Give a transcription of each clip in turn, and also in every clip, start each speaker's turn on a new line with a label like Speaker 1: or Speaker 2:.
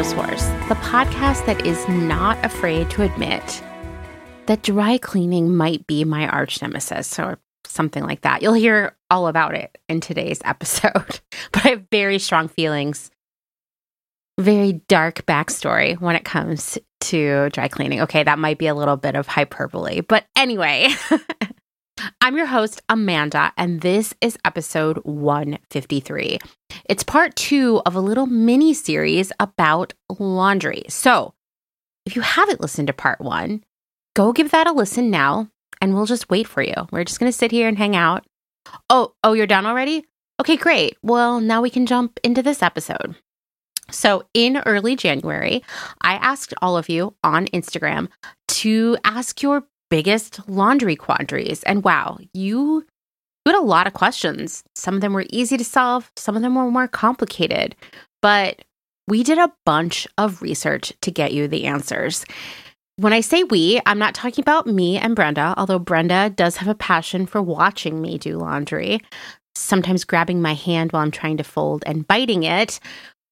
Speaker 1: Wars, the podcast that is not afraid to admit that dry cleaning might be my arch nemesis or something like that. You'll hear all about it in today's episode, but I have very strong feelings, very dark backstory when it comes to dry cleaning. Okay, that might be a little bit of hyperbole, but anyway. I'm your host, Amanda, and this is episode 153. It's part two of a little mini series about laundry. So, if you haven't listened to part one, go give that a listen now, and we'll just wait for you. We're just going to sit here and hang out. Oh, oh, you're done already? Okay, great. Well, now we can jump into this episode. So, in early January, I asked all of you on Instagram to ask your biggest laundry quandaries. And wow, you, you had a lot of questions. Some of them were easy to solve, some of them were more complicated. But we did a bunch of research to get you the answers. When I say we, I'm not talking about me and Brenda, although Brenda does have a passion for watching me do laundry, sometimes grabbing my hand while I'm trying to fold and biting it.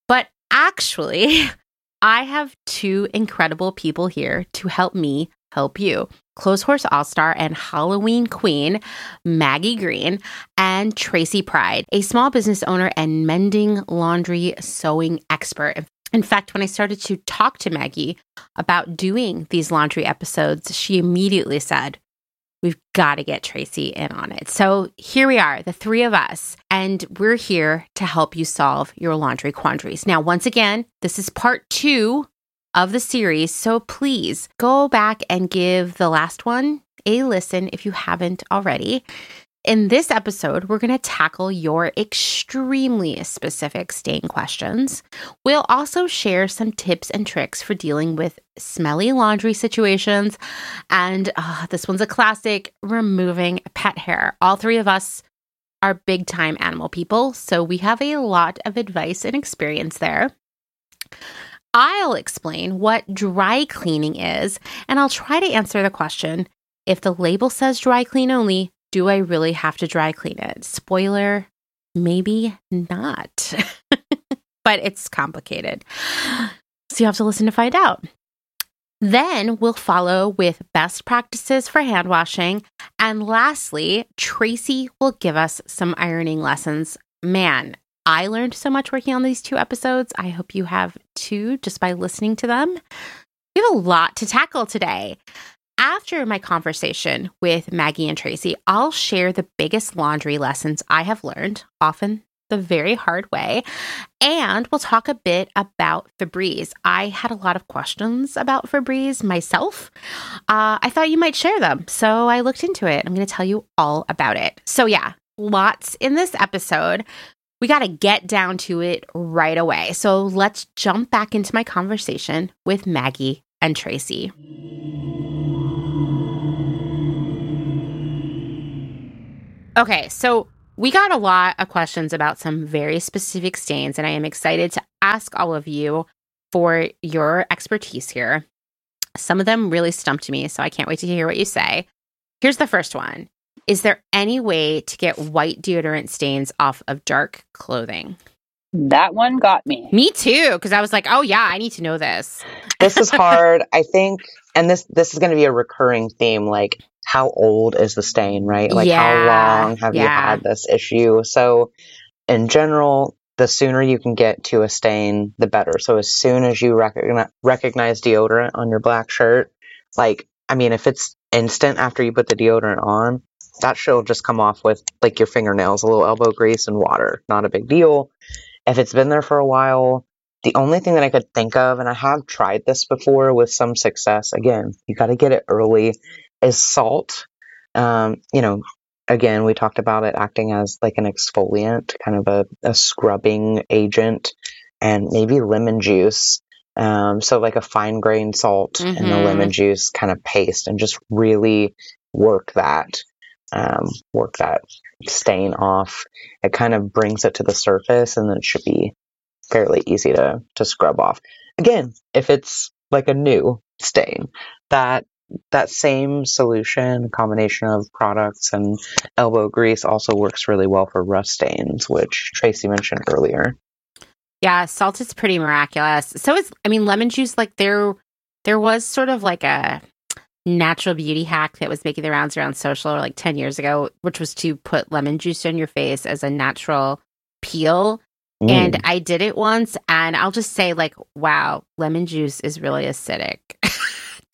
Speaker 1: But actually, I have two incredible people here to help me help you. Clotheshorse All Star and Halloween Queen, Maggie Green, and Tracy Pride, a small business owner and mending laundry sewing expert. In fact, when I started to talk to Maggie about doing these laundry episodes, she immediately said, We've got to get Tracy in on it. So here we are, the three of us, and we're here to help you solve your laundry quandaries. Now, once again, this is part two of the series. So please go back and give the last one a listen if you haven't already. In this episode, we're going to tackle your extremely specific stain questions. We'll also share some tips and tricks for dealing with smelly laundry situations. And uh, this one's a classic removing pet hair. All three of us are big time animal people, so we have a lot of advice and experience there. I'll explain what dry cleaning is, and I'll try to answer the question if the label says dry clean only, do I really have to dry clean it? Spoiler, maybe not. but it's complicated. So you have to listen to find out. Then we'll follow with best practices for hand washing. And lastly, Tracy will give us some ironing lessons. Man, I learned so much working on these two episodes. I hope you have too, just by listening to them. We have a lot to tackle today. After my conversation with Maggie and Tracy, I'll share the biggest laundry lessons I have learned, often the very hard way. And we'll talk a bit about Febreze. I had a lot of questions about Febreze myself. Uh, I thought you might share them. So I looked into it. I'm going to tell you all about it. So, yeah, lots in this episode we got to get down to it right away. So let's jump back into my conversation with Maggie and Tracy. Okay, so we got a lot of questions about some very specific stains, and I am excited to ask all of you for your expertise here. Some of them really stumped me, so I can't wait to hear what you say. Here's the first one is there any way to get white deodorant stains off of dark clothing?
Speaker 2: That one got me.
Speaker 1: Me too, because I was like, "Oh yeah, I need to know this."
Speaker 3: this is hard. I think, and this this is going to be a recurring theme. Like, how old is the stain? Right? Like, yeah. how long have yeah. you had this issue? So, in general, the sooner you can get to a stain, the better. So, as soon as you recognize recognize deodorant on your black shirt, like, I mean, if it's instant after you put the deodorant on, that should just come off with like your fingernails, a little elbow grease and water. Not a big deal. If it's been there for a while, the only thing that I could think of, and I have tried this before with some success, again, you got to get it early, is salt. Um, you know, again, we talked about it acting as like an exfoliant, kind of a, a scrubbing agent, and maybe lemon juice. Um, so like a fine grained salt mm-hmm. and the lemon juice kind of paste, and just really work that um, work that stain off. It kind of brings it to the surface, and then it should be fairly easy to to scrub off. Again, if it's like a new stain, that that same solution combination of products and elbow grease also works really well for rust stains, which Tracy mentioned earlier.
Speaker 1: Yeah, salt is pretty miraculous. So it's I mean lemon juice like there there was sort of like a natural beauty hack that was making the rounds around social like 10 years ago, which was to put lemon juice on your face as a natural peel. Mm. And I did it once and I'll just say like wow, lemon juice is really acidic.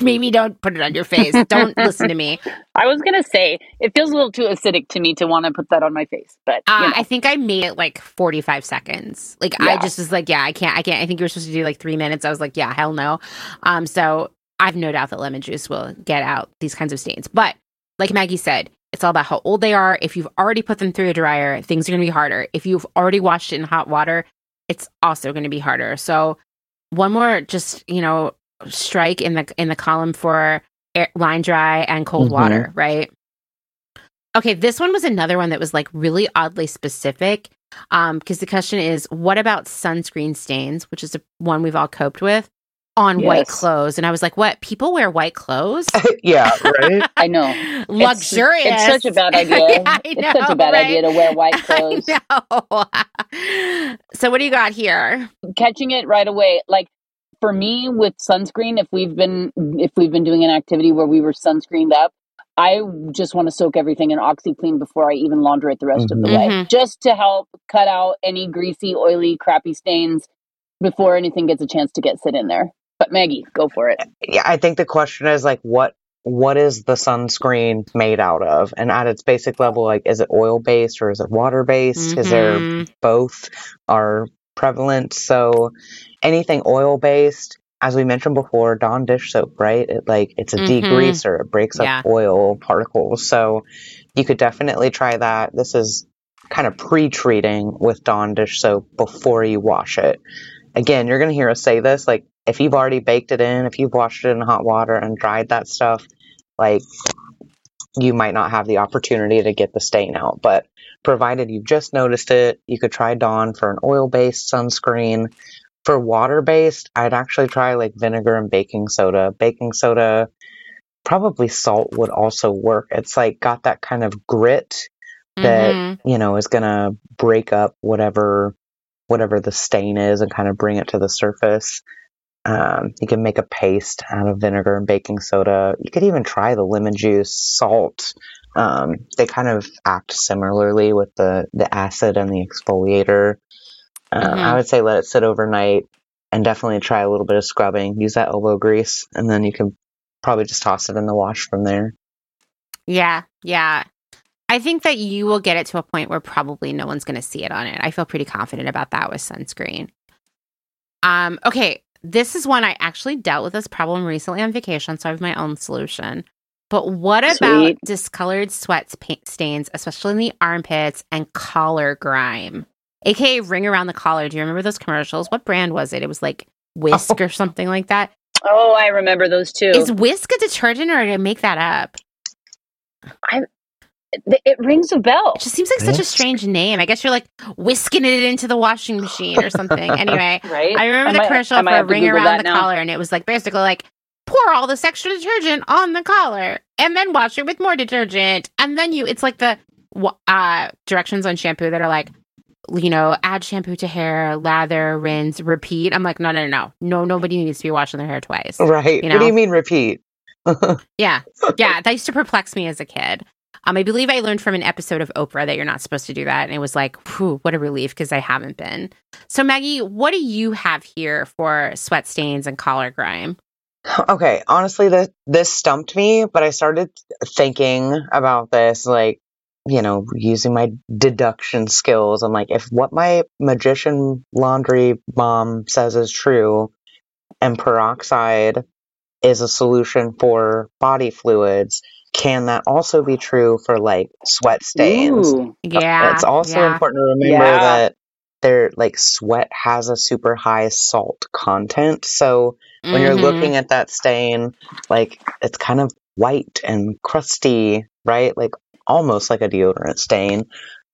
Speaker 1: Maybe don't put it on your face. Don't listen to me.
Speaker 2: I was gonna say it feels a little too acidic to me to want to put that on my face, but
Speaker 1: uh, I think I made it like forty five seconds. Like yeah. I just was like, yeah, I can't, I can't. I think you were supposed to do like three minutes. I was like, yeah, hell no. Um, so I've no doubt that lemon juice will get out these kinds of stains. But like Maggie said, it's all about how old they are. If you've already put them through a dryer, things are going to be harder. If you've already washed it in hot water, it's also going to be harder. So one more just, you know, strike in the in the column for air, line dry and cold mm-hmm. water, right? Okay, this one was another one that was like really oddly specific. Um, because the question is, what about sunscreen stains, which is a, one we've all coped with on yes. white clothes? And I was like, what? People wear white clothes?
Speaker 3: yeah, right.
Speaker 2: I know.
Speaker 1: Luxurious.
Speaker 2: It's, it's, such a bad idea. yeah, know, it's such a bad right? idea to wear white clothes.
Speaker 1: so what do you got here?
Speaker 2: Catching it right away. Like for me with sunscreen, if we've been if we've been doing an activity where we were sunscreened up, I just want to soak everything in OxiClean before I even launder it the rest mm-hmm. of the way, mm-hmm. just to help cut out any greasy, oily, crappy stains before anything gets a chance to get sit in there. But Maggie, go for it.
Speaker 3: Yeah, I think the question is like what what is the sunscreen made out of? And at its basic level, like is it oil based or is it water based? Mm-hmm. Is there mm-hmm. both are prevalent? So anything oil based, as we mentioned before, Dawn dish soap, right? It like it's a mm-hmm. degreaser. It breaks up yeah. oil particles. So you could definitely try that. This is kind of pre-treating with Dawn dish soap before you wash it. Again, you're going to hear us say this like if you've already baked it in, if you've washed it in hot water and dried that stuff, like you might not have the opportunity to get the stain out. But provided you've just noticed it, you could try Dawn for an oil based sunscreen for water based, I'd actually try like vinegar and baking soda. Baking soda, probably salt would also work. It's like got that kind of grit that, mm-hmm. you know, is going to break up whatever whatever the stain is and kind of bring it to the surface. Um, you can make a paste out of vinegar and baking soda. You could even try the lemon juice, salt. Um, they kind of act similarly with the, the acid and the exfoliator. Uh, mm-hmm. I would say let it sit overnight and definitely try a little bit of scrubbing. Use that elbow grease, and then you can probably just toss it in the wash from there.
Speaker 1: Yeah, yeah. I think that you will get it to a point where probably no one's going to see it on it. I feel pretty confident about that with sunscreen. Um, okay, this is one I actually dealt with this problem recently on vacation, so I have my own solution. But what Sweet. about discolored sweat stains, especially in the armpits and collar grime? aka ring around the collar. Do you remember those commercials? What brand was it? It was like Wisk oh. or something like that.
Speaker 2: Oh, I remember those too.
Speaker 1: Is Wisk a detergent or did I make that up?
Speaker 2: I it rings a bell.
Speaker 1: It just seems like such a strange name. I guess you're like whisking it into the washing machine or something. anyway, right? I remember I the might, commercial for a ring around the now. collar, and it was like basically like pour all this extra detergent on the collar and then wash it with more detergent, and then you. It's like the uh, directions on shampoo that are like you know, add shampoo to hair, lather, rinse, repeat. I'm like, no, no, no, no, nobody needs to be washing their hair twice.
Speaker 3: Right. You know? What do you mean repeat?
Speaker 1: yeah. Yeah. That used to perplex me as a kid. Um, I believe I learned from an episode of Oprah that you're not supposed to do that. And it was like, whew, what a relief because I haven't been. So, Maggie, what do you have here for sweat stains and collar grime?
Speaker 3: Okay, honestly, this this stumped me, but I started thinking about this like you know, using my deduction skills. I'm like, if what my magician laundry mom says is true, and peroxide is a solution for body fluids, can that also be true for like sweat stains? Ooh,
Speaker 1: yeah.
Speaker 3: It's also
Speaker 1: yeah.
Speaker 3: important to remember yeah. that there like sweat has a super high salt content. So when mm-hmm. you're looking at that stain, like it's kind of white and crusty, right? Like almost like a deodorant stain.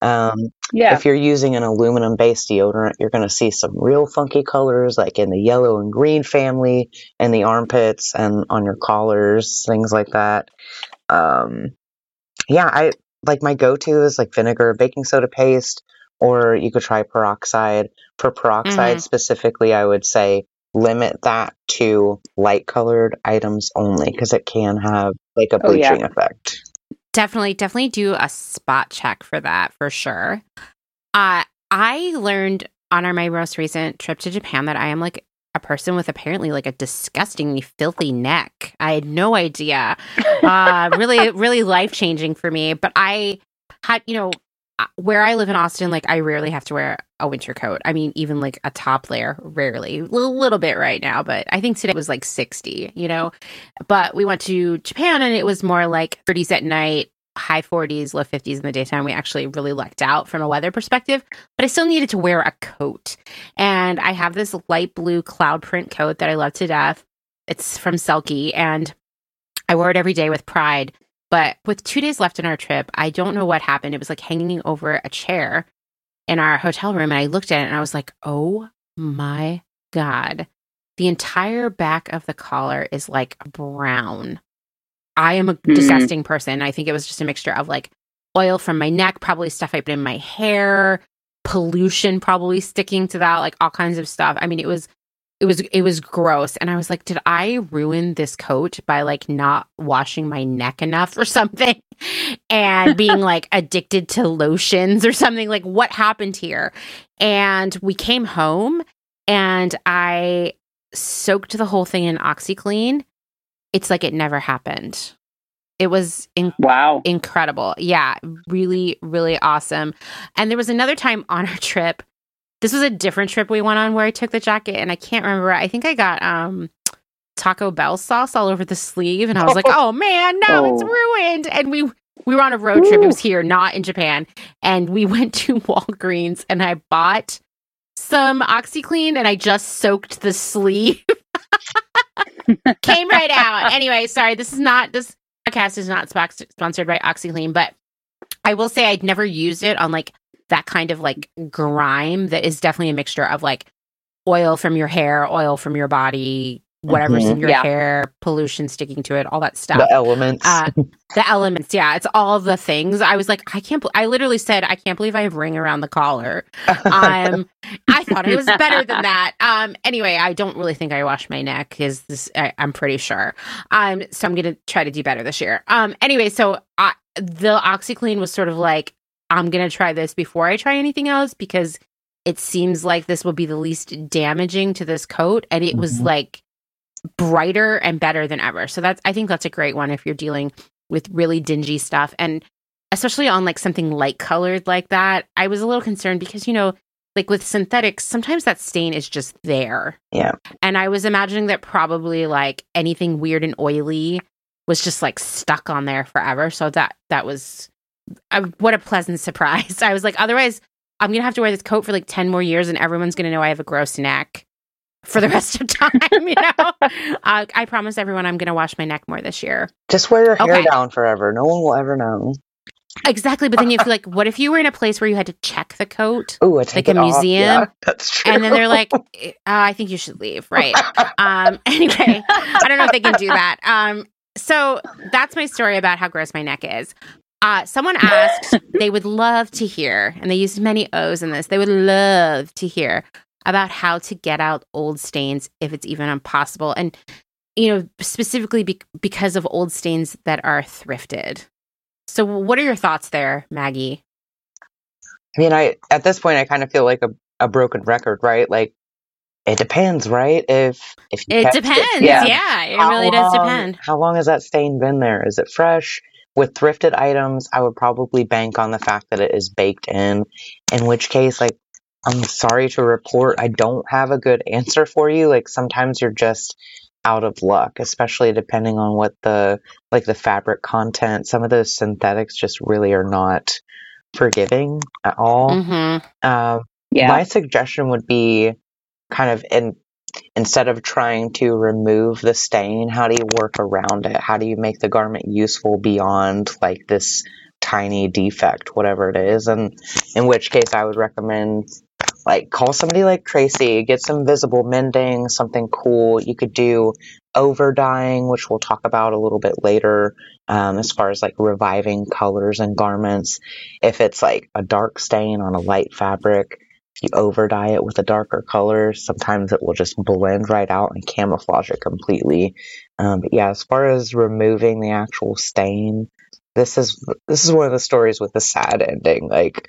Speaker 3: Um, yeah. If you're using an aluminum based deodorant, you're going to see some real funky colors, like in the yellow and green family, in the armpits and on your collars, things like that. Um, yeah, I like my go to is like vinegar, baking soda paste, or you could try peroxide. For peroxide mm-hmm. specifically, I would say limit that to light colored items only because it can have like a bleaching oh, yeah. effect.
Speaker 1: Definitely, definitely do a spot check for that for sure. Uh, I learned on our, my most recent trip to Japan that I am like a person with apparently like a disgustingly filthy neck. I had no idea. Uh, really, really life changing for me. But I had, you know, uh, where I live in Austin, like I rarely have to wear a winter coat. I mean, even like a top layer, rarely. A little, little bit right now, but I think today was like 60, you know? But we went to Japan and it was more like 30s at night, high 40s, low 50s in the daytime. We actually really lucked out from a weather perspective, but I still needed to wear a coat. And I have this light blue cloud print coat that I love to death. It's from Selkie and I wear it every day with pride. But with two days left in our trip, I don't know what happened. It was like hanging over a chair in our hotel room. And I looked at it and I was like, oh my God. The entire back of the collar is like brown. I am a mm-hmm. disgusting person. I think it was just a mixture of like oil from my neck, probably stuff I put in my hair, pollution probably sticking to that, like all kinds of stuff. I mean, it was it was it was gross and i was like did i ruin this coat by like not washing my neck enough or something and being like addicted to lotions or something like what happened here and we came home and i soaked the whole thing in OxiClean it's like it never happened it was in-
Speaker 2: wow
Speaker 1: incredible yeah really really awesome and there was another time on our trip this was a different trip we went on where I took the jacket and I can't remember. I think I got um Taco Bell sauce all over the sleeve and I was like, "Oh man, no, oh. it's ruined." And we we were on a road trip. It was here, not in Japan. And we went to Walgreens and I bought some OxiClean and I just soaked the sleeve. Came right out. Anyway, sorry, this is not this podcast is not sponsored by OxiClean, but I will say I'd never used it on like that kind of like grime that is definitely a mixture of like oil from your hair, oil from your body, whatever's mm-hmm. in your yeah. hair, pollution sticking to it, all that stuff.
Speaker 3: The elements. Uh,
Speaker 1: the elements. Yeah. It's all the things. I was like, I can't, I literally said, I can't believe I have ring around the collar. Um, I thought it was better than that. Um, anyway, I don't really think I wash my neck is this, I, am pretty sure. Um, so I'm going to try to do better this year. Um, anyway, so I, the OxiClean was sort of like, I'm going to try this before I try anything else because it seems like this will be the least damaging to this coat. And it mm-hmm. was like brighter and better than ever. So that's, I think that's a great one if you're dealing with really dingy stuff. And especially on like something light colored like that, I was a little concerned because, you know, like with synthetics, sometimes that stain is just there.
Speaker 3: Yeah.
Speaker 1: And I was imagining that probably like anything weird and oily was just like stuck on there forever. So that that was I, what a pleasant surprise. I was like, otherwise, I'm gonna have to wear this coat for like ten more years, and everyone's gonna know I have a gross neck for the rest of time. You know, uh, I promise everyone I'm gonna wash my neck more this year.
Speaker 3: Just wear your hair okay. down forever. No one will ever know.
Speaker 1: Exactly, but then you feel like, what if you were in a place where you had to check the coat,
Speaker 3: Ooh,
Speaker 1: like a museum?
Speaker 3: Yeah, that's true.
Speaker 1: And then they're like, uh, "I think you should leave." Right? um, anyway, I don't know if they can do that. Um, so that's my story about how gross my neck is. Uh, someone asked, they would love to hear, and they used many O's in this, they would love to hear about how to get out old stains if it's even impossible. And, you know, specifically be- because of old stains that are thrifted. So, what are your thoughts there, Maggie?
Speaker 3: I mean, I at this point, I kind of feel like a, a broken record, right? Like, it depends, right? If if
Speaker 1: it depends, it, yeah. yeah, it how really long, does depend.
Speaker 3: How long has that stain been there? Is it fresh? With thrifted items, I would probably bank on the fact that it is baked in, in which case, like, I'm sorry to report, I don't have a good answer for you. Like, sometimes you're just out of luck, especially depending on what the, like, the fabric content. Some of those synthetics just really are not forgiving at all.
Speaker 1: Mm-hmm.
Speaker 3: Uh, yeah. My suggestion would be kind of in instead of trying to remove the stain, how do you work around it? How do you make the garment useful beyond like this tiny defect, whatever it is? And in which case, I would recommend like call somebody like Tracy, get some visible mending, something cool. You could do over dyeing, which we'll talk about a little bit later, um, as far as like reviving colors and garments. If it's like a dark stain on a light fabric, if you over dye it with a darker color, sometimes it will just blend right out and camouflage it completely. Um, but yeah, as far as removing the actual stain, this is this is one of the stories with the sad ending. Like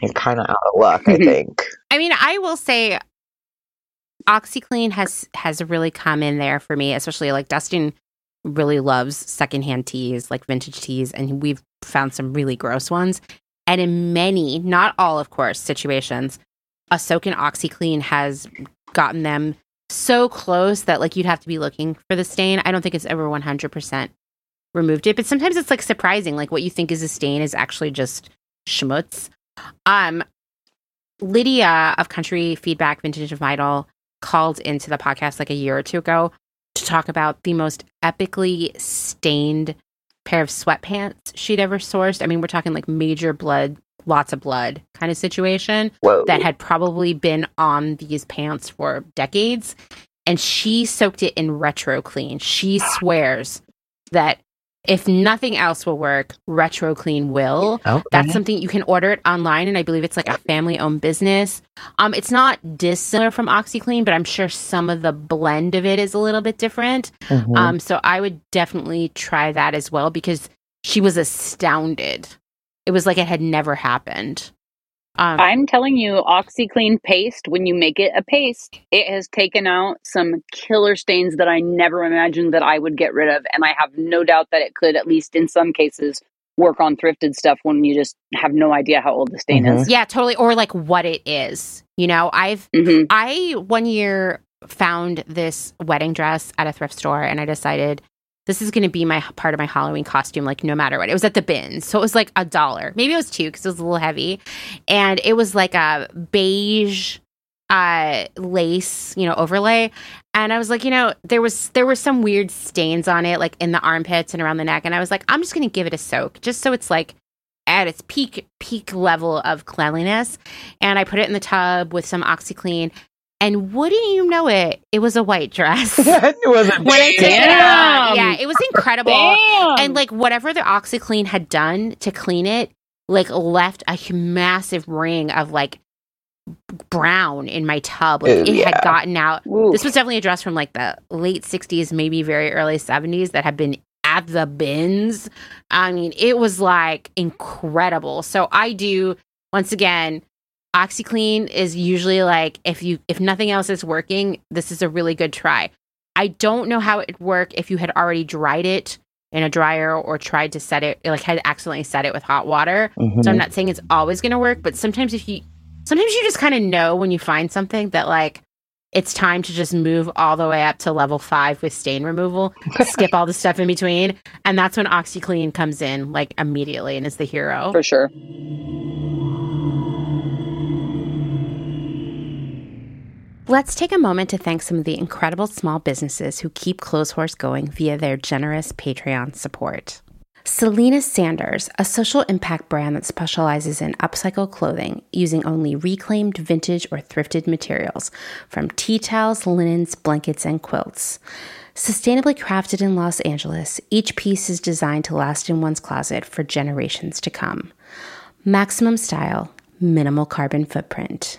Speaker 3: you're kind of out of luck, I think.
Speaker 1: I mean, I will say OxiClean has has really come in there for me, especially like Dustin really loves secondhand tees, like vintage tees, and we've found some really gross ones. And in many, not all, of course, situations, a soak in OxiClean has gotten them so close that like you'd have to be looking for the stain. I don't think it's ever 100% removed it, but sometimes it's like surprising. Like what you think is a stain is actually just schmutz. Um, Lydia of Country Feedback Vintage Vital called into the podcast like a year or two ago to talk about the most epically stained pair of sweatpants she'd ever sourced. I mean, we're talking like major blood, lots of blood kind of situation Whoa. that had probably been on these pants for decades. And she soaked it in retro clean. She swears that if nothing else will work, Retro Clean will. Okay. That's something you can order it online, and I believe it's like a family-owned business. Um, it's not dissimilar from OxiClean, but I'm sure some of the blend of it is a little bit different. Mm-hmm. Um, so I would definitely try that as well because she was astounded. It was like it had never happened.
Speaker 2: Um, I'm telling you, OxiClean paste, when you make it a paste, it has taken out some killer stains that I never imagined that I would get rid of. And I have no doubt that it could, at least in some cases, work on thrifted stuff when you just have no idea how old the stain mm-hmm. is.
Speaker 1: Yeah, totally. Or like what it is. You know, I've, mm-hmm. I one year found this wedding dress at a thrift store and I decided this is going to be my part of my Halloween costume, like no matter what. It was at the bins. So it was like a dollar. Maybe it was two because it was a little heavy. And it was like a beige uh, lace, you know, overlay. And I was like, you know, there was there were some weird stains on it, like in the armpits and around the neck. And I was like, I'm just gonna give it a soak, just so it's like at its peak peak level of cleanliness. And I put it in the tub with some OxiClean and wouldn't you know it, it was a white dress.
Speaker 3: it was a when I
Speaker 1: it out, yeah, it was incredible. Damn. And like whatever the OxiClean had done to clean it, like left a massive ring of like brown in my tub. Like it yeah. had gotten out. Ooh. This was definitely a dress from like the late 60s, maybe very early 70s that had been at the bins. I mean, it was like incredible. So I do once again OxiClean is usually like if you if nothing else is working, this is a really good try. I don't know how it would work if you had already dried it in a dryer or tried to set it like had accidentally set it with hot water. Mm-hmm. So I'm not saying it's always going to work, but sometimes if you sometimes you just kind of know when you find something that like it's time to just move all the way up to level 5 with stain removal, skip all the stuff in between, and that's when OxiClean comes in like immediately and is the hero.
Speaker 2: For sure.
Speaker 1: Let's take a moment to thank some of the incredible small businesses who keep Clotheshorse going via their generous Patreon support. Selena Sanders, a social impact brand that specializes in upcycle clothing using only reclaimed vintage or thrifted materials from tea towels, linens, blankets, and quilts. Sustainably crafted in Los Angeles, each piece is designed to last in one's closet for generations to come. Maximum style, minimal carbon footprint.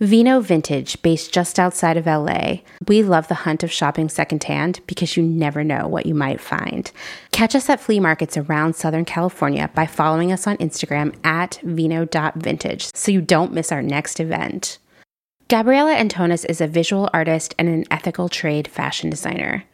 Speaker 1: Vino Vintage, based just outside of LA. We love the hunt of shopping secondhand because you never know what you might find. Catch us at flea markets around Southern California by following us on Instagram at vino.vintage so you don't miss our next event. Gabriela Antonis is a visual artist and an ethical trade fashion designer.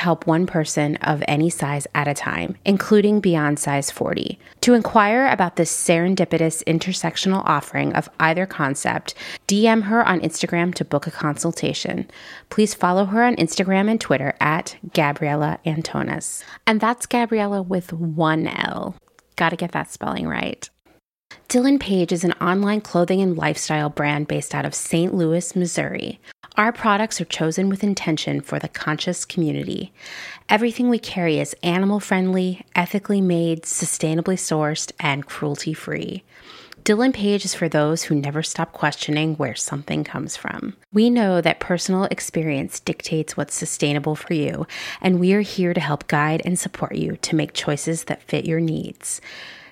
Speaker 1: help one person of any size at a time, including beyond size 40. To inquire about this serendipitous intersectional offering of either concept, DM her on Instagram to book a consultation. Please follow her on Instagram and Twitter at Gabriela Antonis. And that's Gabriela with one L. Gotta get that spelling right. Dylan Page is an online clothing and lifestyle brand based out of St. Louis, Missouri. Our products are chosen with intention for the conscious community. Everything we carry is animal friendly, ethically made, sustainably sourced, and cruelty free. Dylan Page is for those who never stop questioning where something comes from. We know that personal experience dictates what's sustainable for you, and we are here to help guide and support you to make choices that fit your needs.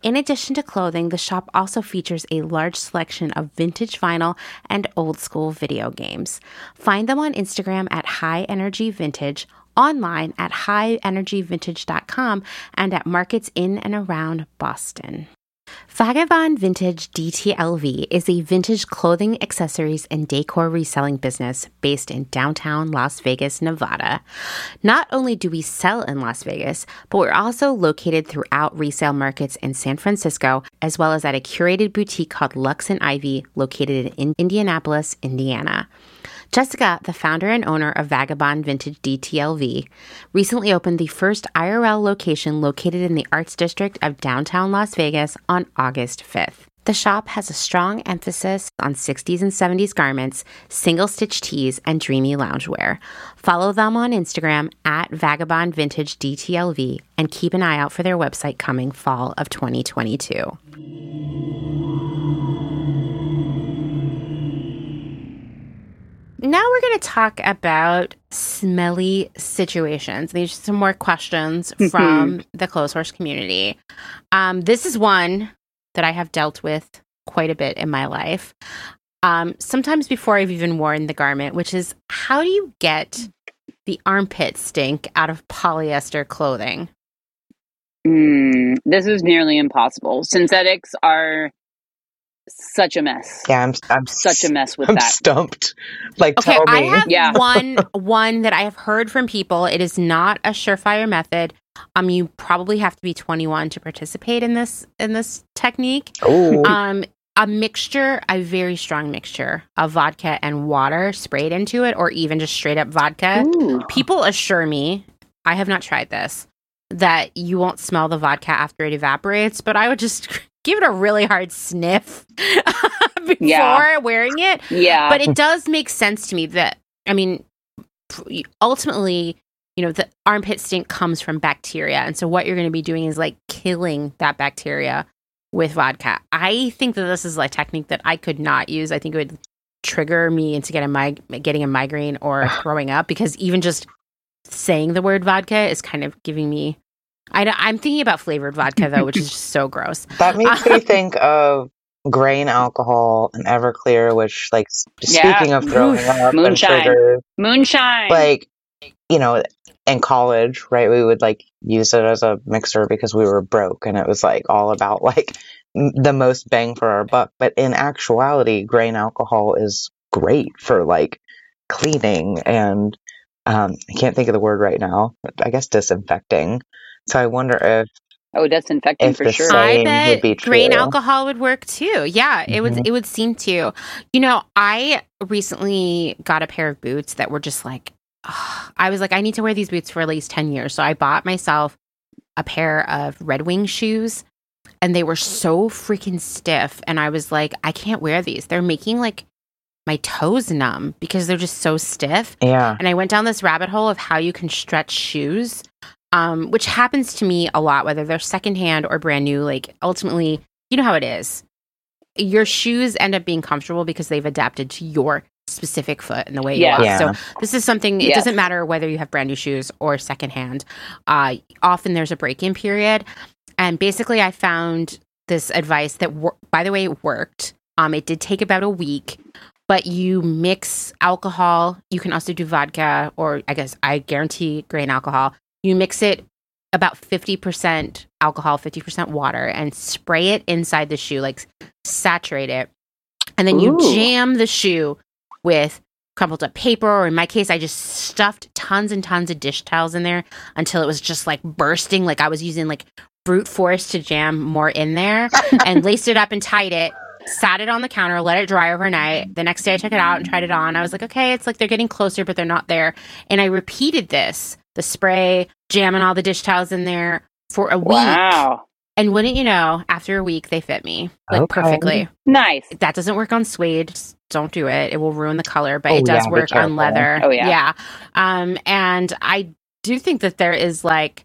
Speaker 1: In addition to clothing, the shop also features a large selection of vintage vinyl and old school video games. Find them on Instagram at High Energy Vintage, online at highenergyvintage.com, and at markets in and around Boston. Vagabond Vintage DTLV is a vintage clothing, accessories, and decor reselling business based in downtown Las Vegas, Nevada. Not only do we sell in Las Vegas, but we're also located throughout resale markets in San Francisco, as well as at a curated boutique called Lux and Ivy, located in Indianapolis, Indiana. Jessica, the founder and owner of Vagabond Vintage DTLV, recently opened the first IRL location located in the Arts District of downtown Las Vegas on August 5th. The shop has a strong emphasis on 60s and 70s garments, single stitch tees, and dreamy loungewear. Follow them on Instagram at Vagabond Vintage DTLV and keep an eye out for their website coming fall of 2022. Now we're going to talk about smelly situations. These are some more questions mm-hmm. from the Clotheshorse community. Um, this is one that I have dealt with quite a bit in my life. Um, sometimes before I've even worn the garment, which is how do you get the armpit stink out of polyester clothing?
Speaker 2: Mm, this is nearly impossible. Synthetics are such a mess.
Speaker 3: Yeah, I'm, I'm
Speaker 2: such a mess with
Speaker 3: I'm
Speaker 2: that.
Speaker 3: Stumped. Like,
Speaker 1: okay,
Speaker 3: I
Speaker 1: have yeah. one one that I have heard from people. It is not a surefire method. Um, you probably have to be 21 to participate in this in this technique.
Speaker 3: Ooh.
Speaker 1: Um, a mixture, a very strong mixture of vodka and water sprayed into it, or even just straight up vodka. Ooh. People assure me, I have not tried this, that you won't smell the vodka after it evaporates, but I would just give it a really hard sniff before yeah. wearing it.
Speaker 2: Yeah.
Speaker 1: But it does make sense to me that, I mean, ultimately, you know, the armpit stink comes from bacteria. And so what you're going to be doing is like killing that bacteria with vodka. I think that this is a technique that I could not use. I think it would trigger me into getting, mig- getting a migraine or throwing up because even just saying the word vodka is kind of giving me. I, am thinking about flavored vodka though, which is just so gross.
Speaker 3: That makes me think of grain alcohol and Everclear, which, like, yeah. speaking of throwing Oof. up
Speaker 2: moonshine,
Speaker 3: and triggers,
Speaker 2: moonshine,
Speaker 3: like, you know, in college, right, we would like use it as a mixer because we were broke and it was like all about like the most bang for our buck. But in actuality, grain alcohol is great for like cleaning and um, I can't think of the word right now. I guess disinfecting. So I wonder if
Speaker 2: Oh, disinfecting for sure.
Speaker 1: I bet grain alcohol would work too. Yeah, it mm-hmm. would. It would seem to. You know, I recently got a pair of boots that were just like I was like, I need to wear these boots for at least 10 years. So I bought myself a pair of Red Wing shoes and they were so freaking stiff. And I was like, I can't wear these. They're making like my toes numb because they're just so stiff.
Speaker 3: Yeah.
Speaker 1: And I went down this rabbit hole of how you can stretch shoes, um, which happens to me a lot, whether they're secondhand or brand new. Like ultimately, you know how it is. Your shoes end up being comfortable because they've adapted to your specific foot and the way you walk. Yeah. So this is something. It yes. doesn't matter whether you have brand new shoes or secondhand. Uh, often there's a break-in period, and basically, I found this advice that, wor- by the way, it worked. Um, it did take about a week, but you mix alcohol. You can also do vodka, or I guess I guarantee grain alcohol. You mix it about 50% alcohol, 50% water, and spray it inside the shoe, like saturate it. And then you jam the shoe with crumpled up paper, or in my case, I just stuffed tons and tons of dish towels in there until it was just like bursting. Like I was using like brute force to jam more in there and laced it up and tied it. Sat it on the counter, let it dry overnight. The next day I took it out and tried it on. I was like, okay, it's like they're getting closer, but they're not there. And I repeated this the spray, jamming all the dish towels in there for a week.
Speaker 2: Wow.
Speaker 1: And wouldn't you know, after a week, they fit me like okay. perfectly.
Speaker 2: Nice.
Speaker 1: That doesn't work on suede. Just don't do it. It will ruin the color, but oh, it does yeah, work on leather.
Speaker 2: Oh, yeah.
Speaker 1: Yeah. Um, and I do think that there is like,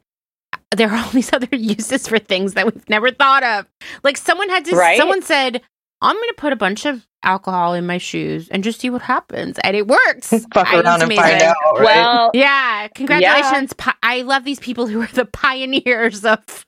Speaker 1: there are all these other uses for things that we've never thought of. Like someone had to, right? someone said, I'm going to put a bunch of alcohol in my shoes and just see what happens. And it works.
Speaker 3: Fuck around and find out.
Speaker 2: Right? Well,
Speaker 1: yeah. Congratulations. Yeah. I love these people who are the pioneers of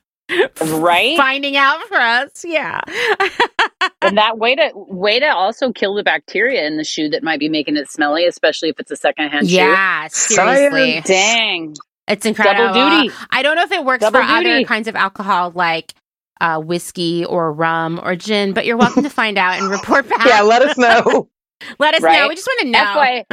Speaker 2: right
Speaker 1: finding out for us yeah
Speaker 2: and that way to way to also kill the bacteria in the shoe that might be making it smelly especially if it's a secondhand
Speaker 1: shoe yeah seriously
Speaker 2: dang
Speaker 1: it's incredible double duty i don't know if it works double for duty. other kinds of alcohol like uh, whiskey or rum or gin but you're welcome to find out and report back
Speaker 3: yeah let us know
Speaker 1: let us right? know. We just want to know.
Speaker 2: FY,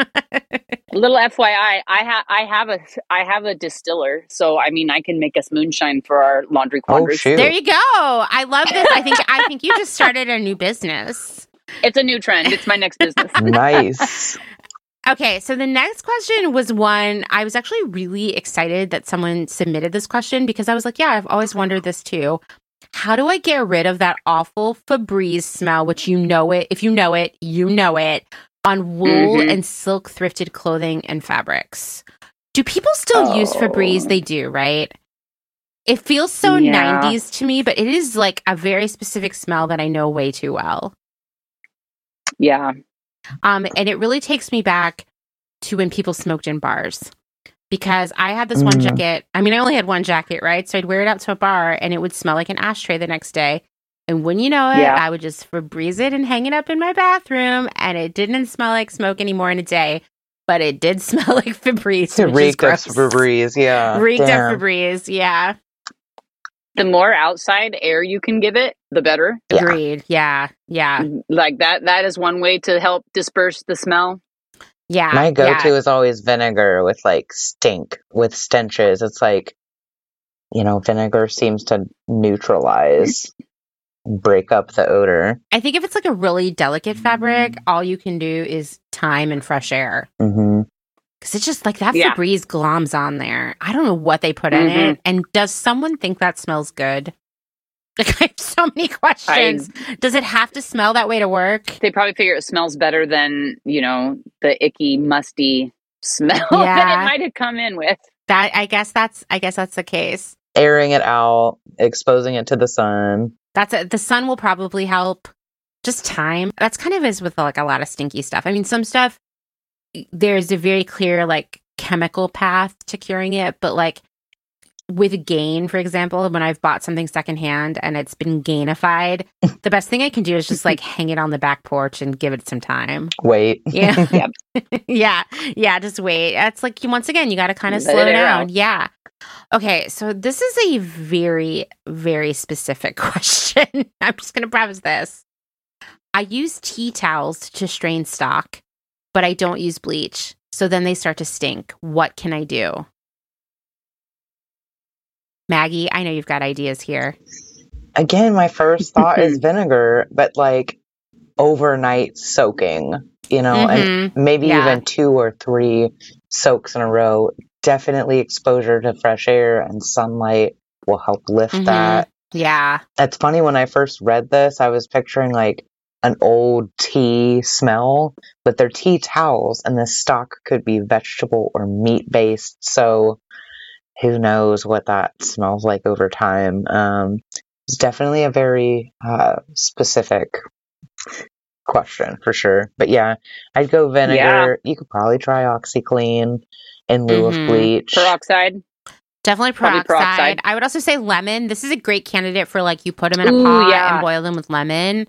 Speaker 2: little FYI, I have I have a I have a distiller, so I mean I can make us moonshine for our laundry oh, quandaries.
Speaker 3: Oh,
Speaker 1: there you go. I love this. I think I think you just started a new business.
Speaker 2: It's a new trend. It's my next business.
Speaker 3: nice.
Speaker 1: Okay, so the next question was one I was actually really excited that someone submitted this question because I was like, yeah, I've always wondered this too how do I get rid of that awful Febreze smell, which you know it, if you know it, you know it, on wool mm-hmm. and silk thrifted clothing and fabrics? Do people still oh. use Febreze? They do, right? It feels so yeah. 90s to me, but it is like a very specific smell that I know way too well.
Speaker 2: Yeah.
Speaker 1: Um, and it really takes me back to when people smoked in bars because I had this mm. one jacket. I mean, I only had one jacket, right? So I'd wear it out to a bar and it would smell like an ashtray the next day. And when you know it, yeah. I would just Febreze it and hang it up in my bathroom. And it didn't smell like smoke anymore in a day, but it did smell like Febreze.
Speaker 3: It reeked of Febreze, yeah.
Speaker 1: Reeked Damn. of Febreze, yeah.
Speaker 2: The more outside air you can give it, the better.
Speaker 1: Agreed. Yeah. yeah.
Speaker 2: Like that that is one way to help disperse the smell.
Speaker 1: Yeah.
Speaker 3: My go to yeah. is always vinegar with like stink, with stenches. It's like, you know, vinegar seems to neutralize break up the odor.
Speaker 1: I think if it's like a really delicate fabric, all you can do is time and fresh air.
Speaker 3: Mm-hmm.
Speaker 1: Cause it's just like that yeah. Febreze gloms on there. I don't know what they put mm-hmm. in it. And does someone think that smells good? Like I have so many questions. I, Does it have to smell that way to work?
Speaker 2: They probably figure it smells better than, you know, the icky, musty smell yeah. that it might have come in with.
Speaker 1: That I guess that's I guess that's the case.
Speaker 3: Airing it out, exposing it to the sun.
Speaker 1: That's it. The sun will probably help. Just time. That's kind of is with like a lot of stinky stuff. I mean, some stuff there's a very clear like chemical path to curing it, but like with gain, for example, when I've bought something secondhand and it's been gainified, the best thing I can do is just like hang it on the back porch and give it some time.
Speaker 3: Wait.
Speaker 1: Yeah. yeah. Yeah. Just wait. It's like, once again, you got to kind of slow down. Yeah. Okay. So this is a very, very specific question. I'm just going to preface this. I use tea towels to strain stock, but I don't use bleach. So then they start to stink. What can I do? Maggie, I know you've got ideas here.
Speaker 3: Again, my first thought is vinegar, but like overnight soaking, you know, mm-hmm. and maybe yeah. even two or three soaks in a row. Definitely exposure to fresh air and sunlight will help lift mm-hmm. that.
Speaker 1: Yeah.
Speaker 3: It's funny when I first read this, I was picturing like an old tea smell, but they're tea towels and the stock could be vegetable or meat based. So who knows what that smells like over time. Um, it's definitely a very uh, specific question for sure. But yeah, I'd go vinegar. Yeah. You could probably try OxiClean in lieu mm-hmm. of bleach.
Speaker 2: Peroxide.
Speaker 1: Definitely peroxide. peroxide. I would also say lemon. This is a great candidate for like you put them in a Ooh, pot yeah. and boil them with lemon.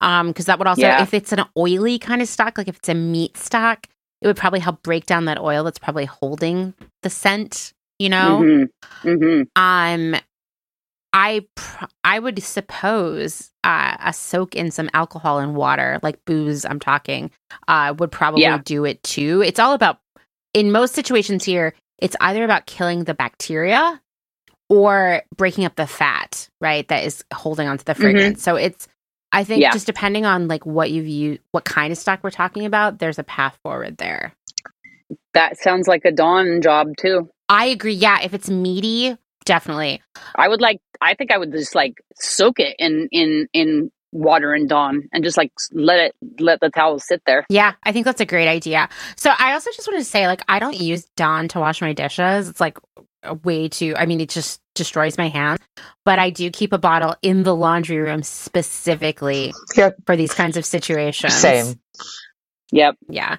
Speaker 1: Um, because that would also, yeah. if it's an oily kind of stock, like if it's a meat stock, it would probably help break down that oil that's probably holding the scent you know mm-hmm. Mm-hmm. um i pr- i would suppose uh, a soak in some alcohol and water like booze i'm talking uh would probably yeah. do it too it's all about in most situations here it's either about killing the bacteria or breaking up the fat right that is holding onto the mm-hmm. fragrance mm-hmm. so it's i think yeah. just depending on like what you've used what kind of stock we're talking about there's a path forward there
Speaker 2: that sounds like a dawn job too
Speaker 1: I agree. Yeah, if it's meaty, definitely.
Speaker 2: I would like. I think I would just like soak it in in in water and dawn and just like let it let the towel sit there.
Speaker 1: Yeah, I think that's a great idea. So I also just want to say like I don't use Dawn to wash my dishes. It's like a way too I mean it just destroys my hands. But I do keep a bottle in the laundry room specifically yep. for these kinds of situations.
Speaker 3: Same.
Speaker 2: Yep.
Speaker 1: Yeah.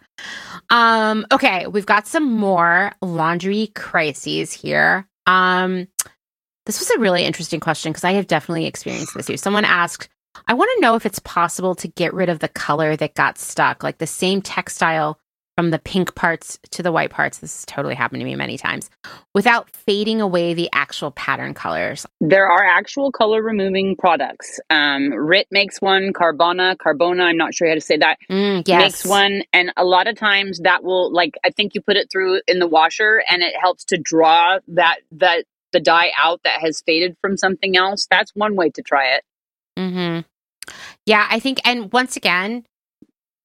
Speaker 1: Um, okay, we've got some more laundry crises here. Um, this was a really interesting question because I have definitely experienced this too. Someone asked, I want to know if it's possible to get rid of the color that got stuck, like the same textile from the pink parts to the white parts. This has totally happened to me many times without fading away the actual pattern colors.
Speaker 2: There are actual color removing products. Um, RIT makes one, Carbona, Carbona, I'm not sure how to say that,
Speaker 1: mm, yes.
Speaker 2: makes one. And a lot of times that will, like, I think you put it through in the washer and it helps to draw that, that, the dye out that has faded from something else. That's one way to try it.
Speaker 1: Mm-hmm. Yeah, I think, and once again,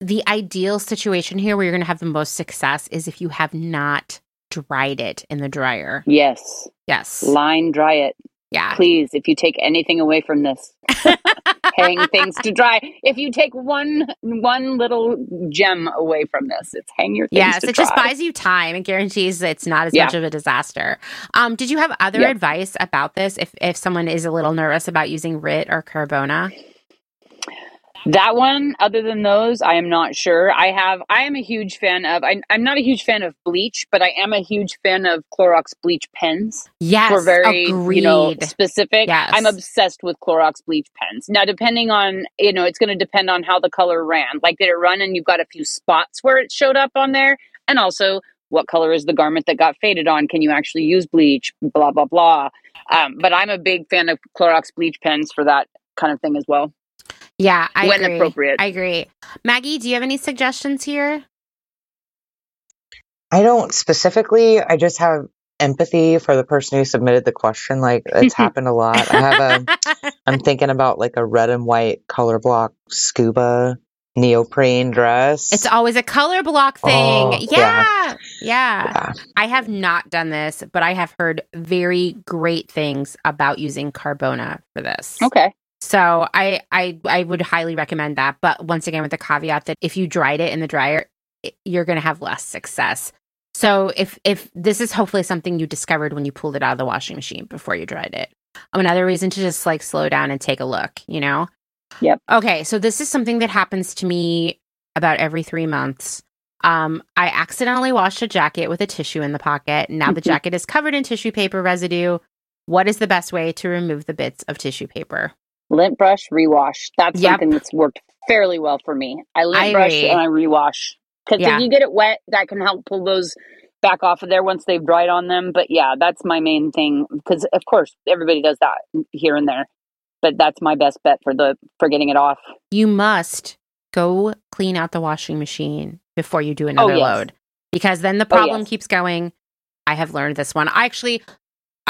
Speaker 1: the ideal situation here where you're going to have the most success is if you have not dried it in the dryer.
Speaker 2: Yes.
Speaker 1: Yes.
Speaker 2: Line dry it.
Speaker 1: Yeah.
Speaker 2: Please, if you take anything away from this, hang things to dry. If you take one one little gem away from this, it's hang your things
Speaker 1: yes,
Speaker 2: it
Speaker 1: dry. just buys you time and guarantees it's not as yeah. much of a disaster. Um, did you have other yep. advice about this if if someone is a little nervous about using RIT or Carbona?
Speaker 2: That one, other than those, I am not sure. I have, I am a huge fan of, I, am not a huge fan of bleach, but I am a huge fan of Clorox bleach pens.
Speaker 1: Yes.
Speaker 2: For very,
Speaker 1: agreed.
Speaker 2: you know, specific.
Speaker 1: Yes.
Speaker 2: I'm obsessed with Clorox bleach pens. Now, depending on, you know, it's going to depend on how the color ran. Like, did it run and you've got a few spots where it showed up on there? And also, what color is the garment that got faded on? Can you actually use bleach? Blah, blah, blah. Um, but I'm a big fan of Clorox bleach pens for that kind of thing as well.
Speaker 1: Yeah, I
Speaker 2: when
Speaker 1: agree.
Speaker 2: appropriate.
Speaker 1: I agree. Maggie, do you have any suggestions here?
Speaker 3: I don't specifically. I just have empathy for the person who submitted the question. Like it's happened a lot. I have a. I'm thinking about like a red and white color block scuba neoprene dress.
Speaker 1: It's always a color block oh, thing. Oh, yeah, yeah. yeah. Yeah. I have not done this, but I have heard very great things about using Carbona for this.
Speaker 2: Okay.
Speaker 1: So I I I would highly recommend that, but once again with the caveat that if you dried it in the dryer, you're going to have less success. So if if this is hopefully something you discovered when you pulled it out of the washing machine before you dried it. Another reason to just like slow down and take a look, you know?
Speaker 2: Yep.
Speaker 1: Okay, so this is something that happens to me about every 3 months. Um, I accidentally washed a jacket with a tissue in the pocket. Now the jacket is covered in tissue paper residue. What is the best way to remove the bits of tissue paper?
Speaker 2: Lint brush, rewash. That's yep. something that's worked fairly well for me. I lint I brush agree. and I rewash because yeah. if you get it wet, that can help pull those back off of there once they've dried on them. But yeah, that's my main thing because of course everybody does that here and there, but that's my best bet for the for getting it off.
Speaker 1: You must go clean out the washing machine before you do oh, another oh, yes. load because then the oh, problem oh, yes. keeps going. I have learned this one. I actually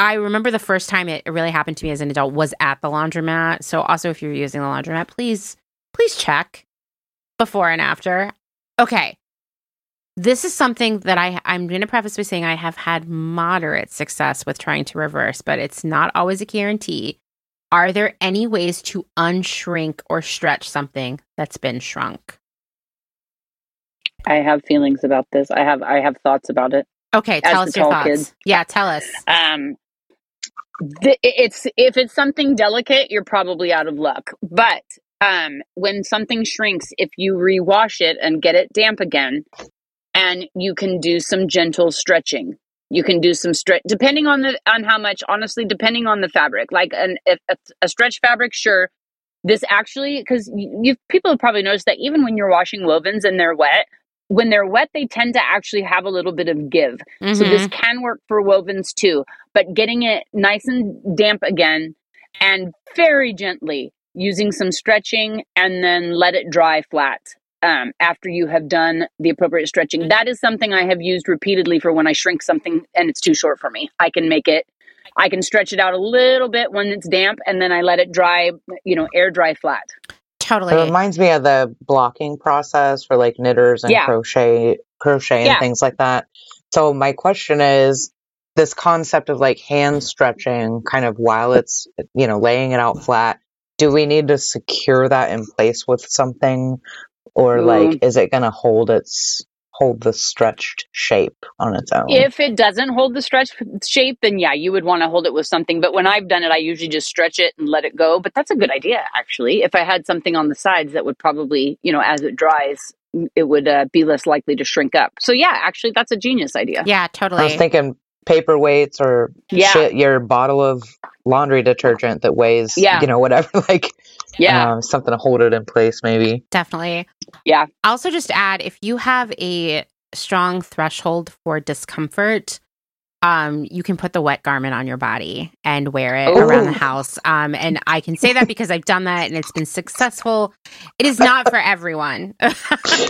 Speaker 1: I remember the first time it really happened to me as an adult was at the laundromat. So also if you're using the laundromat, please please check before and after. Okay. This is something that I I'm going to preface by saying I have had moderate success with trying to reverse, but it's not always a guarantee. Are there any ways to unshrink or stretch something that's been shrunk?
Speaker 2: I have feelings about this. I have I have thoughts about it.
Speaker 1: Okay, tell us your thoughts. Kid. Yeah, tell us.
Speaker 2: Um, the, it's if it's something delicate, you're probably out of luck. But um, when something shrinks, if you rewash it and get it damp again, and you can do some gentle stretching. You can do some stretch depending on the on how much. Honestly, depending on the fabric. Like an if a, a stretch fabric, sure. This actually, because you people have probably noticed that even when you're washing wovens and they're wet, when they're wet, they tend to actually have a little bit of give. Mm-hmm. So this mm-hmm. can work for wovens too, but getting it nice and damp again and very gently using some stretching and then let it dry flat um, after you have done the appropriate stretching. That is something I have used repeatedly for when I shrink something and it's too short for me. I can make it, I can stretch it out a little bit when it's damp and then I let it dry, you know, air dry flat.
Speaker 1: Totally.
Speaker 3: It reminds me of the blocking process for like knitters and yeah. crochet crochet and yeah. things like that. So my question is this concept of like hand stretching kind of while it's you know laying it out flat do we need to secure that in place with something or mm. like is it going to hold its hold the stretched shape on its own.
Speaker 2: If it doesn't hold the stretched shape, then yeah, you would want to hold it with something. But when I've done it, I usually just stretch it and let it go. But that's a good idea, actually. If I had something on the sides that would probably, you know, as it dries, it would uh, be less likely to shrink up. So yeah, actually, that's a genius idea.
Speaker 1: Yeah, totally.
Speaker 3: I was thinking paperweights or yeah. Shit, your bottle of laundry detergent that weighs, yeah. you know, whatever, like yeah, um, something to hold it in place, maybe.
Speaker 1: Definitely.
Speaker 2: Yeah.
Speaker 1: Also, just add if you have a strong threshold for discomfort, um, you can put the wet garment on your body and wear it Ooh. around the house. Um, and I can say that because I've done that and it's been successful. It is not for everyone.
Speaker 2: yeah,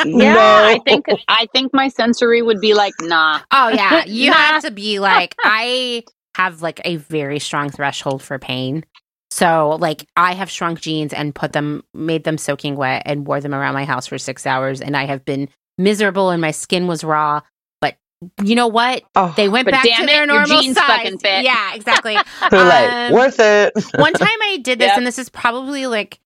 Speaker 2: no. I think I think my sensory would be like, nah.
Speaker 1: Oh yeah, you nah. have to be like, I have like a very strong threshold for pain. So like I have shrunk jeans and put them, made them soaking wet and wore them around my house for six hours, and I have been miserable and my skin was raw But you know what? Oh, they went back to it, their normal size. Yeah, exactly.
Speaker 3: um, worth it.
Speaker 1: one time I did this, yep. and this is probably like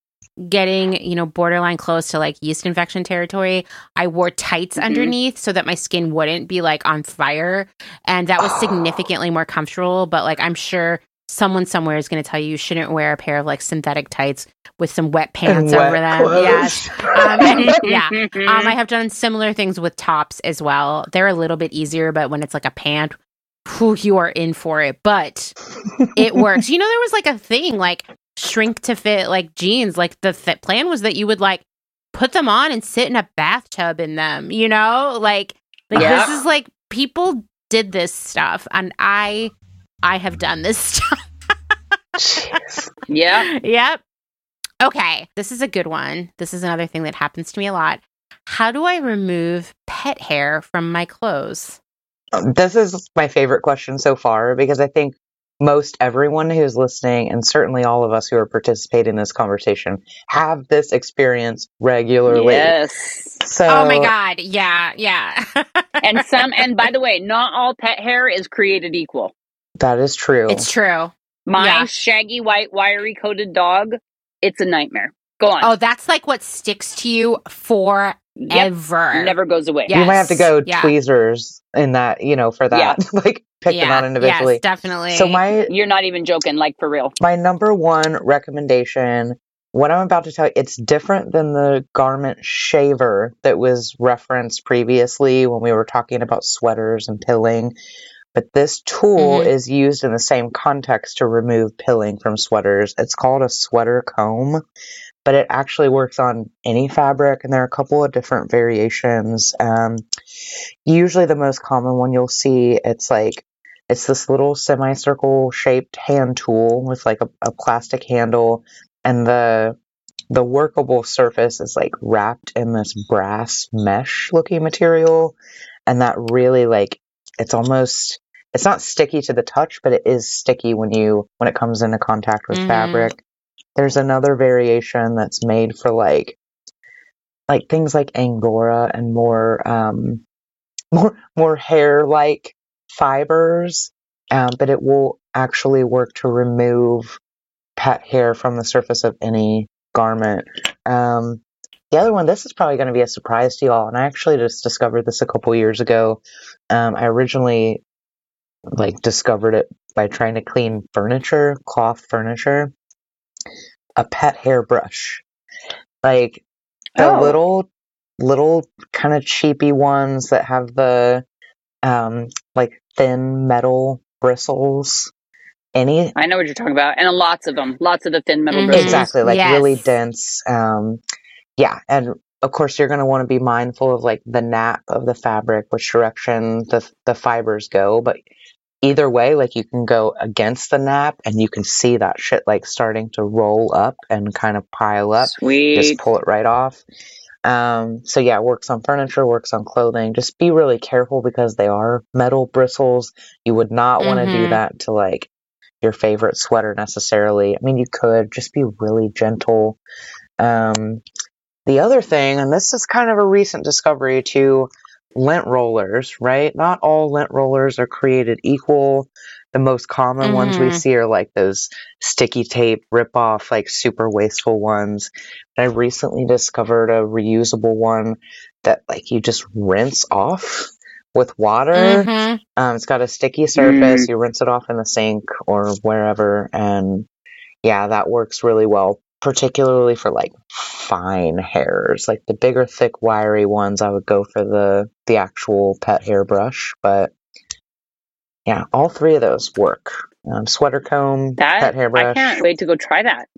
Speaker 1: getting you know borderline close to like yeast infection territory. I wore tights mm-hmm. underneath so that my skin wouldn't be like on fire, and that was significantly more comfortable. But like I'm sure someone somewhere is going to tell you you shouldn't wear a pair of like synthetic tights with some wet pants wet over them. Clothes. Yes. Um, yeah. Um, I have done similar things with tops as well. They're a little bit easier, but when it's like a pant, whew, you are in for it. But it works. You know, there was like a thing like shrink to fit like jeans. Like the th- plan was that you would like put them on and sit in a bathtub in them, you know? Like, like yeah. this is like people did this stuff and I I have done this
Speaker 2: stuff. yeah.
Speaker 1: Yep. Okay. This is a good one. This is another thing that happens to me a lot. How do I remove pet hair from my clothes?
Speaker 3: Um, this is my favorite question so far because I think most everyone who's listening, and certainly all of us who are participating in this conversation, have this experience regularly.
Speaker 2: Yes.
Speaker 1: So, oh my god, yeah, yeah.
Speaker 2: and some, and by the way, not all pet hair is created equal.
Speaker 3: That is true.
Speaker 1: It's true.
Speaker 2: My yeah. shaggy white wiry coated dog, it's a nightmare. Go on.
Speaker 1: Oh, that's like what sticks to you forever. Yep.
Speaker 2: Never goes away.
Speaker 3: Yes. You might have to go yeah. tweezers in that, you know, for that. Yeah. like pick yeah. them out individually. Yes,
Speaker 1: definitely.
Speaker 3: So my
Speaker 2: You're not even joking, like for real.
Speaker 3: My number one recommendation, what I'm about to tell you, it's different than the garment shaver that was referenced previously when we were talking about sweaters and pilling. But this tool mm-hmm. is used in the same context to remove pilling from sweaters. It's called a sweater comb but it actually works on any fabric, and there are a couple of different variations. Um, usually, the most common one you'll see it's like it's this little semicircle shaped hand tool with like a, a plastic handle, and the the workable surface is like wrapped in this brass mesh looking material, and that really like it's almost it's not sticky to the touch, but it is sticky when you when it comes into contact with mm-hmm. fabric. There's another variation that's made for like like things like angora and more um more more hair like fibers, um, but it will actually work to remove pet hair from the surface of any garment. Um, the other one, this is probably going to be a surprise to y'all, and I actually just discovered this a couple years ago. Um, I originally like discovered it by trying to clean furniture, cloth furniture, a pet hairbrush. Like the oh. little little kind of cheapy ones that have the um like thin metal bristles. Any
Speaker 2: I know what you're talking about. And lots of them. Lots of the thin metal mm-hmm. bristles.
Speaker 3: Exactly, like yes. really dense. Um yeah, and of course you're going to want to be mindful of like the nap of the fabric, which direction the the fibers go, but either way, like you can go against the nap and you can see that shit like starting to roll up and kind of pile up.
Speaker 2: Sweet.
Speaker 3: Just pull it right off. Um, so yeah, it works on furniture, works on clothing. Just be really careful because they are metal bristles. You would not want to mm-hmm. do that to like your favorite sweater necessarily. I mean, you could just be really gentle. Um, the other thing, and this is kind of a recent discovery too, lint rollers, right? Not all lint rollers are created equal. The most common mm-hmm. ones we mm-hmm. see are like those sticky tape rip off, like super wasteful ones. I recently discovered a reusable one that like you just rinse off with water. Mm-hmm. Um, it's got a sticky surface. Mm-hmm. You rinse it off in the sink or wherever, and yeah, that works really well particularly for like fine hairs. Like the bigger, thick, wiry ones, I would go for the the actual pet hairbrush. But yeah, all three of those work. Um, sweater comb, that, pet hairbrush. I
Speaker 2: can't wait to go try that.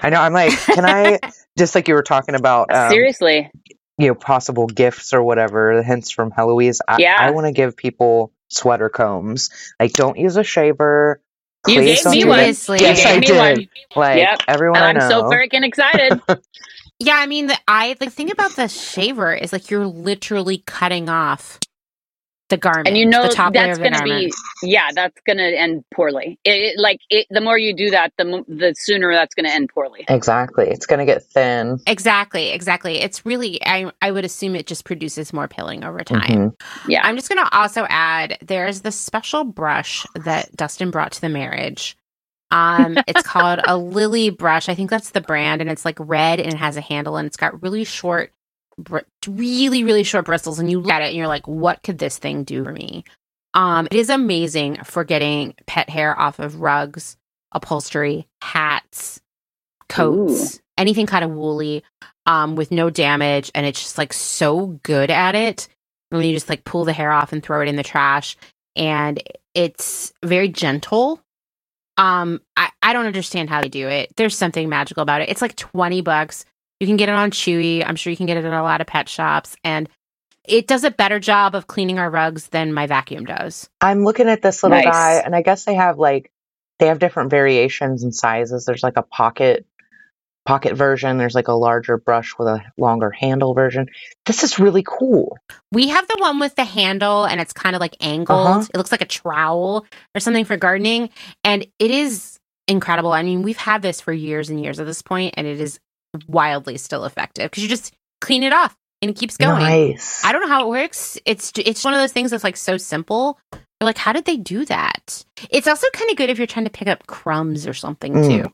Speaker 3: I know. I'm like, can I? just like you were talking about.
Speaker 2: Um, Seriously.
Speaker 3: You know, possible gifts or whatever. The hints from Heloise. I,
Speaker 2: yeah.
Speaker 3: I want to give people sweater combs. Like, don't use a shaver.
Speaker 2: You gave me one. Yes,
Speaker 3: you gave I
Speaker 2: me
Speaker 3: did. One. Like yep. everyone,
Speaker 2: I'm
Speaker 3: so
Speaker 2: freaking excited.
Speaker 1: yeah, I mean, the, I the thing about the shaver is like you're literally cutting off the garment,
Speaker 2: and you know
Speaker 1: the top
Speaker 2: that's
Speaker 1: going to
Speaker 2: be yeah, that's going to end poorly. It, it, like it, the more you do that, the the sooner that's going to end poorly.
Speaker 3: Exactly, it's going to get thin.
Speaker 1: Exactly, exactly. It's really I I would assume it just produces more pilling over time.
Speaker 2: Mm-hmm. Yeah,
Speaker 1: I'm just going to also add there's the special brush that Dustin brought to the marriage. Um, it's called a Lilly brush. I think that's the brand, and it's like red and it has a handle, and it's got really short br- really really short bristles and you look at it and you're like what could this thing do for me? Um it is amazing for getting pet hair off of rugs upholstery hats coats Ooh. anything kind of woolly um with no damage and it's just like so good at it. When you just like pull the hair off and throw it in the trash and it's very gentle. Um I, I don't understand how they do it. There's something magical about it. It's like 20 bucks you can get it on Chewy. I'm sure you can get it at a lot of pet shops. And it does a better job of cleaning our rugs than my vacuum does.
Speaker 3: I'm looking at this little nice. guy, and I guess they have like they have different variations and sizes. There's like a pocket pocket version. There's like a larger brush with a longer handle version. This is really cool.
Speaker 1: We have the one with the handle and it's kind of like angled. Uh-huh. It looks like a trowel or something for gardening. And it is incredible. I mean, we've had this for years and years at this point, and it is wildly still effective because you just clean it off and it keeps going.
Speaker 3: Nice.
Speaker 1: I don't know how it works. It's it's one of those things that's like so simple. You're like, how did they do that? It's also kind of good if you're trying to pick up crumbs or something mm. too.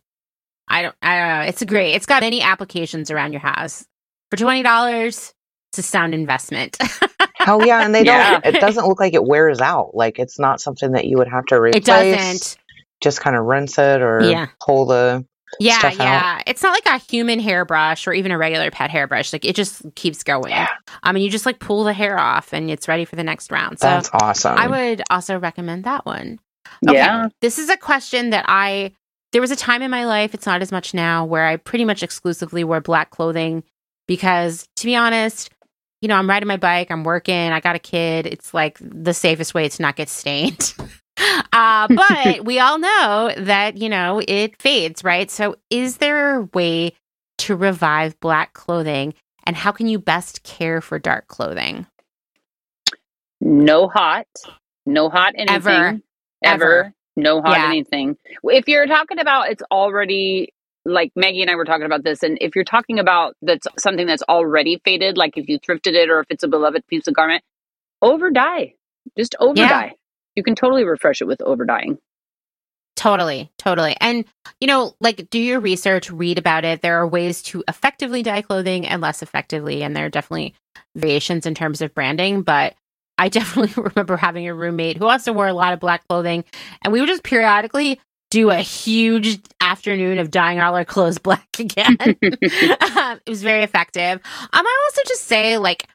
Speaker 1: I don't I don't know. It's a great. It's got many applications around your house. For twenty dollars, it's a sound investment.
Speaker 3: Hell yeah, and they don't. It doesn't look like it wears out. Like it's not something that you would have to replace. It doesn't. Just kind of rinse it or yeah. pull the
Speaker 1: yeah, yeah. Out. It's not like a human hairbrush or even a regular pet hairbrush. Like it just keeps going. Yeah. I mean, you just like pull the hair off and it's ready for the next round. So
Speaker 3: That's awesome.
Speaker 1: I would also recommend that one. Okay, yeah. This is a question that I there was a time in my life, it's not as much now, where I pretty much exclusively wore black clothing because, to be honest, you know, I'm riding my bike, I'm working, I got a kid. It's like the safest way to not get stained. uh, but we all know that, you know, it fades, right? So, is there a way to revive black clothing? And how can you best care for dark clothing?
Speaker 2: No hot, no hot anything. Ever. Ever. ever no hot yeah. anything. If you're talking about it's already like Maggie and I were talking about this, and if you're talking about that's something that's already faded, like if you thrifted it or if it's a beloved piece of garment, over dye. Just over dye. Yeah. You can totally refresh it with over dyeing.
Speaker 1: Totally, totally. And, you know, like do your research, read about it. There are ways to effectively dye clothing and less effectively. And there are definitely variations in terms of branding. But I definitely remember having a roommate who also wore a lot of black clothing, and we would just periodically do a huge afternoon of dyeing all our clothes black again. um, it was very effective. Um, I also just say, like,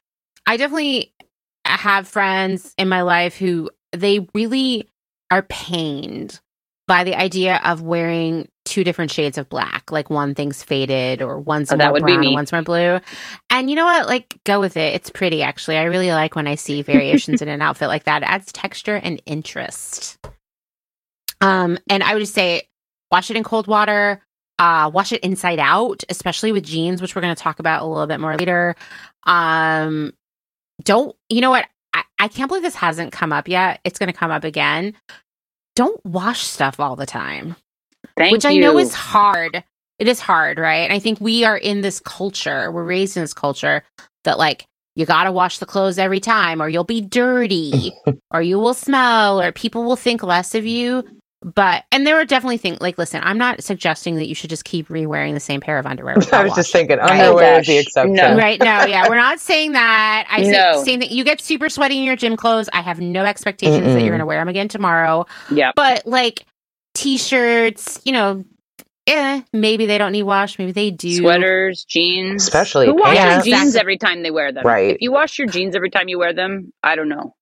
Speaker 1: I definitely have friends in my life who they really are pained by the idea of wearing two different shades of black. Like one thing's faded or one's oh, more brown and one's more blue. And you know what? Like go with it. It's pretty actually. I really like when I see variations in an outfit like that. It adds texture and interest. Um, and I would just say wash it in cold water. Uh, wash it inside out, especially with jeans, which we're going to talk about a little bit more later. Um, don't you know what? I, I can't believe this hasn't come up yet. It's going to come up again don't wash stuff all the time.
Speaker 2: Thank you.
Speaker 1: which
Speaker 2: you.
Speaker 1: I know is hard. It is hard, right? And I think we are in this culture, we're raised in this culture that like you got to wash the clothes every time or you'll be dirty or you will smell or people will think less of you. But and there were definitely things like listen, I'm not suggesting that you should just keep re-wearing the same pair of underwear.
Speaker 3: I was just thinking underwear is the exception.
Speaker 1: No. Right? No, yeah, we're not saying that. I no. say saying that you get super sweaty in your gym clothes. I have no expectations Mm-mm. that you're going to wear them again tomorrow.
Speaker 2: Yeah,
Speaker 1: but like t-shirts, you know, yeah, maybe they don't need wash. Maybe they do.
Speaker 2: Sweaters, jeans,
Speaker 3: especially.
Speaker 2: Who washes jeans every time they wear them? Right. If you wash your jeans every time you wear them, I don't know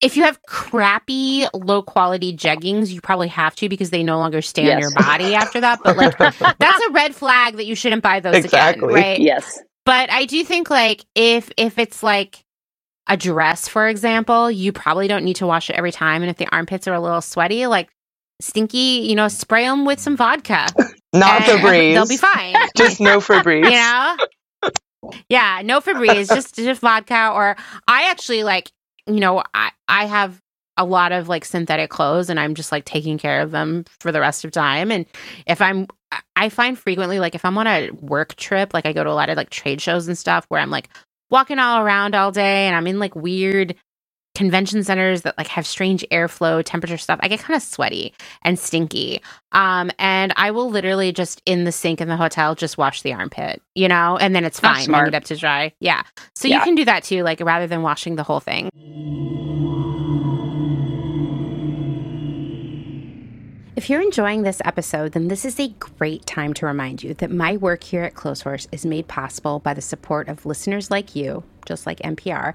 Speaker 1: if you have crappy low quality jeggings you probably have to because they no longer stay yes. on your body after that. But like that's a red flag that you shouldn't buy those exactly. again right?
Speaker 2: Yes.
Speaker 1: But i do think like if if it's like a dress for example you probably don't need to wash it every time. And if the armpits are a little sweaty like stinky you know spray them with some vodka.
Speaker 3: Not Febreze
Speaker 1: they'll be fine.
Speaker 3: Just no Febreze.
Speaker 1: You know? Yeah no Febreze just just vodka. Or i actually like you know, I I have a lot of like synthetic clothes and I'm just like taking care of them for the rest of time. And if I'm, I find frequently like if I'm on a work trip, like I go to a lot of like trade shows and stuff where I'm like walking all around all day and I'm in like weird convention centers that like have strange airflow temperature stuff i get kind of sweaty and stinky. Um and i will literally just in the sink in the hotel just wash the armpit you know? And then it's fine hang it up to dry. Yeah. So yeah. you can do that too like rather than washing the whole thing. If you're enjoying this episode, then this is a great time to remind you that my work here at Clotheshorse is made possible by the support of listeners like you, just like NPR,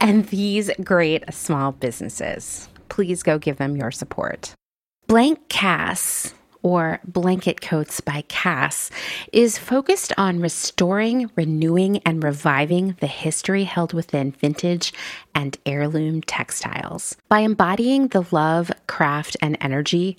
Speaker 1: and these great small businesses. Please go give them your support. Blank Cass or Blanket Coats by Cass, is focused on restoring, renewing, and reviving the history held within vintage and heirloom textiles. By embodying the love, craft, and energy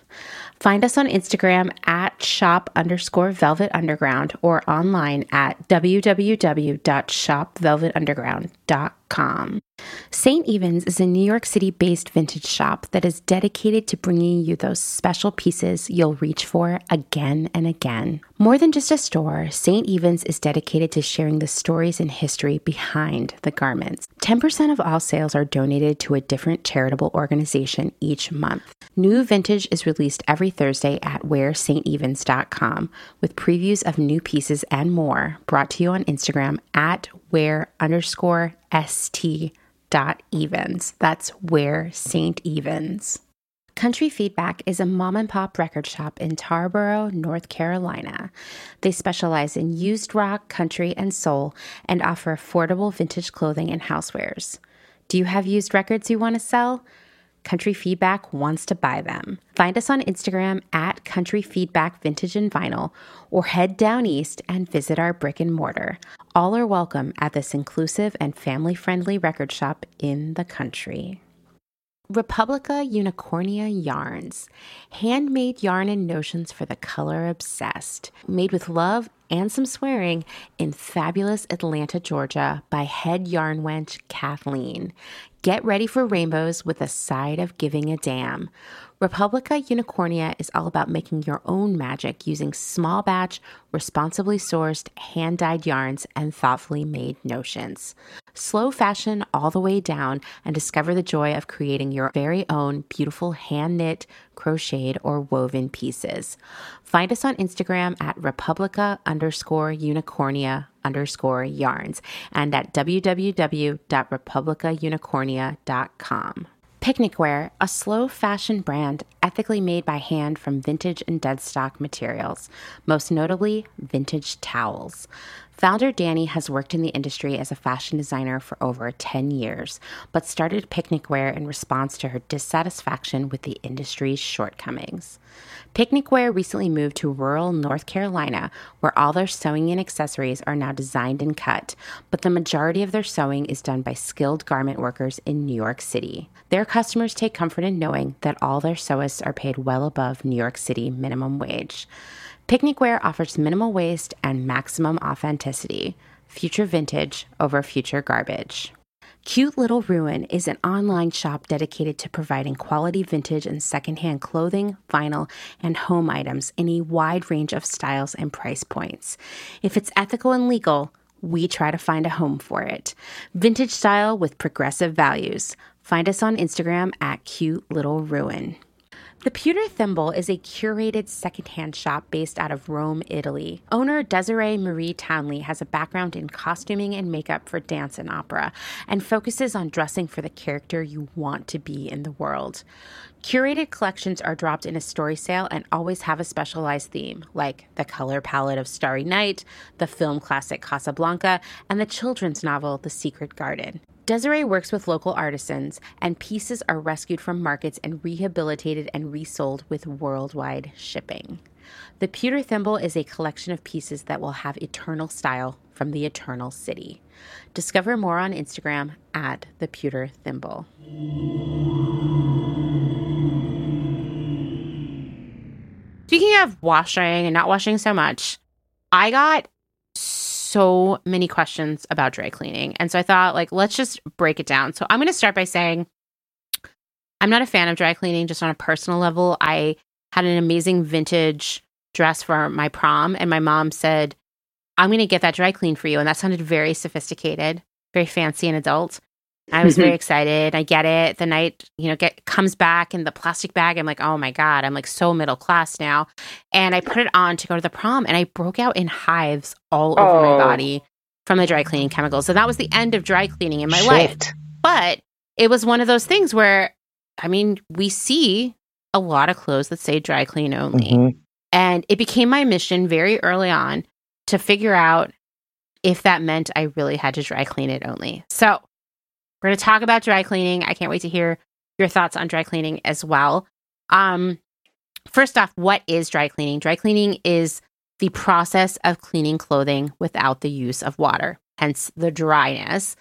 Speaker 1: Find us on Instagram at shop underscore velvet underground or online at www.shopvelvetunderground.com. St. Evens is a New York City based vintage shop that is dedicated to bringing you those special pieces you'll reach for again and again. More than just a store, St. Evens is dedicated to sharing the stories and history behind the garments. 10% of all sales are donated to a different charitable organization each month. New vintage is released every Thursday at wearstevens.com with previews of new pieces and more brought to you on Instagram at wear underscore st dot evens. That's where St. Evens. Country Feedback is a mom and pop record shop in Tarboro, North Carolina. They specialize in used rock, country, and soul and offer affordable vintage clothing and housewares. Do you have used records you want to sell? Country Feedback wants to buy them. Find us on Instagram at Country Feedback Vintage and Vinyl or head down east and visit our brick and mortar. All are welcome at this inclusive and family friendly record shop in the country. Republica Unicornia Yarns, handmade yarn and notions for the color obsessed, made with love and some swearing in fabulous Atlanta, Georgia by head yarn wench Kathleen. Get ready for rainbows with a side of giving a damn. Republica Unicornia is all about making your own magic using small batch, responsibly sourced, hand dyed yarns and thoughtfully made notions. Slow fashion all the way down and discover the joy of creating your very own beautiful hand knit, crocheted, or woven pieces. Find us on Instagram at Republica underscore unicornia underscore yarns and at www.republicaunicornia.com. Picnicwear, a slow fashion brand ethically made by hand from vintage and dead stock materials, most notably vintage towels. Founder Danny has worked in the industry as a fashion designer for over 10 years, but started Picnicwear in response to her dissatisfaction with the industry's shortcomings. Picnicwear recently moved to rural North Carolina, where all their sewing and accessories are now designed and cut, but the majority of their sewing is done by skilled garment workers in New York City. Their customers take comfort in knowing that all their sewists are paid well above New York City minimum wage. Picnicwear offers minimal waste and maximum authenticity. Future vintage over future garbage. Cute Little Ruin is an online shop dedicated to providing quality vintage and secondhand clothing, vinyl, and home items in a wide range of styles and price points. If it's ethical and legal, we try to find a home for it. Vintage style with progressive values. Find us on Instagram at Cute Little Ruin. The Pewter Thimble is a curated secondhand shop based out of Rome, Italy. Owner Desiree Marie Townley has a background in costuming and makeup for dance and opera and focuses on dressing for the character you want to be in the world. Curated collections are dropped in a story sale and always have a specialized theme, like the color palette of Starry Night, the film classic Casablanca, and the children's novel The Secret Garden. Desiree works with local artisans, and pieces are rescued from markets and rehabilitated and resold with worldwide shipping. The Pewter Thimble is a collection of pieces that will have eternal style from the Eternal City. Discover more on Instagram at the Pewter Thimble. Speaking of washing and not washing so much, I got so many questions about dry cleaning. And so I thought, like, let's just break it down. So I'm going to start by saying I'm not a fan of dry cleaning, just on a personal level. I had an amazing vintage dress for my prom, and my mom said, I'm going to get that dry clean for you. And that sounded very sophisticated, very fancy and adult. I was very excited. I get it. The night, you know, get comes back in the plastic bag. I'm like, oh my God, I'm like so middle class now. And I put it on to go to the prom and I broke out in hives all over oh. my body from the dry cleaning chemicals. So that was the end of dry cleaning in my Shit. life. But it was one of those things where, I mean, we see a lot of clothes that say dry clean only. Mm-hmm. And it became my mission very early on to figure out if that meant I really had to dry clean it only. So we're going to talk about dry cleaning. I can't wait to hear your thoughts on dry cleaning as well. Um, first off, what is dry cleaning? Dry cleaning is the process of cleaning clothing without the use of water, hence the dryness.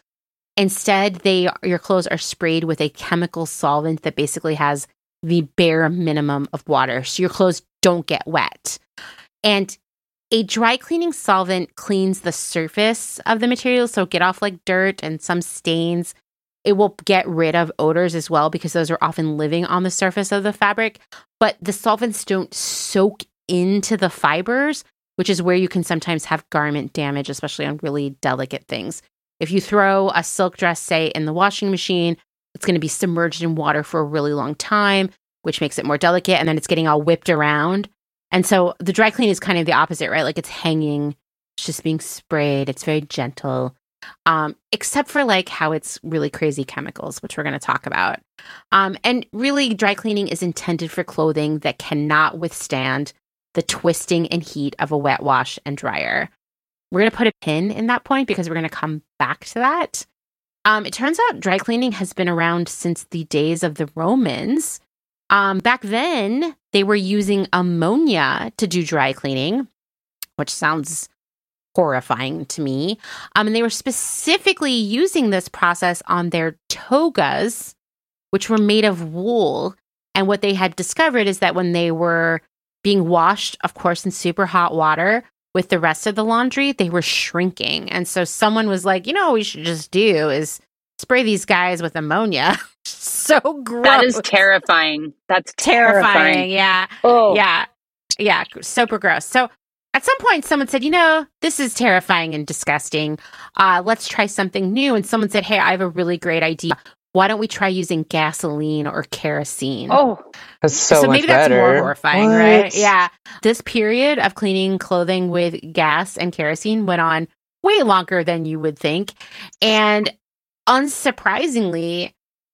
Speaker 1: Instead, they your clothes are sprayed with a chemical solvent that basically has the bare minimum of water, so your clothes don't get wet. And a dry cleaning solvent cleans the surface of the material, so get off like dirt and some stains. It will get rid of odors as well because those are often living on the surface of the fabric. But the solvents don't soak into the fibers, which is where you can sometimes have garment damage, especially on really delicate things. If you throw a silk dress, say, in the washing machine, it's going to be submerged in water for a really long time, which makes it more delicate. And then it's getting all whipped around. And so the dry clean is kind of the opposite, right? Like it's hanging, it's just being sprayed. It's very gentle, um, except for like how it's really crazy chemicals, which we're going to talk about. Um, and really, dry cleaning is intended for clothing that cannot withstand the twisting and heat of a wet wash and dryer. We're going to put a pin in that point because we're going to come back to that. Um, it turns out dry cleaning has been around since the days of the Romans. Um, back then, they were using ammonia to do dry cleaning, which sounds horrifying to me. Um, and they were specifically using this process on their togas, which were made of wool. And what they had discovered is that when they were being washed, of course, in super hot water with the rest of the laundry, they were shrinking. And so someone was like, you know, what we should just do is spray these guys with ammonia. so gross.
Speaker 2: That is terrifying. That's terrifying. terrifying.
Speaker 1: Yeah. Oh. Yeah. Yeah. Super gross. So at some point, someone said, you know, this is terrifying and disgusting. Uh, let's try something new. And someone said, hey, I have a really great idea why don't we try using gasoline or kerosene?
Speaker 2: Oh,
Speaker 3: that's so, so maybe that's better.
Speaker 1: more horrifying, what? right? Yeah. This period of cleaning clothing with gas and kerosene went on way longer than you would think. And unsurprisingly,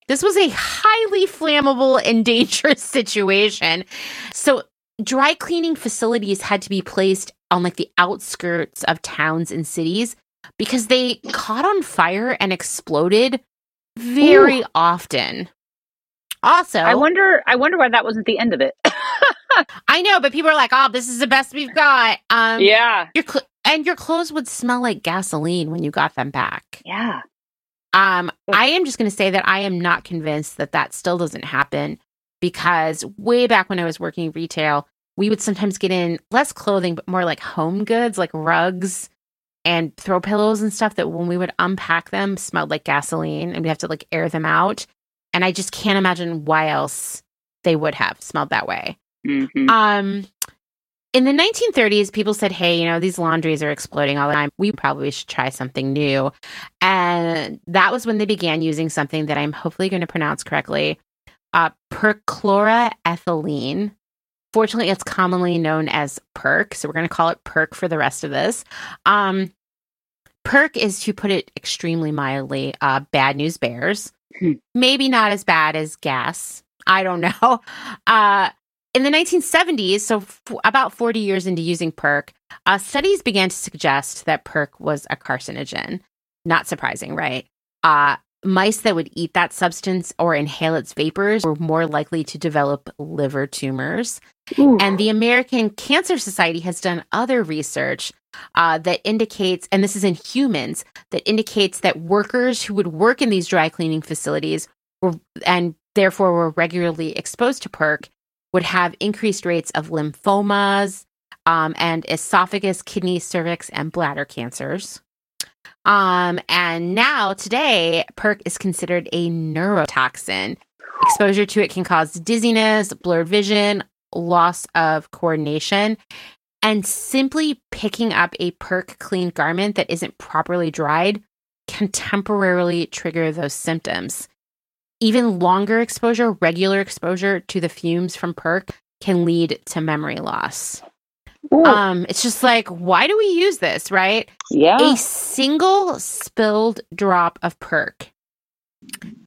Speaker 1: this was a highly flammable and dangerous situation. So, dry cleaning facilities had to be placed on like the outskirts of towns and cities because they caught on fire and exploded very Ooh. often. Also,
Speaker 2: I wonder. I wonder why that wasn't the end of it.
Speaker 1: I know, but people are like, "Oh, this is the best we've got."
Speaker 2: Um, yeah,
Speaker 1: your cl- and your clothes would smell like gasoline when you got them back.
Speaker 2: Yeah.
Speaker 1: Um, I am just going to say that I am not convinced that that still doesn't happen because way back when I was working retail, we would sometimes get in less clothing, but more like home goods, like rugs and throw pillows and stuff that when we would unpack them smelled like gasoline and we have to like air them out. And I just can't imagine why else they would have smelled that way. Mm-hmm. Um, in the 1930s, people said, hey, you know, these laundries are exploding all the time. We probably should try something new. And that was when they began using something that I'm hopefully going to pronounce correctly uh, perchloroethylene. Fortunately, it's commonly known as perc. So we're going to call it perc for the rest of this. Um, perc is, to put it extremely mildly, uh, bad news bears. Hmm. Maybe not as bad as gas. I don't know. Uh, in the 1970s, so f- about 40 years into using perc, uh, studies began to suggest that perc was a carcinogen. Not surprising, right? Uh, mice that would eat that substance or inhale its vapors were more likely to develop liver tumors. Ooh. And the American Cancer Society has done other research uh, that indicates, and this is in humans, that indicates that workers who would work in these dry cleaning facilities were, and therefore were regularly exposed to perc would have increased rates of lymphomas um, and esophagus, kidney, cervix, and bladder cancers. Um, and now today, perc is considered a neurotoxin. Exposure to it can cause dizziness, blurred vision, loss of coordination. And simply picking up a perc clean garment that isn't properly dried can temporarily trigger those symptoms. Even longer exposure, regular exposure to the fumes from perc can lead to memory loss. Ooh. Um, it's just like, why do we use this, right?
Speaker 2: Yeah.
Speaker 1: A single spilled drop of perc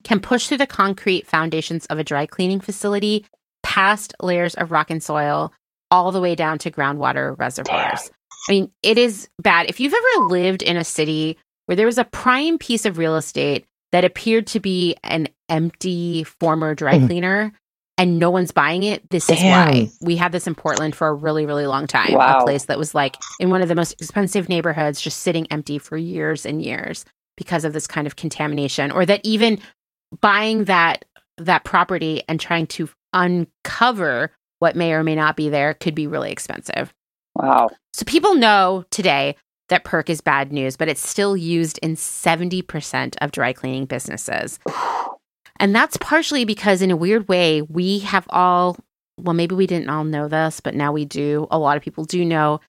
Speaker 1: can push through the concrete foundations of a dry cleaning facility, past layers of rock and soil, all the way down to groundwater reservoirs. Damn. I mean, it is bad. If you've ever lived in a city where there was a prime piece of real estate that appeared to be an empty former dry mm. cleaner and no one's buying it, this Damn. is why. We had this in Portland for a really, really long time. Wow. A place that was like in one of the most expensive neighborhoods, just sitting empty for years and years because of this kind of contamination. Or that even buying that that property and trying to uncover what may or may not be there could be really expensive.
Speaker 2: Wow.
Speaker 1: So people know today that perc is bad news, but it's still used in 70% of dry cleaning businesses. And that's partially because, in a weird way, we have all, well, maybe we didn't all know this, but now we do. A lot of people do know.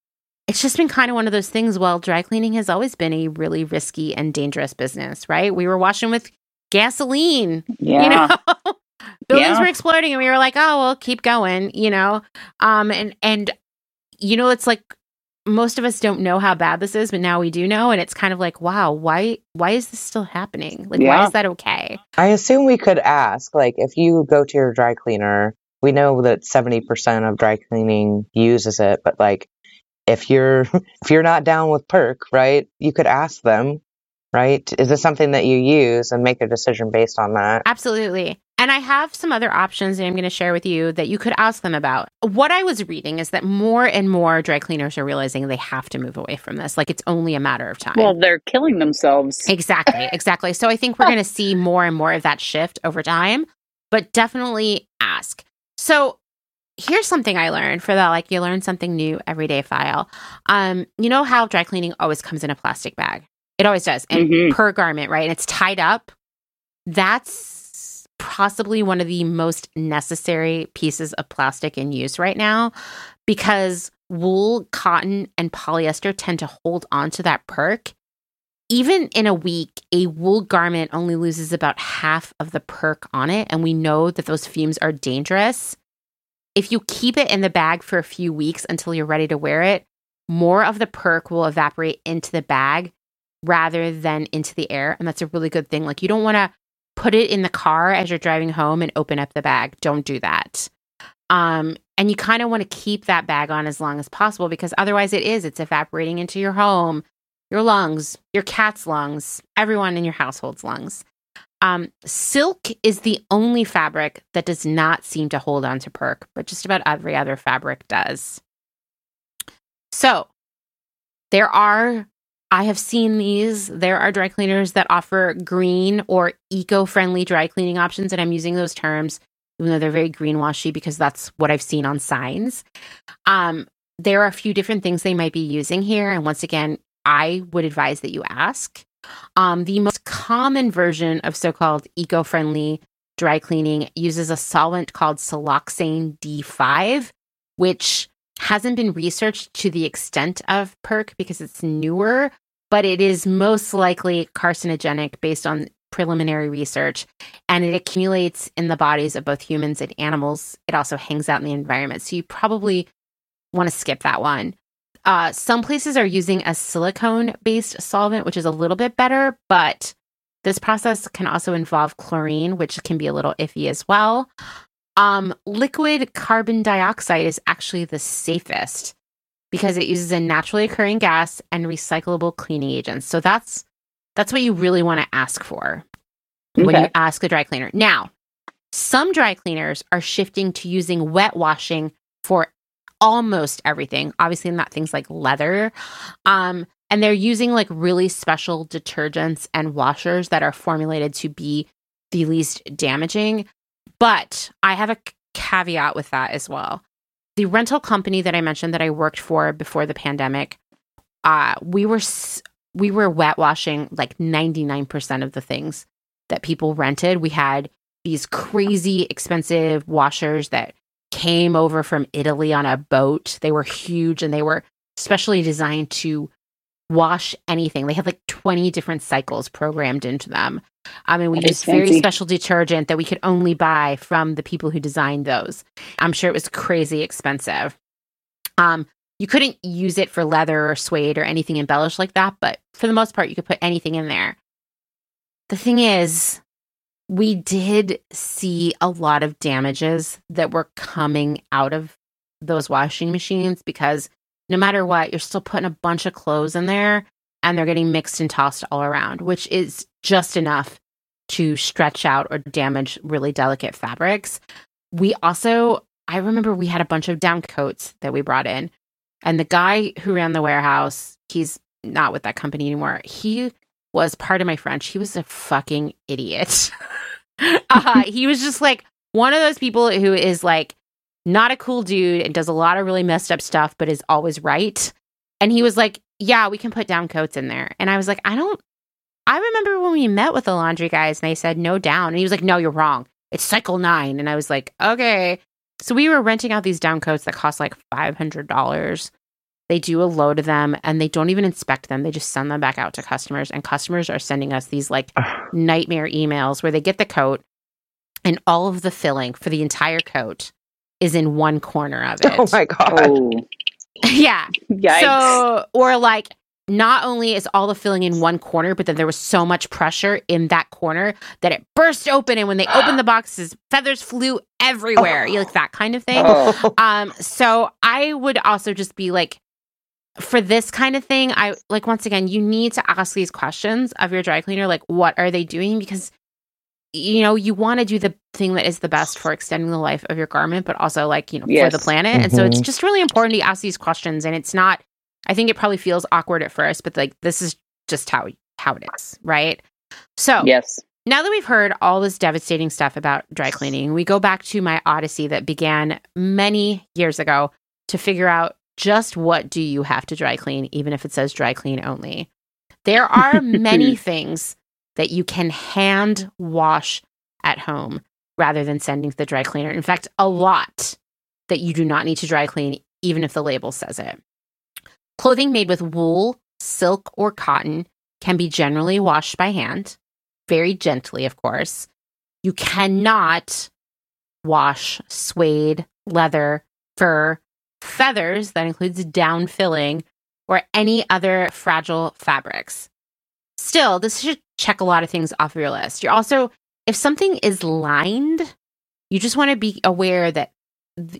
Speaker 1: It's just been kind of one of those things. Well, dry cleaning has always been a really risky and dangerous business, right? We were washing with gasoline, yeah. you know? Buildings yeah. were exploding and we were like, oh, well, keep going, you know? Um, and, and, you know, it's like most of us don't know how bad this is, but now we do know, and it's kind of like, wow, why why is this still happening? Like, yeah. why is that okay?
Speaker 3: I assume we could ask, like, if you go to your dry cleaner, we know that seventy percent of dry cleaning uses it, but like, if you're if you're not down with perc, right, you could ask them, right? Is this something that you use, and make a decision based on that?
Speaker 1: Absolutely. And I have some other options that I'm going to share with you that you could ask them about. What I was reading is that more and more dry cleaners are realizing they have to move away from this. Like it's only a matter of time.
Speaker 2: Well, they're killing themselves.
Speaker 1: Exactly. Exactly. so I think we're going to see more and more of that shift over time, but definitely ask. So here's something I learned for that like you learn something new every day file. Um, you know how dry cleaning always comes in a plastic bag? It always does. And mm-hmm. per garment, right? And it's tied up. That's possibly one of the most necessary pieces of plastic in use right now because wool, cotton, and polyester tend to hold onto that perc. Even in a week, a wool garment only loses about half of the perc on it. And we know that those fumes are dangerous. If you keep it in the bag for a few weeks until you're ready to wear it, more of the perc will evaporate into the bag rather than into the air. And that's a really good thing. Like, you don't want to put it in the car as you're driving home and open up the bag. Don't do that. Um, and you kind of want to keep that bag on as long as possible because otherwise it is, it's evaporating into your home, your lungs, your cat's lungs, everyone in your household's lungs. Um, silk is the only fabric that does not seem to hold on to perc, but just about every other fabric does. So there are I have seen these. There are dry cleaners that offer green or eco friendly dry cleaning options, and I'm using those terms, even though they're very greenwashy because that's what I've seen on signs. Um, there are a few different things they might be using here. And once again, I would advise that you ask. Um, the most common version of so called eco friendly dry cleaning uses a solvent called siloxane D5, which hasn't been researched to the extent of PERC because it's newer, but it is most likely carcinogenic based on preliminary research and it accumulates in the bodies of both humans and animals. It also hangs out in the environment. So you probably want to skip that one. Uh, some places are using a silicone based solvent, which is a little bit better, but this process can also involve chlorine, which can be a little iffy as well. Um, liquid carbon dioxide is actually the safest because it uses a naturally occurring gas and recyclable cleaning agents. So that's that's what you really want to ask for okay. when you ask a dry cleaner. Now, some dry cleaners are shifting to using wet washing for almost everything. Obviously, not things like leather. Um, and they're using like really special detergents and washers that are formulated to be the least damaging. But I have a caveat with that as well. The rental company that I mentioned that I worked for before the pandemic, uh, we were we were wet washing like 99% of the things that people rented. We had these crazy expensive washers that came over from Italy on a boat. They were huge and they were specially designed to wash anything. They have like 20 different cycles programmed into them. I mean, we use very special detergent that we could only buy from the people who designed those. I'm sure it was crazy expensive. Um, you couldn't use it for leather or suede or anything embellished like that, but for the most part, you could put anything in there. The thing is, we did see a lot of damages that were coming out of those washing machines because no matter what, you're still putting a bunch of clothes in there and they're getting mixed and tossed all around, which is just enough to stretch out or damage really delicate fabrics. We also, I remember we had a bunch of down coats that we brought in and the guy who ran the warehouse, he's not with that company anymore. He was part of my French. He was a fucking idiot. uh, he was just like one of those people who is like not a cool dude and does a lot of really messed up stuff, but is always right. And he was like, Yeah, we can put down coats in there. And I was like, I don't. I remember when we met with the laundry guys and they said no down. And he was like, No, you're wrong. It's cycle nine. And I was like, Okay. So we were renting out these down coats that cost like $500. They do a load of them and they don't even inspect them. They just send them back out to customers. And customers are sending us these like nightmare emails where they get the coat and all of the filling for the entire coat is in one corner of it.
Speaker 3: Oh my God. Oh.
Speaker 1: yeah. Yikes. So, or like, not only is all the filling in one corner, but then there was so much pressure in that corner that it burst open. And when they opened the boxes, feathers flew everywhere. Oh. Like that kind of thing. Oh. Um, so I would also just be like, for this kind of thing, I like once again, you need to ask these questions of your dry cleaner, like what are they doing? Because you know, you want to do the thing that is the best for extending the life of your garment, but also like, you know, yes. for the planet. Mm-hmm. And so it's mm-hmm. just really important to ask these questions. And it's not I think it probably feels awkward at first, but like this is just how how it is, right? So
Speaker 2: yes.
Speaker 1: Now that we've heard all this devastating stuff about dry cleaning, we go back to my odyssey that began many years ago to figure out just what do you have to dry clean, even if it says dry clean only. There are many things that you can hand wash at home rather than sending to the dry cleaner. In fact, a lot that you do not need to dry clean, even if the label says it. Clothing made with wool, silk, or cotton can be generally washed by hand, very gently, of course. You cannot wash suede, leather, fur, feathers, that includes down filling, or any other fragile fabrics. Still, this should check a lot of things off of your list. You're also, if something is lined, you just want to be aware that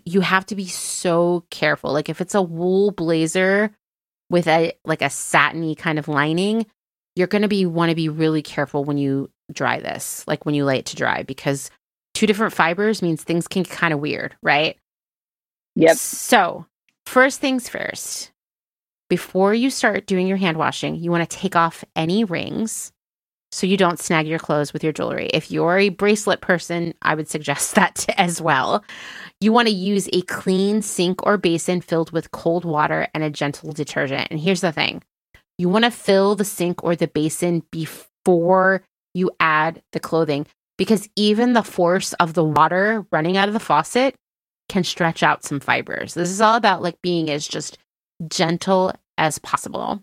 Speaker 1: you have to be so careful. Like if it's a wool blazer with a like a satiny kind of lining, you're going to be want to be really careful when you dry this, like when you lay it to dry because two different fibers means things can get kind of weird, right?
Speaker 2: Yep.
Speaker 1: So, first things first, before you start doing your hand washing, you want to take off any rings so you don't snag your clothes with your jewelry. If you're a bracelet person, I would suggest that as well. You want to use a clean sink or basin filled with cold water and a gentle detergent. And here's the thing you want to fill the sink or the basin before you add the clothing because even the force of the water running out of the faucet can stretch out some fibers. This is all about like being as just gentle as possible.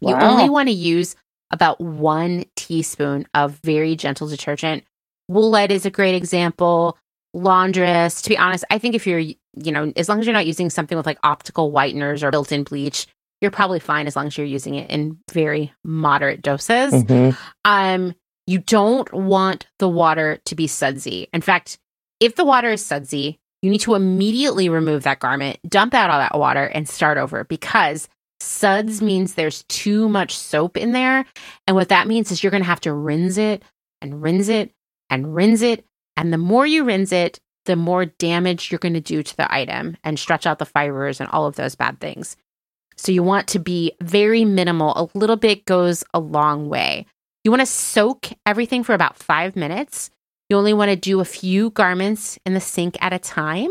Speaker 1: Wow. You only want to use about one teaspoon of very gentle detergent. Woolite is a great example laundress. To be honest, I think if you're, you know, as long as you're not using something with like optical whiteners or built in bleach, you're probably fine as long as you're using it in very moderate doses. Mm-hmm. Um, you don't want the water to be sudsy. In fact, if the water is sudsy, you need to immediately remove that garment, dump out all that water, and start over because suds means there's too much soap in there. And what that means is you're going to have to rinse it and rinse it and rinse it and the more you rinse it, the more damage you're going to do to the item and stretch out the fibers and all of those bad things. So you want to be very minimal. A little bit goes a long way. You want to soak everything for about five minutes. You only want to do a few garments in the sink at a time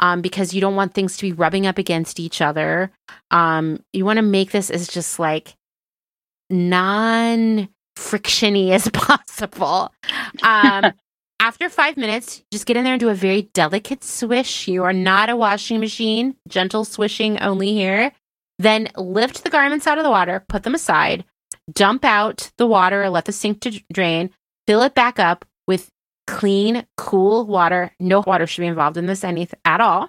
Speaker 1: um, because you don't want things to be rubbing up against each other. Um, you want to make this as just like non frictiony as possible. Um, after five minutes, just get in there and do a very delicate swish. You are not a washing machine, gentle swishing only here. Then lift the garments out of the water, put them aside, dump out the water, let the sink to drain, fill it back up with clean, cool water. No water should be involved in this any at all.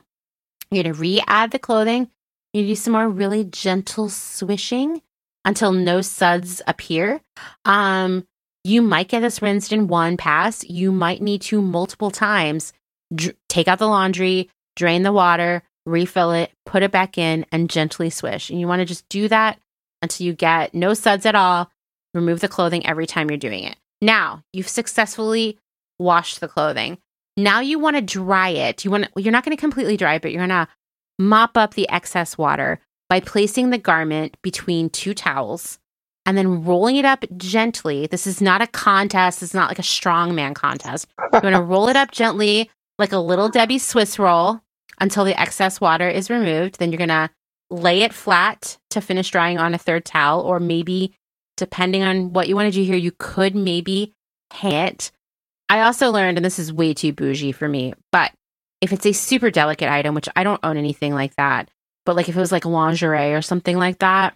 Speaker 1: You're going to re-add the clothing. You do some more really gentle swishing until no suds appear. Um, you might get this rinsed in one pass. You might need to multiple times dr- take out the laundry, drain the water, refill it, put it back in, and gently swish. And you want to just do that until you get no suds at all. Remove the clothing every time you're doing it. Now, you've successfully washed the clothing. Now you want to dry it. You want you're not going to completely dry it, but you're going to mop up the excess water by placing the garment between two towels and then rolling it up gently. This is not a contest. It's not like a strongman contest. You're going to roll it up gently like a little Debbie Swiss roll until the excess water is removed. Then you're going to lay it flat to finish drying on a third towel, or maybe, depending on what you want to do here, you could maybe hang it. I also learned, and this is way too bougie for me, but if it's a super delicate item, which I don't own anything like that, but like if it was like lingerie or something like that,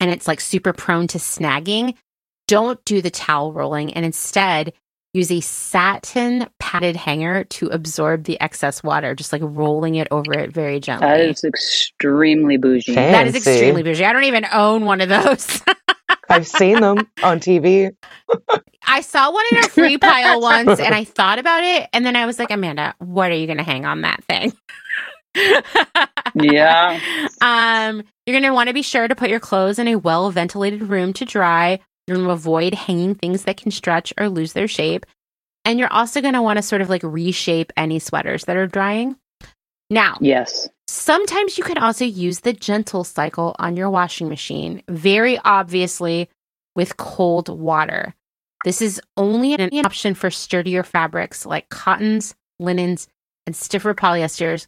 Speaker 1: and it's like super prone to snagging, don't do the towel rolling and instead use a satin padded hanger to absorb the excess water, just like rolling it over it very gently.
Speaker 2: That is extremely bougie.
Speaker 3: Fancy.
Speaker 1: That is extremely bougie. I don't even own one of those.
Speaker 3: I've seen them on TV.
Speaker 1: I saw one in a free pile once and I thought about it. And then I was like, Amanda, what are you going to hang on that thing?
Speaker 2: yeah.
Speaker 1: Um, you're going to want to be sure to put your clothes in a well ventilated room to dry. You're going to avoid hanging things that can stretch or lose their shape. And you're also going to want to sort of like reshape any sweaters that are drying. Now,
Speaker 2: yes.
Speaker 1: Sometimes you can also use the gentle cycle on your washing machine, very obviously with cold water. This is only an option for sturdier fabrics like cottons, linens, and stiffer polyesters.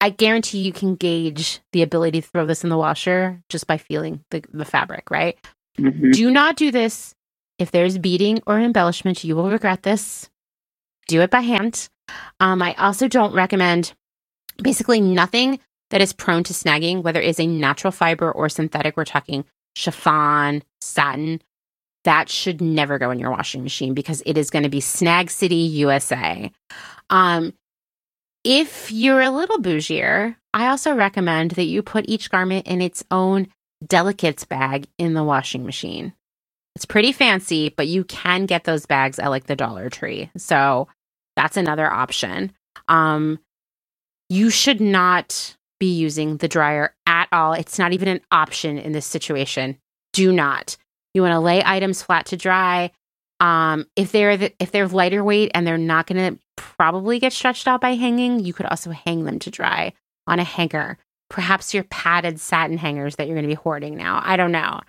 Speaker 1: I guarantee you can gauge the ability to throw this in the washer just by feeling the, the fabric, right? Mm-hmm. Do not do this. If there's beading or embellishment, you will regret this. Do it by hand. Um, I also don't recommend basically nothing that is prone to snagging, whether it's a natural fiber or synthetic. We're talking chiffon, satin. That should never go in your washing machine because it is going to be Snag City, USA. Um, if you're a little bougier, I also recommend that you put each garment in its own delicates bag in the washing machine. It's pretty fancy, but you can get those bags at like the Dollar Tree. So that's another option. Um, you should not be using the dryer at all. It's not even an option in this situation. Do not. You want to lay items flat to dry. Um, if they're the, if they're lighter weight and they're not going to probably get stretched out by hanging, you could also hang them to dry on a hanger. Perhaps your padded satin hangers that you're going to be hoarding now. I don't know.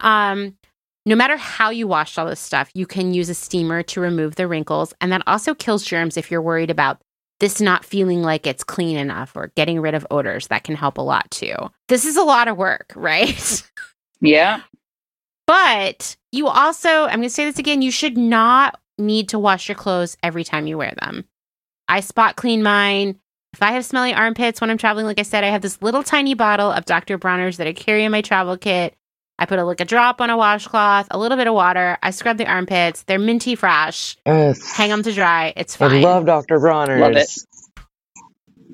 Speaker 1: Um, no matter how you wash all this stuff, you can use a steamer to remove the wrinkles, and that also kills germs if you're worried about this not feeling like it's clean enough or getting rid of odors. That can help a lot too. This is a lot of work, right?
Speaker 2: Yeah.
Speaker 1: But you also, I'm going to say this again, you should not need to wash your clothes every time you wear them. I spot clean mine. If I have smelly armpits when I'm traveling, like I said, I have this little tiny bottle of Dr. Bronner's that I carry in my travel kit. I put a like a drop on a washcloth, a little bit of water. I scrub the armpits. They're minty fresh.
Speaker 3: Yes.
Speaker 1: Hang them to dry. It's fine.
Speaker 3: I love Dr. Bronner's.
Speaker 2: Love it.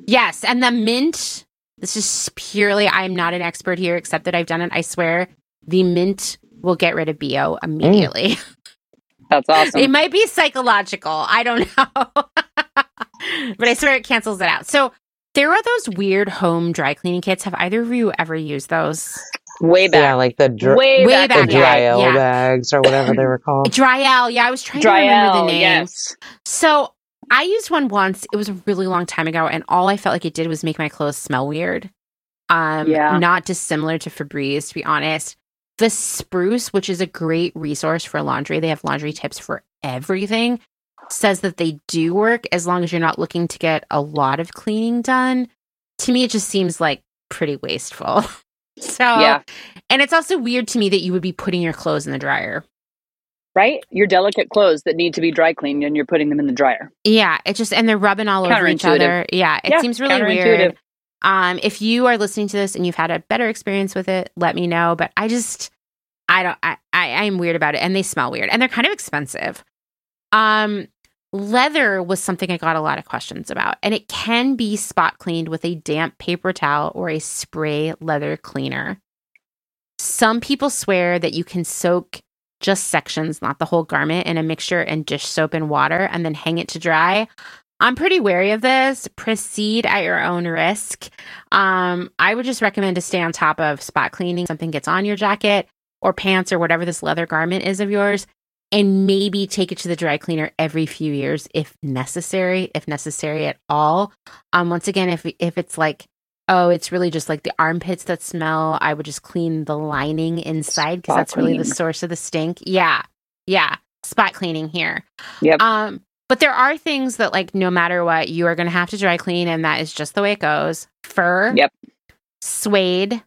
Speaker 1: Yes, and the mint. This is purely. I'm not an expert here, except that I've done it. I swear, the mint will get rid of bo immediately. Mm.
Speaker 2: That's awesome.
Speaker 1: it might be psychological. I don't know, but I swear it cancels it out. So there are those weird home dry cleaning kits. Have either of you ever used those?
Speaker 2: Way back.
Speaker 3: Yeah, like the dr-
Speaker 2: way,
Speaker 1: way
Speaker 2: back.
Speaker 1: back.
Speaker 3: the Dryel
Speaker 1: yeah.
Speaker 3: bags or whatever they were called.
Speaker 1: Dry Dryel. Yeah, I was trying
Speaker 2: Dry
Speaker 1: to remember
Speaker 2: L,
Speaker 1: the name.
Speaker 2: yes.
Speaker 1: So I used one once. It was a really long time ago, and all I felt like it did was make my clothes smell weird. Um,
Speaker 2: Yeah.
Speaker 1: not dissimilar to Febreze, to be honest. The Spruce, which is a great resource for laundry, they have laundry tips for everything. Says that they do work as long as you're not looking to get a lot of cleaning done. To me, it just seems like pretty wasteful. so,
Speaker 2: Yeah.
Speaker 1: and it's also weird to me that you would be putting your clothes in the dryer.
Speaker 2: Right? Your delicate clothes that need to be dry cleaned and you're putting them in the dryer.
Speaker 1: Yeah, it just and they're rubbing all over each other. Yeah, it
Speaker 2: Yeah,
Speaker 1: seems really weird. Um, if you are listening to this and you've had a better experience with it, let me know. But I just, I don't, I, I, I'm weird about it, and they smell weird, and they're kind of expensive. Um, leather was something I got a lot of questions about, and it can be spot cleaned with a damp paper towel or a spray leather cleaner. Some people swear that you can soak just sections, not the whole garment, in a mixture and dish soap and water and then hang it to dry. I'm pretty wary of this. Proceed at your own risk. Um, I would just recommend to stay on top of spot cleaning. Something gets on your jacket or pants or whatever this leather garment is of yours, and maybe take it to the dry cleaner every few years if necessary, if necessary at all. Um, once again, if if it's like, oh, it's really just like the armpits that smell, I would just clean the lining inside because that's cleaning. really the source of the stink. Yeah, yeah, spot cleaning here.
Speaker 2: Yep.
Speaker 1: Um, but there are things that, like, no matter what, you are going to have to dry clean, and that is just the way it goes. Fur,
Speaker 2: yep,
Speaker 1: suede,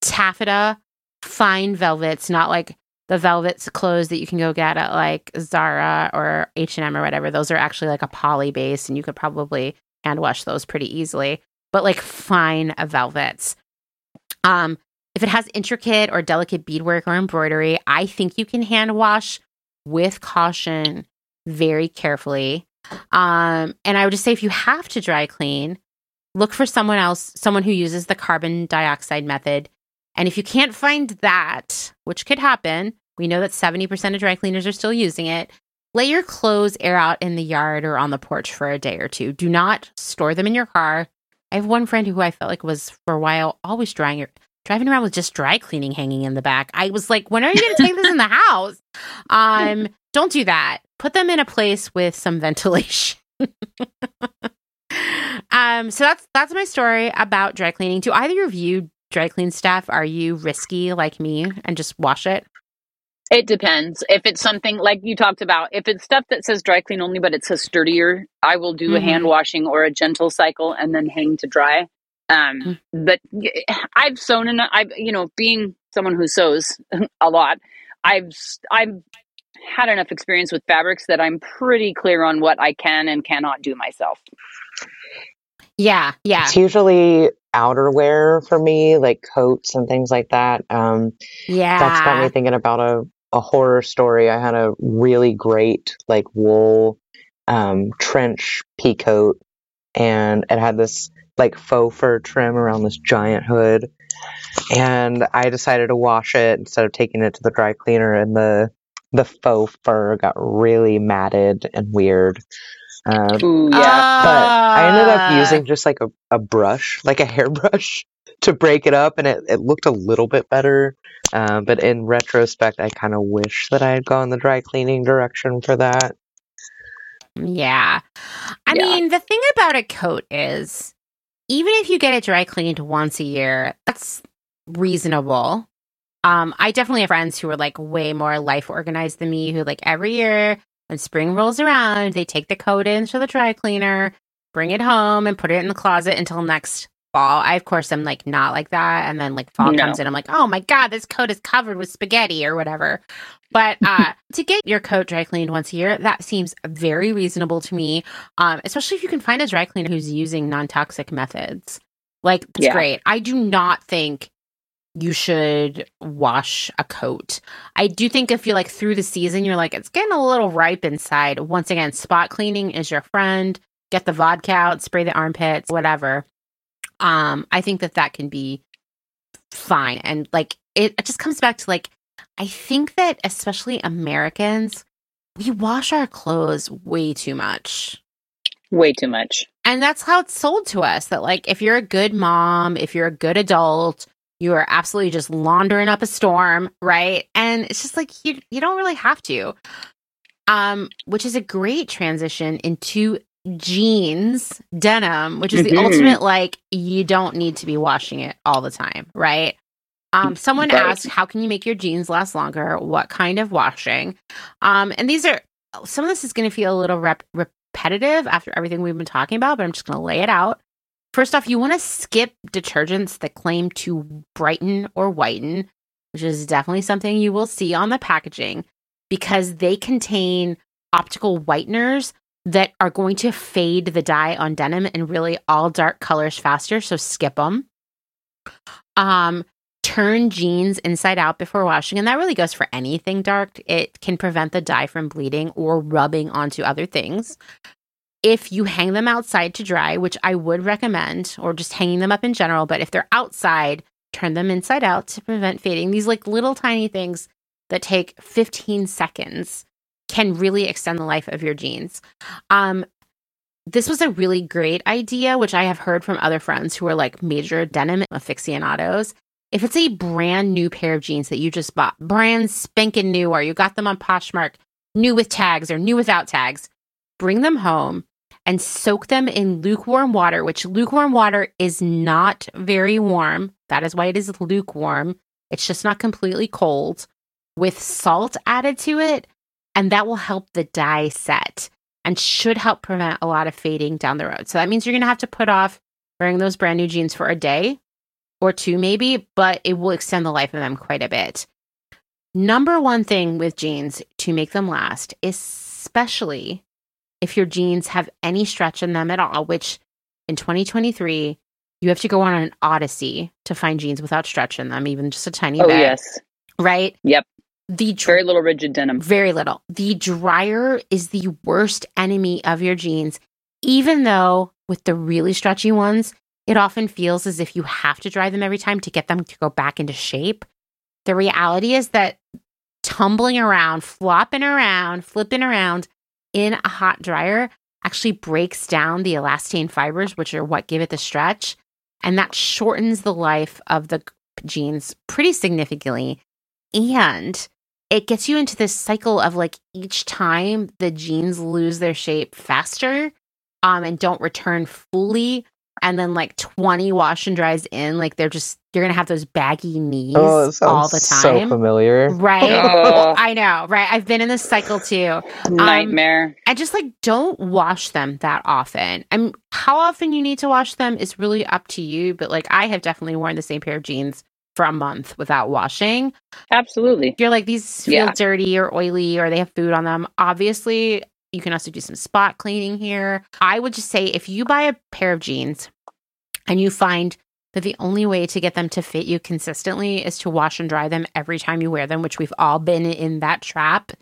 Speaker 1: taffeta, fine velvets, not like the velvets clothes that you can go get at like Zara or H and M or whatever. Those are actually like a poly base, and you could probably hand wash those pretty easily. But like fine velvets. Um, if it has intricate or delicate beadwork or embroidery, I think you can hand wash with caution very carefully. Um, and I would just say if you have to dry clean, look for someone else, someone who uses the carbon dioxide method. And if you can't find that, which could happen, we know that 70% of dry cleaners are still using it. Let your clothes air out in the yard or on the porch for a day or two. Do not store them in your car. I have one friend who I felt like was for a while always drying your driving around with just dry cleaning hanging in the back. I was like, when are you going to take this in the house? Um, don't do that put them in a place with some ventilation. um, so that's that's my story about dry cleaning. Do either of you dry clean stuff? Are you risky like me and just wash it?
Speaker 2: It depends. If it's something like you talked about, if it's stuff that says dry clean only, but it says sturdier, I will do mm-hmm. a hand washing or a gentle cycle and then hang to dry. Um, mm-hmm. but I've sewn enough. I've, you know, being someone who sews a lot, I've, I've had enough experience with fabrics that I'm pretty clear on what I can and cannot do myself.
Speaker 1: Yeah, yeah.
Speaker 3: It's usually outerwear for me, like coats and things like that. Um,
Speaker 1: yeah,
Speaker 3: that's got me thinking about a a horror story. I had a really great like wool um, trench pea coat, and it had this like faux fur trim around this giant hood. And I decided to wash it instead of taking it to the dry cleaner, and the the faux fur got really matted and weird.
Speaker 2: Um, Ooh, yeah.
Speaker 3: But I ended up ah. using just like a, a brush, like a hairbrush, to break it up, and it, it looked a little bit better. Uh, but in retrospect, I kind of wish that I had gone the dry cleaning direction for that.
Speaker 1: Yeah. I yeah. mean, the thing about a coat is even if you get it dry cleaned once a year, that's reasonable. Um, I definitely have friends who are like way more life organized than me, who like every year when spring rolls around, they take the coat into the dry cleaner, bring it home, and put it in the closet until next fall. I, of course, am like not like that. And then like fall no. comes in, I'm like, oh my God, this coat is covered with spaghetti or whatever. But uh, to get your coat dry cleaned once a year, that seems very reasonable to me, um, especially if you can find a dry cleaner who's using non toxic methods. Like, it's yeah. great. I do not think you should wash a coat. I do think if you're like through the season, you're like, it's getting a little ripe inside. Once again, spot cleaning is your friend. Get the vodka out, spray the armpits, whatever. Um, I think that that can be fine. And like, it, it just comes back to like, I think that especially Americans, we wash our clothes way too much.
Speaker 2: Way too much.
Speaker 1: And that's how it's sold to us that, like, if you're a good mom, if you're a good adult, you are absolutely just laundering up a storm, right? And it's just like you you don't really have to. Um, which is a great transition into jeans, denim, which is mm-hmm. the ultimate like you don't need to be washing it all the time, right? Um, someone right. asked, "How can you make your jeans last longer? What kind of washing?" Um, and these are some of this is going to feel a little rep- repetitive after everything we've been talking about, but I'm just going to lay it out. First off, you want to skip detergents that claim to brighten or whiten, which is definitely something you will see on the packaging because they contain optical whiteners that are going to fade the dye on denim and really all dark colors faster. So skip them. Um, turn jeans inside out before washing. And that really goes for anything dark. It can prevent the dye from bleeding or rubbing onto other things. If you hang them outside to dry, which I would recommend, or just hanging them up in general, but if they're outside, turn them inside out to prevent fading. These like little tiny things that take 15 seconds can really extend the life of your jeans. Um, this was a really great idea, which I have heard from other friends who are like major denim aficionados. If it's a brand new pair of jeans that you just bought, brand spanking new, or you got them on Poshmark, new with tags or new without tags, bring them home and soak them in lukewarm water, which lukewarm water is not very warm. That is why it is lukewarm. It's just not completely cold with salt added to it. And that will help the dye set and should help prevent a lot of fading down the road. So that means you're going to have to put off wearing those brand new jeans for a day or two, maybe, but it will extend the life of them quite a bit. Number one thing with jeans to make them last, especially if your jeans have any stretch in them at all, which in 2023, you have to go on an odyssey to find jeans without stretch in them, even just a tiny bit.
Speaker 2: oh,
Speaker 1: bit.
Speaker 2: yes.
Speaker 1: Right?
Speaker 2: Yep.
Speaker 1: The
Speaker 2: dr- very little rigid denim.
Speaker 1: Very little. The dryer is the worst enemy of your jeans, even though with the really stretchy ones, it often feels as if you have to dry them every time to get them to go back into shape. The reality is that tumbling around, flopping around, flipping around in a hot dryer actually breaks down the elastane fibers, which are what give it the stretch. And that shortens the life of the jeans pretty significantly. And it gets you into this cycle of like each time the jeans lose their shape faster um, and don't return fully and then like 20 wash and dries in like they're just you're gonna have those baggy knees oh, all the time.
Speaker 3: so familiar.
Speaker 1: Right? Oh. i know right? I've been in this cycle too.
Speaker 2: Um, nightmare. Um,
Speaker 1: i just like don't wash them that often. I mean how often you need to wash them is really up to you but like i have definitely worn the same pair of jeans for a month without washing.
Speaker 2: Absolutely.
Speaker 1: You're like these feel yeah. dirty or oily or they have food on them. Obviously you can also do some spot cleaning here. I would just say if you buy a pair of jeans and you find that the only way to get them to fit you consistently is to wash and dry them every time you wear them, which we've all been in that trap,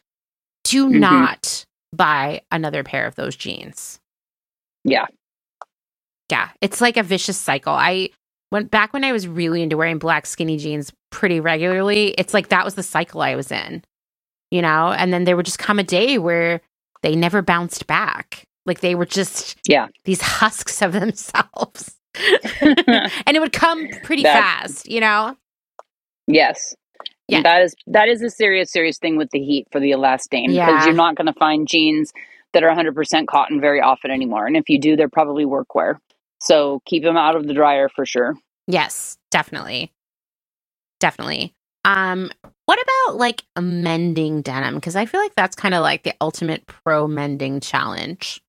Speaker 1: do mm-hmm. not buy another pair of those jeans.
Speaker 2: Yeah.
Speaker 1: Yeah. It's like a vicious cycle. I went back when I was really into wearing black skinny jeans pretty regularly. It's like that was the cycle I was in, you know? And then there would just come a day where they never bounced back. Like they were just
Speaker 2: yeah
Speaker 1: these husks of themselves. and it would come pretty that, fast, you know?
Speaker 2: Yes. Yeah. That is that is a serious, serious thing with the heat for the elastane. Because yeah. you're not gonna find jeans that are 100% cotton very often anymore. And if you do, they're probably workwear. So keep them out of the dryer for sure.
Speaker 1: Yes, definitely. Definitely. Um, what about like mending denim? Because I feel like that's kind of like the ultimate pro mending challenge.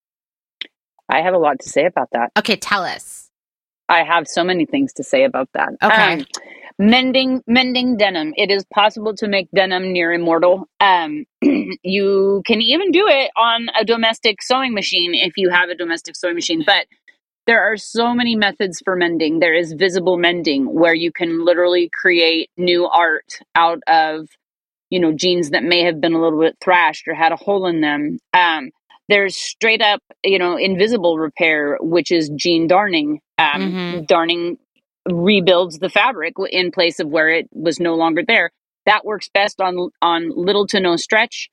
Speaker 2: I have a lot to say about that.
Speaker 1: Okay, tell us.
Speaker 2: I have so many things to say about that.
Speaker 1: Okay.
Speaker 2: Um, mending mending denim. It is possible to make denim near immortal. Um, you can even do it on a domestic sewing machine if you have a domestic sewing machine, but there are so many methods for mending. There is visible mending where you can literally create new art out of, you know, jeans that may have been a little bit thrashed or had a hole in them. Um, there's straight up, you know, invisible repair, which is jean darning. Um, mm-hmm. Darning rebuilds the fabric in place of where it was no longer there. That works best on on little to no stretch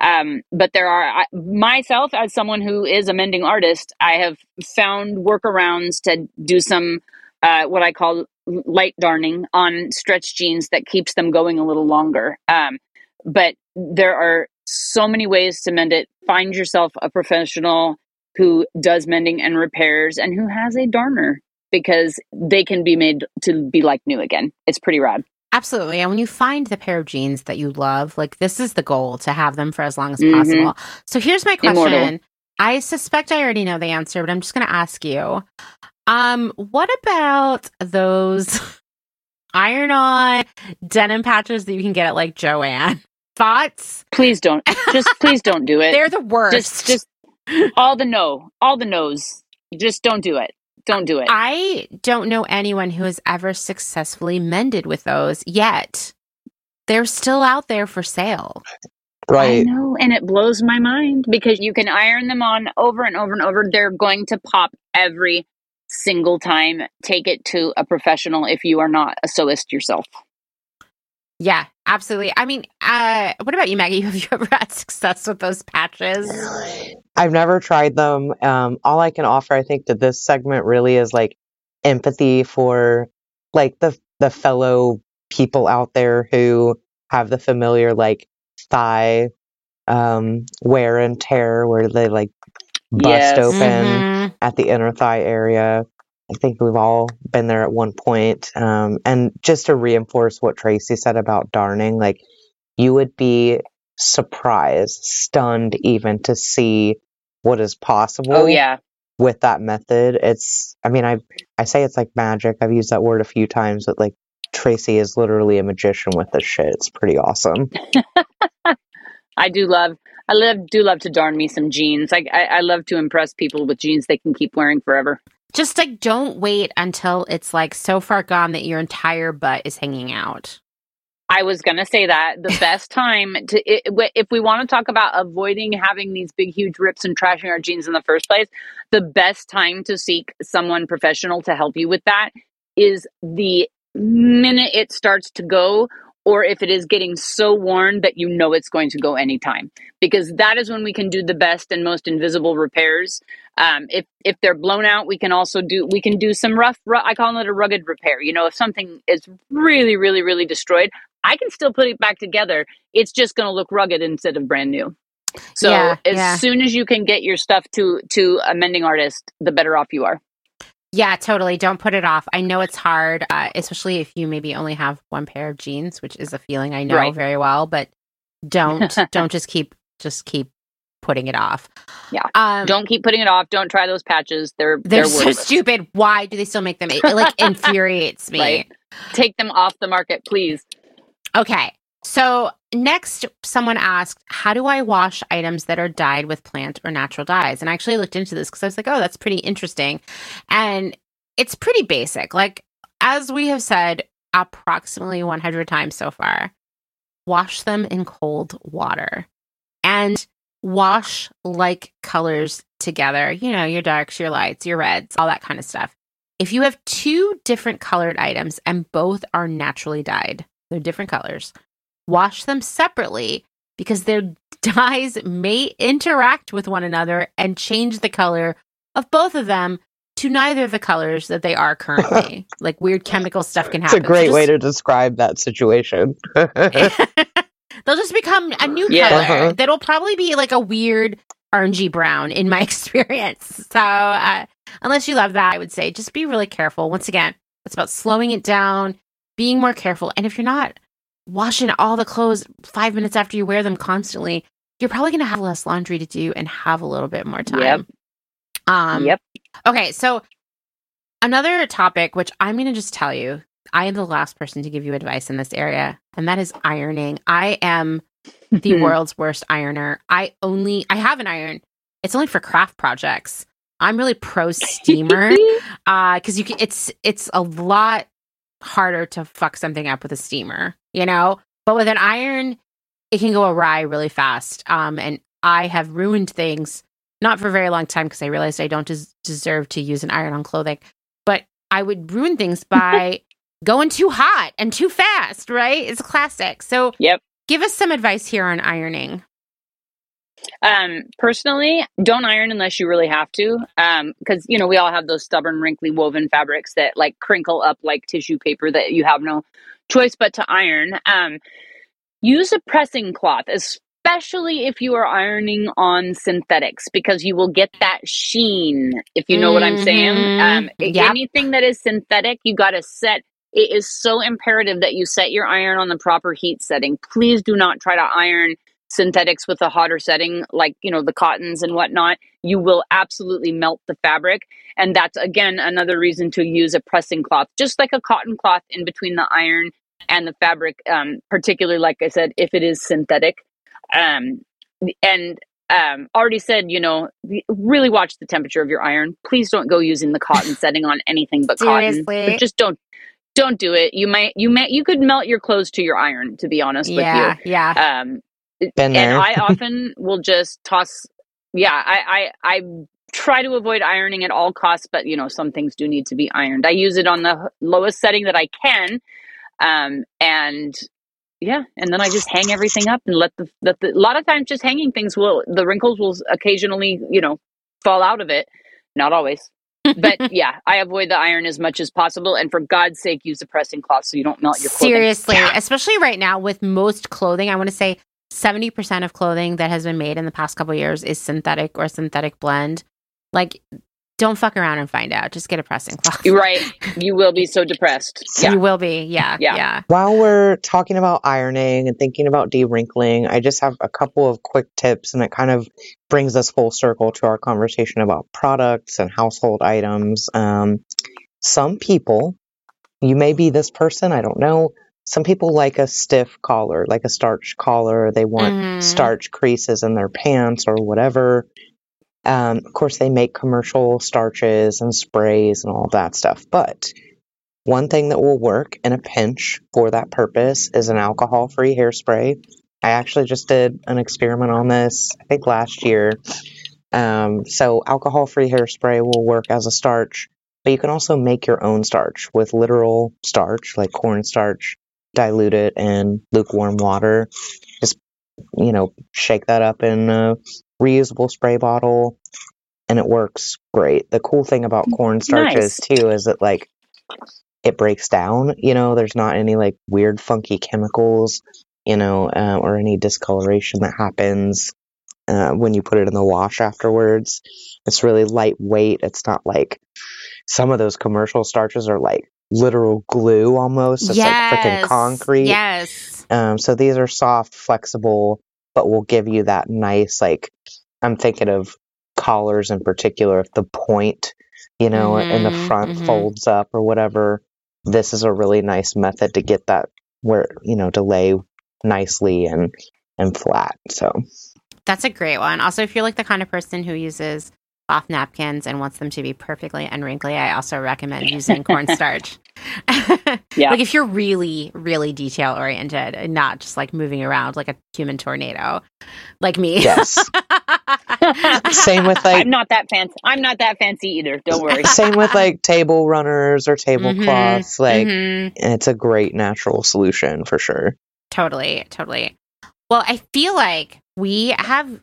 Speaker 2: um, but there are I, myself as someone who is a mending artist, I have found workarounds to do some uh, what I call light darning on stretch jeans that keeps them going a little longer. Um, but there are so many ways to mend it. Find yourself a professional who does mending and repairs and who has a darner because they can be made to be like new again. It's pretty rad.
Speaker 1: Absolutely. And when you find the pair of jeans that you love, like this is the goal to have them for as long as mm-hmm. possible. So here's my question. Immortal. I suspect I already know the answer, but I'm just going to ask you. Um, what about those iron on denim patches that you can get at like Joann? Thoughts?
Speaker 2: Please don't. Just please don't do it.
Speaker 1: They're the worst.
Speaker 2: Just just all the no, all the no's. Just don't do it. Don't do it.
Speaker 1: I don't know anyone who has ever successfully mended with those yet. They're still out there for sale.
Speaker 3: Right.
Speaker 2: I know, and it blows my mind because you can iron them on over and over and over. They're going to pop every single time. Take it to a professional if you are not a sewist yourself.
Speaker 1: Yeah, absolutely. I mean, uh, what about you, Maggie? Have you ever had success with those patches?
Speaker 3: I've never tried them. Um, all I can offer, I think, to this segment really is like empathy for like the the fellow people out there who have the familiar like thigh um, wear and tear where they like bust yes. open mm-hmm. at the inner thigh area. I think we've all been there at one point. Um, and just to reinforce what Tracy said about darning, like you would be surprised, stunned even to see what is possible.
Speaker 2: Oh yeah.
Speaker 3: With that method, it's. I mean, I I say it's like magic. I've used that word a few times, but like Tracy is literally a magician with this shit. It's pretty awesome.
Speaker 2: I do love I love do love to darn me some jeans. I, I, I love to impress people with jeans they can keep wearing forever.
Speaker 1: Just like don't wait until it's like so far gone that your entire butt is hanging out.
Speaker 2: I was going to say that the best time to if we want to talk about avoiding having these big huge rips and trashing our jeans in the first place, the best time to seek someone professional to help you with that is the minute it starts to go or if it is getting so worn that you know it's going to go anytime because that is when we can do the best and most invisible repairs um, if if they're blown out we can also do we can do some rough, rough i call it a rugged repair you know if something is really really really destroyed i can still put it back together it's just going to look rugged instead of brand new so yeah, as yeah. soon as you can get your stuff to to a mending artist the better off you are
Speaker 1: yeah, totally. Don't put it off. I know it's hard, uh, especially if you maybe only have one pair of jeans, which is a feeling I know right. very well. But don't don't just keep just keep putting it off.
Speaker 2: Yeah. Um, don't keep putting it off. Don't try those patches. They're
Speaker 1: they're, they're so stupid. Why do they still make them? It, it like infuriates me. Right.
Speaker 2: Take them off the market, please.
Speaker 1: Okay. So, next, someone asked, How do I wash items that are dyed with plant or natural dyes? And I actually looked into this because I was like, Oh, that's pretty interesting. And it's pretty basic. Like, as we have said approximately 100 times so far, wash them in cold water and wash like colors together. You know, your darks, your lights, your reds, all that kind of stuff. If you have two different colored items and both are naturally dyed, they're different colors wash them separately because their dyes may interact with one another and change the color of both of them to neither of the colors that they are currently. like weird chemical stuff can happen.
Speaker 3: It's a great so just, way to describe that situation.
Speaker 1: they'll just become a new yeah. color uh-huh. that'll probably be like a weird orangey brown in my experience. So, uh, unless you love that, I would say just be really careful. Once again, it's about slowing it down, being more careful. And if you're not washing all the clothes five minutes after you wear them constantly, you're probably going to have less laundry to do and have a little bit more time.
Speaker 2: Yep.
Speaker 1: Um, yep. Okay. So, another topic, which I'm going to just tell you, I am the last person to give you advice in this area, and that is ironing. I am the world's worst ironer. I only, I have an iron. It's only for craft projects. I'm really pro steamer because uh, you can. It's it's a lot harder to fuck something up with a steamer, you know? But with an iron, it can go awry really fast. Um, and I have ruined things, not for a very long time because I realized I don't des- deserve to use an iron on clothing, but I would ruin things by going too hot and too fast, right? It's a classic. So,
Speaker 2: yep.
Speaker 1: give us some advice here on ironing.
Speaker 2: Um, personally, don't iron unless you really have to. Um, because you know, we all have those stubborn, wrinkly woven fabrics that like crinkle up like tissue paper that you have no choice but to iron. Um, use a pressing cloth, especially if you are ironing on synthetics, because you will get that sheen, if you know mm-hmm. what I'm saying. Mm-hmm. Um, yep. anything that is synthetic, you got to set it is so imperative that you set your iron on the proper heat setting. Please do not try to iron synthetics with a hotter setting, like, you know, the cottons and whatnot, you will absolutely melt the fabric. And that's, again, another reason to use a pressing cloth, just like a cotton cloth in between the iron and the fabric, um, particularly, like I said, if it is synthetic. Um, and um, already said, you know, really watch the temperature of your iron. Please don't go using the cotton setting on anything but cotton. But just don't don't do it. You might you may you could melt your clothes to your iron. To be honest
Speaker 1: yeah,
Speaker 2: with
Speaker 1: you, yeah.
Speaker 2: Um, Been there. and I often will just toss. Yeah, I, I I try to avoid ironing at all costs, but you know some things do need to be ironed. I use it on the lowest setting that I can, um, and yeah, and then I just hang everything up and let the, let the a lot of times just hanging things will the wrinkles will occasionally you know fall out of it, not always. But yeah, I avoid the iron as much as possible, and for God's sake, use a pressing cloth so you don't melt your
Speaker 1: clothing. Seriously, yeah. especially right now with most clothing, I want to say seventy percent of clothing that has been made in the past couple years is synthetic or synthetic blend. Like don't fuck around and find out. Just get a pressing cloth.
Speaker 2: Right. You will be so depressed.
Speaker 1: Yeah. You will be. Yeah, yeah. Yeah.
Speaker 3: While we're talking about ironing and thinking about de-wrinkling, I just have a couple of quick tips and it kind of brings us full circle to our conversation about products and household items. Um, some people, you may be this person, I don't know. Some people like a stiff collar, like a starch collar. They want mm-hmm. starch creases in their pants or whatever. Um, of course, they make commercial starches and sprays and all that stuff. But one thing that will work in a pinch for that purpose is an alcohol free hairspray. I actually just did an experiment on this, I think last year. Um, so, alcohol free hairspray will work as a starch, but you can also make your own starch with literal starch, like cornstarch, dilute it in lukewarm water. Just, you know, shake that up in a reusable spray bottle, and it works great. The cool thing about cornstarch nice. is too is that like it breaks down. You know, there's not any like weird funky chemicals, you know, uh, or any discoloration that happens uh, when you put it in the wash afterwards. It's really lightweight. It's not like some of those commercial starches are like literal glue almost. It's yes. like freaking concrete.
Speaker 1: Yes.
Speaker 3: Um, so these are soft, flexible, but will give you that nice like I'm thinking of collars in particular if the point you know mm-hmm, in the mm-hmm, front mm-hmm. folds up or whatever this is a really nice method to get that where you know to lay nicely and and flat so
Speaker 1: that's a great one also if you're like the kind of person who uses cloth napkins and wants them to be perfectly unwrinkly, I also recommend using cornstarch. Yeah. Like if you're really, really detail oriented and not just like moving around like a human tornado, like me.
Speaker 3: Yes. Same with like
Speaker 2: I'm not that fancy. I'm not that fancy either. Don't worry.
Speaker 3: Same with like table runners or tablecloths. Mm-hmm, like mm-hmm. it's a great natural solution for sure.
Speaker 1: Totally, totally. Well, I feel like we have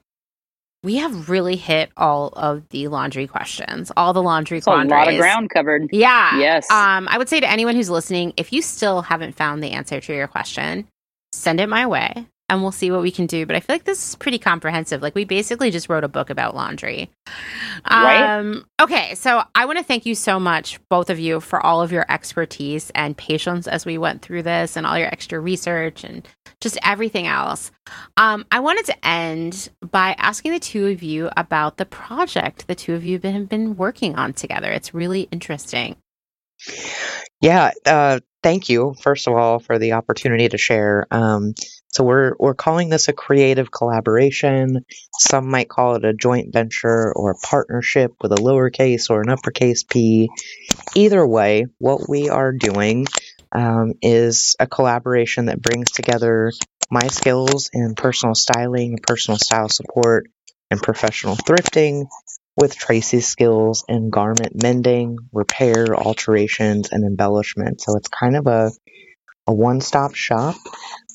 Speaker 1: we have really hit all of the laundry questions, all the laundry
Speaker 2: That's A lot of ground covered.
Speaker 1: Yeah.
Speaker 2: Yes.
Speaker 1: Um, I would say to anyone who's listening, if you still haven't found the answer to your question, send it my way and we'll see what we can do. But I feel like this is pretty comprehensive. Like we basically just wrote a book about laundry.
Speaker 2: Right. Um,
Speaker 1: okay, so I want to thank you so much, both of you, for all of your expertise and patience as we went through this, and all your extra research and just everything else. Um, I wanted to end by asking the two of you about the project the two of you have been working on together. It's really interesting.
Speaker 3: Yeah, uh, thank you first of all for the opportunity to share. Um, so we're we're calling this a creative collaboration. Some might call it a joint venture or a partnership with a lowercase or an uppercase p. Either way, what we are doing um, is a collaboration that brings together my skills in personal styling, personal style support, and professional thrifting with Tracy's skills in garment mending, repair, alterations, and embellishment. So it's kind of a a one stop shop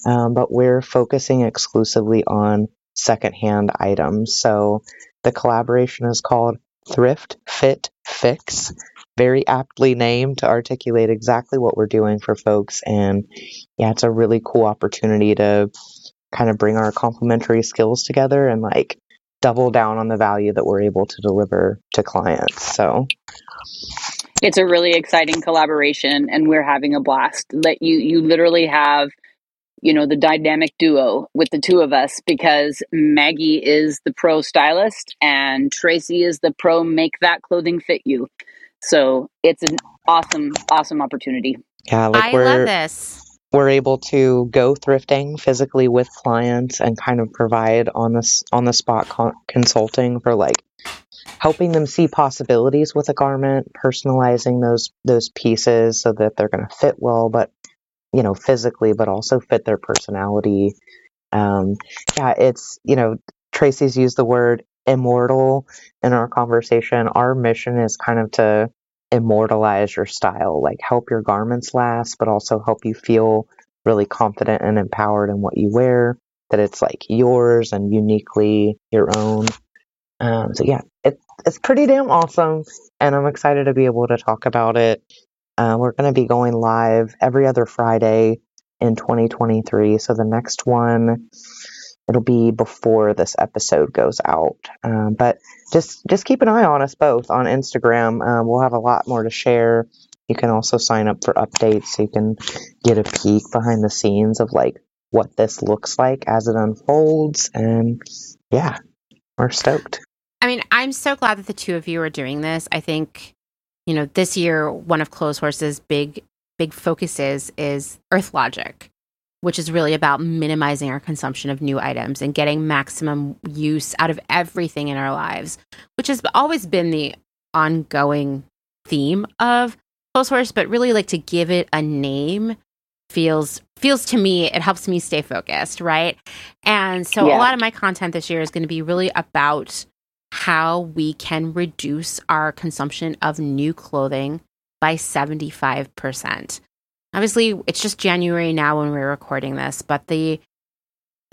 Speaker 3: um, but we're focusing exclusively on secondhand items. So the collaboration is called Thrift Fit Fix. Very aptly named to articulate exactly what we're doing for folks. And yeah, it's a really cool opportunity to kind of bring our complementary skills together and like double down on the value that we're able to deliver to clients. So
Speaker 2: it's a really exciting collaboration and we're having a blast. That you you literally have you know the dynamic duo with the two of us because Maggie is the pro stylist and Tracy is the pro make that clothing fit you. So it's an awesome, awesome opportunity.
Speaker 3: Yeah, like
Speaker 1: I love this.
Speaker 3: we're able to go thrifting physically with clients and kind of provide on this on the spot con- consulting for like helping them see possibilities with a garment, personalizing those those pieces so that they're going to fit well, but you know physically, but also fit their personality. Um, yeah, it's you know Tracy's used the word immortal in our conversation. Our mission is kind of to immortalize your style, like help your garments last, but also help you feel really confident and empowered in what you wear, that it's like yours and uniquely your own. Um, so yeah, it, it's pretty damn awesome, and I'm excited to be able to talk about it. Uh, we're going to be going live every other Friday in 2023. So the next one it'll be before this episode goes out. Um, but just just keep an eye on us both on Instagram. Um, we'll have a lot more to share. You can also sign up for updates so you can get a peek behind the scenes of like what this looks like as it unfolds. And yeah, we're stoked.
Speaker 1: I mean, I'm so glad that the two of you are doing this. I think, you know, this year one of Clotheshorse's big big focuses is Earth Logic which is really about minimizing our consumption of new items and getting maximum use out of everything in our lives, which has always been the ongoing theme of Clotheshorse, but really like to give it a name feels feels to me it helps me stay focused, right? And so yeah. a lot of my content this year is going to be really about how we can reduce our consumption of new clothing by 75% obviously it's just January now when we're recording this, but the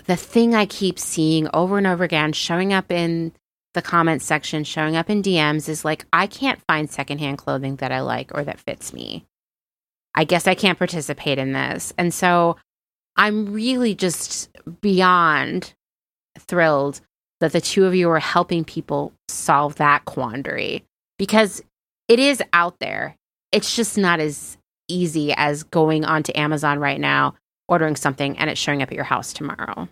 Speaker 1: the thing I keep seeing over and over again showing up in the comments section, showing up in DMs is like I can't find secondhand clothing that I like or that fits me. I guess I can't participate in this. And so I'm really just beyond thrilled that the two of you are helping people solve that quandary because it is out there. It's just not as easy as going onto Amazon right now, ordering something, and it's showing up at your house tomorrow.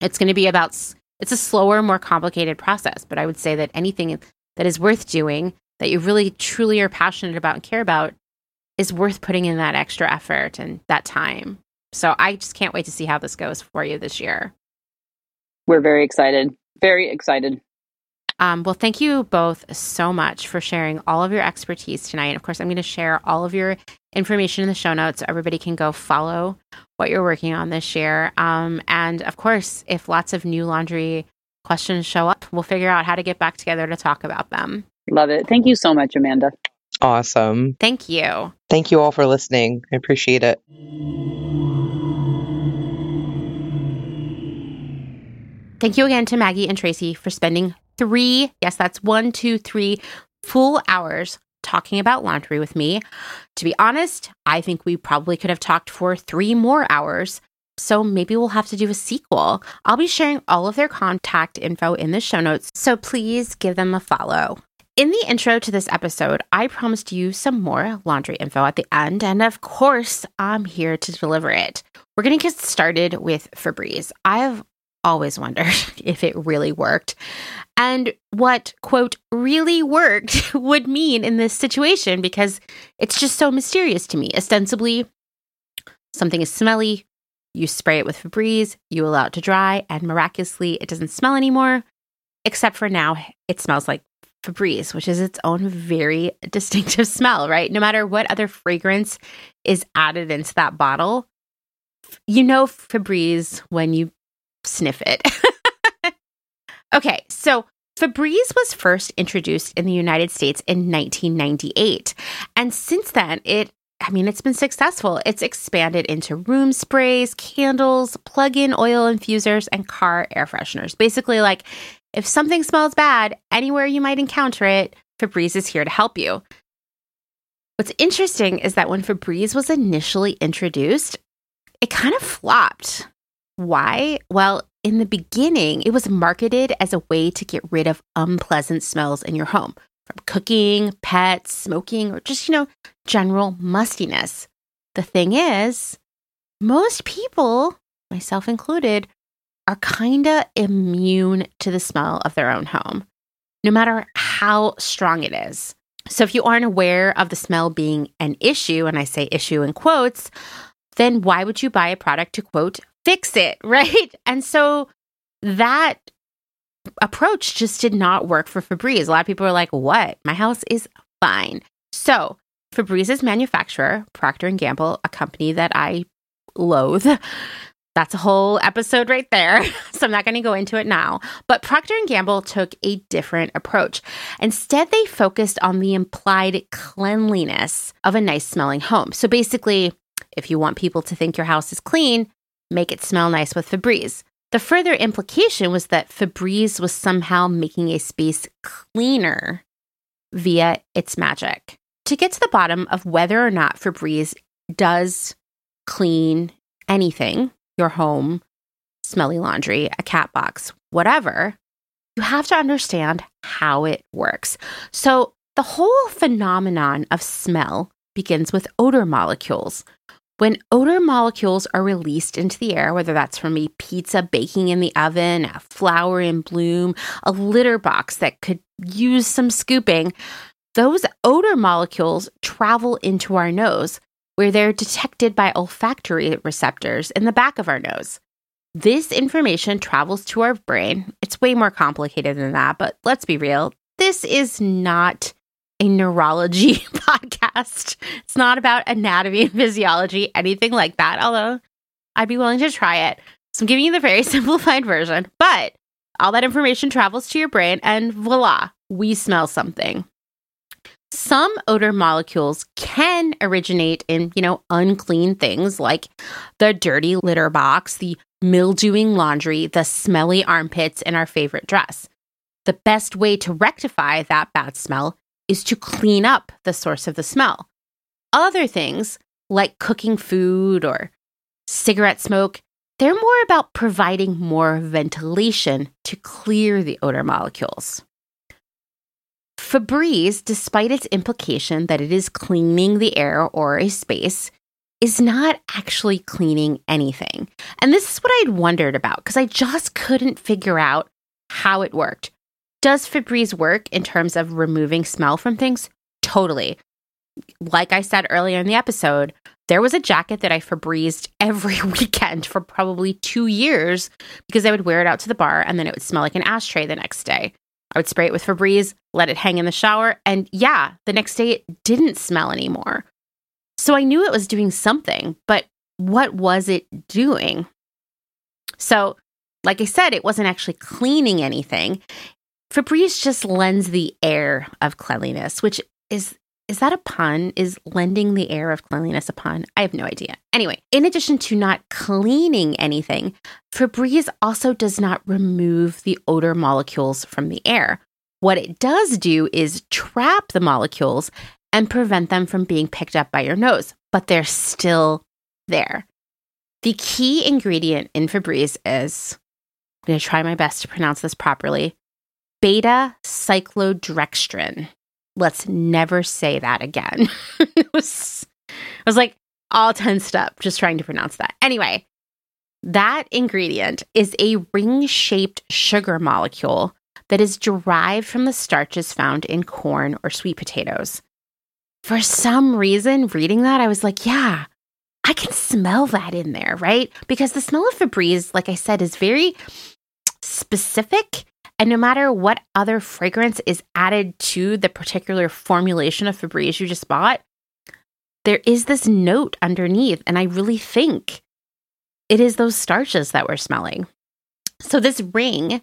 Speaker 1: It's going to be about, it's a slower, more complicated process, but I would say that anything that is worth doing, that you really truly are passionate about and care about, is worth putting in that extra effort and that time. So I just can't wait to see how this goes for you this year.
Speaker 2: We're very excited. Very excited.
Speaker 1: Um, well, thank you both so much for sharing all of your expertise tonight. And of course, I'm going to share all of your information in the show notes so everybody can go follow what you're working on this year. Um, and of course, if lots of new laundry questions show up, we'll figure out how to get back together to talk about them.
Speaker 2: Love it. Thank you so much, Amanda.
Speaker 3: Awesome.
Speaker 1: Thank you.
Speaker 3: Thank you all for listening. I appreciate it.
Speaker 1: Thank you again to Maggie and Tracy for spending three, yes, that's one, two, three full hours talking about laundry with me. To be honest, I think we probably could have talked for three more hours. So maybe we'll have to do a sequel. I'll be sharing all of their contact info in the show notes, so please give them a follow. In the intro to this episode, I promised you some more laundry info at the end, and of course, I'm here to deliver it. We're going to get started with Febreze. I've always wondered if it really worked and what, quote, really worked would mean in this situation because it's just so mysterious to me. Ostensibly, something is smelly, you spray it with Febreze, you allow it to dry, and miraculously it doesn't smell anymore, except for now it smells like Febreze, which is its own very distinctive smell, right? No matter what other fragrance is added into that bottle, you know Febreze when you sniff it. okay, so Febreze was first introduced in the United States in 1998. And since then, it I mean, it's been successful. It's expanded into room sprays, candles, plug in oil infusers, and car air fresheners. Basically, like if something smells bad anywhere you might encounter it, Febreze is here to help you. What's interesting is that when Febreze was initially introduced, it kind of flopped. Why? Well, in the beginning, it was marketed as a way to get rid of unpleasant smells in your home from cooking, pets, smoking, or just, you know, general mustiness. The thing is, most people, myself included, are kind of immune to the smell of their own home, no matter how strong it is. So, if you aren't aware of the smell being an issue, and I say issue in quotes, then why would you buy a product to quote, fix it, right? And so that approach just did not work for Febreze. A lot of people are like, "What? My house is fine." So, Febreze's manufacturer, Procter and Gamble, a company that I loathe. That's a whole episode right there. So I'm not going to go into it now. But Procter and Gamble took a different approach. Instead, they focused on the implied cleanliness of a nice smelling home. So basically, if you want people to think your house is clean, make it smell nice with Febreze. The further implication was that Febreze was somehow making a space cleaner via its magic. To get to the bottom of whether or not Febreze does clean anything, your home, smelly laundry, a cat box, whatever, you have to understand how it works. So, the whole phenomenon of smell begins with odor molecules, when odor molecules are released into the air, whether that's from a pizza baking in the oven, a flower in bloom, a litter box that could use some scooping, those odor molecules travel into our nose, where they're detected by olfactory receptors in the back of our nose. This information travels to our brain. It's way more complicated than that, but let's be real. This is not a neurology podcast. It's not about anatomy and physiology, anything like that, although I'd be willing to try it. So I'm giving you the very simplified version, but all that information travels to your brain and voila, we smell something. Some odor molecules can originate in, you know, unclean things like the dirty litter box, the mildewing laundry, the smelly armpits in our favorite dress. The best way to rectify that bad smell is to clean up the source of the smell. Other things, like cooking food or cigarette smoke, they're more about providing more ventilation to clear the odor molecules. Febreze, despite its implication that it is cleaning the air or a space, is not actually cleaning anything. And this is what I'd wondered about because I just couldn't figure out how it worked. Does Febreze work in terms of removing smell from things? Totally. Like I said earlier in the episode, there was a jacket that I Febrezed every weekend for probably two years because I would wear it out to the bar and then it would smell like an ashtray the next day. I would spray it with Febreze, let it hang in the shower, and yeah, the next day it didn't smell anymore. So I knew it was doing something, but what was it doing? So, like I said, it wasn't actually cleaning anything. Febreze just lends the air of cleanliness, which is is that a pun? Is lending the air of cleanliness a pun? I have no idea. Anyway, in addition to not cleaning anything, Febreze also does not remove the odor molecules from the air. What it does do is trap the molecules and prevent them from being picked up by your nose, but they're still there. The key ingredient in Febreze is I'm going to try my best to pronounce this properly beta cyclodextrin. Let's never say that again. was, it was like all tensed up just trying to pronounce that. Anyway, that ingredient is a ring shaped sugar molecule that is derived from the starches found in corn or sweet potatoes. For some reason, reading that, I was like, yeah, I can smell that in there, right? Because the smell of Febreze, like I said, is very specific and no matter what other fragrance is added to the particular formulation of Febreze you just bought, there is this note underneath. And I really think it is those starches that we're smelling. So, this ring,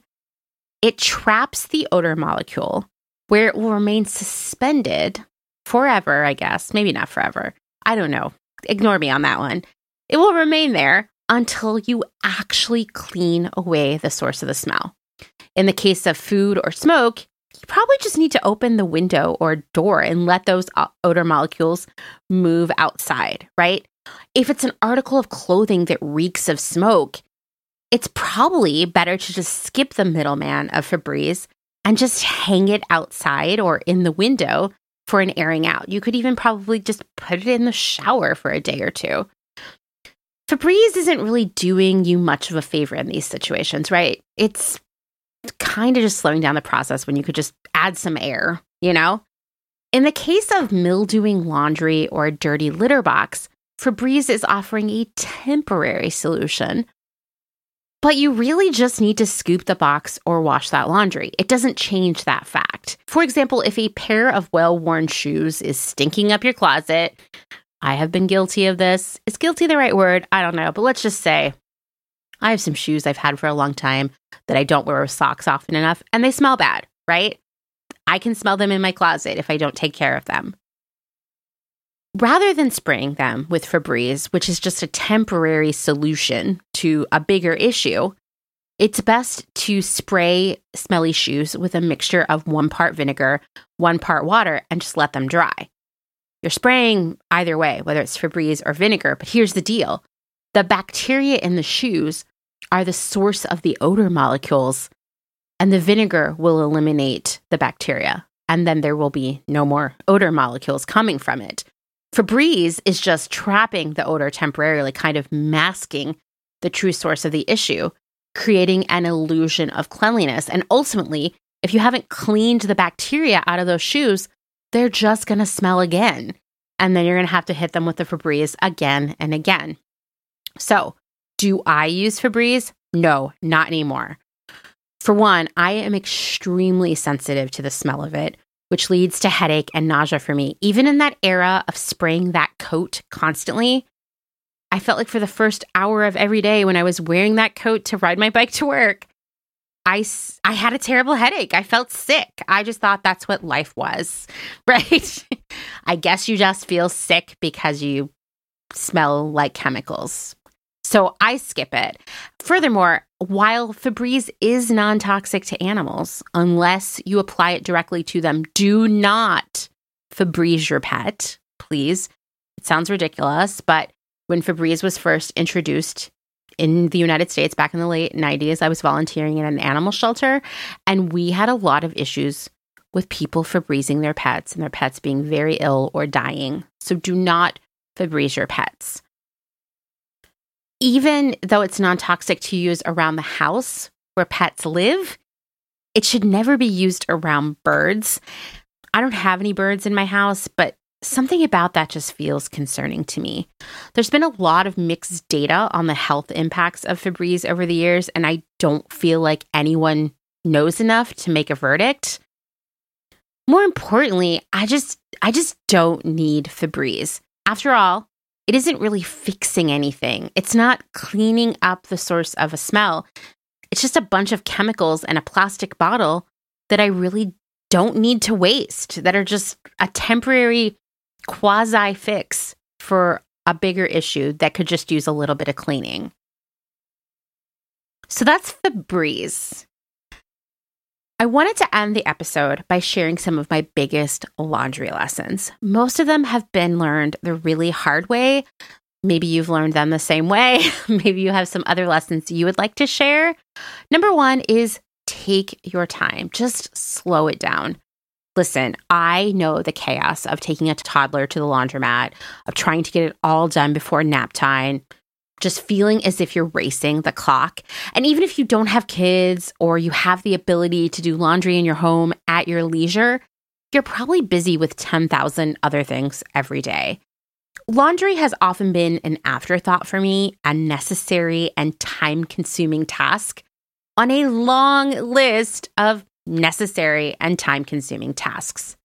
Speaker 1: it traps the odor molecule where it will remain suspended forever, I guess. Maybe not forever. I don't know. Ignore me on that one. It will remain there until you actually clean away the source of the smell. In the case of food or smoke, you probably just need to open the window or door and let those odor molecules move outside, right? If it's an article of clothing that reeks of smoke, it's probably better to just skip the middleman of Febreze and just hang it outside or in the window for an airing out. You could even probably just put it in the shower for a day or two. Febreze isn't really doing you much of a favor in these situations, right? It's kind of just slowing down the process when you could just add some air, you know? In the case of mildewing laundry or a dirty litter box, Febreze is offering a temporary solution. But you really just need to scoop the box or wash that laundry. It doesn't change that fact. For example, if a pair of well worn shoes is stinking up your closet, I have been guilty of this. Is guilty the right word? I don't know. But let's just say I have some shoes I've had for a long time that I don't wear with socks often enough, and they smell bad, right? I can smell them in my closet if I don't take care of them. Rather than spraying them with Febreze, which is just a temporary solution to a bigger issue, it's best to spray smelly shoes with a mixture of one part vinegar, one part water, and just let them dry. You're spraying either way, whether it's Febreze or vinegar, but here's the deal the bacteria in the shoes are the source of the odor molecules, and the vinegar will eliminate the bacteria, and then there will be no more odor molecules coming from it. Febreze is just trapping the odor temporarily, kind of masking the true source of the issue, creating an illusion of cleanliness. And ultimately, if you haven't cleaned the bacteria out of those shoes, they're just going to smell again. And then you're going to have to hit them with the Febreze again and again. So, do I use Febreze? No, not anymore. For one, I am extremely sensitive to the smell of it which leads to headache and nausea for me. Even in that era of spraying that coat constantly, I felt like for the first hour of every day when I was wearing that coat to ride my bike to work, I, I had a terrible headache. I felt sick. I just thought that's what life was, right? I guess you just feel sick because you smell like chemicals. So I skip it. Furthermore, while Febreze is non toxic to animals, unless you apply it directly to them, do not Febreze your pet, please. It sounds ridiculous, but when Febreze was first introduced in the United States back in the late 90s, I was volunteering in an animal shelter, and we had a lot of issues with people Febrezing their pets and their pets being very ill or dying. So do not Febreze your pets even though it's non toxic to use around the house where pets live, it should never be used around birds. I don't have any birds in my house, but something about that just feels concerning to me. There's been a lot of mixed data on the health impacts of Febreze over the years, and I don't feel like anyone knows enough to make a verdict. More importantly, I just I just don't need Febreze. After all, it isn't really fixing anything. It's not cleaning up the source of a smell. It's just a bunch of chemicals and a plastic bottle that I really don't need to waste, that are just a temporary quasi fix for a bigger issue that could just use a little bit of cleaning. So that's Febreze. I wanted to end the episode by sharing some of my biggest laundry lessons. Most of them have been learned the really hard way. Maybe you've learned them the same way. Maybe you have some other lessons you would like to share. Number one is take your time, just slow it down. Listen, I know the chaos of taking a toddler to the laundromat, of trying to get it all done before nap time, just feeling as if you're racing the clock. And even if you don't have kids or you have the ability to do laundry in your home at your leisure, you're probably busy with 10,000 other things every day. Laundry has often been an afterthought for me, a necessary and time consuming task on a long list of necessary and time consuming tasks.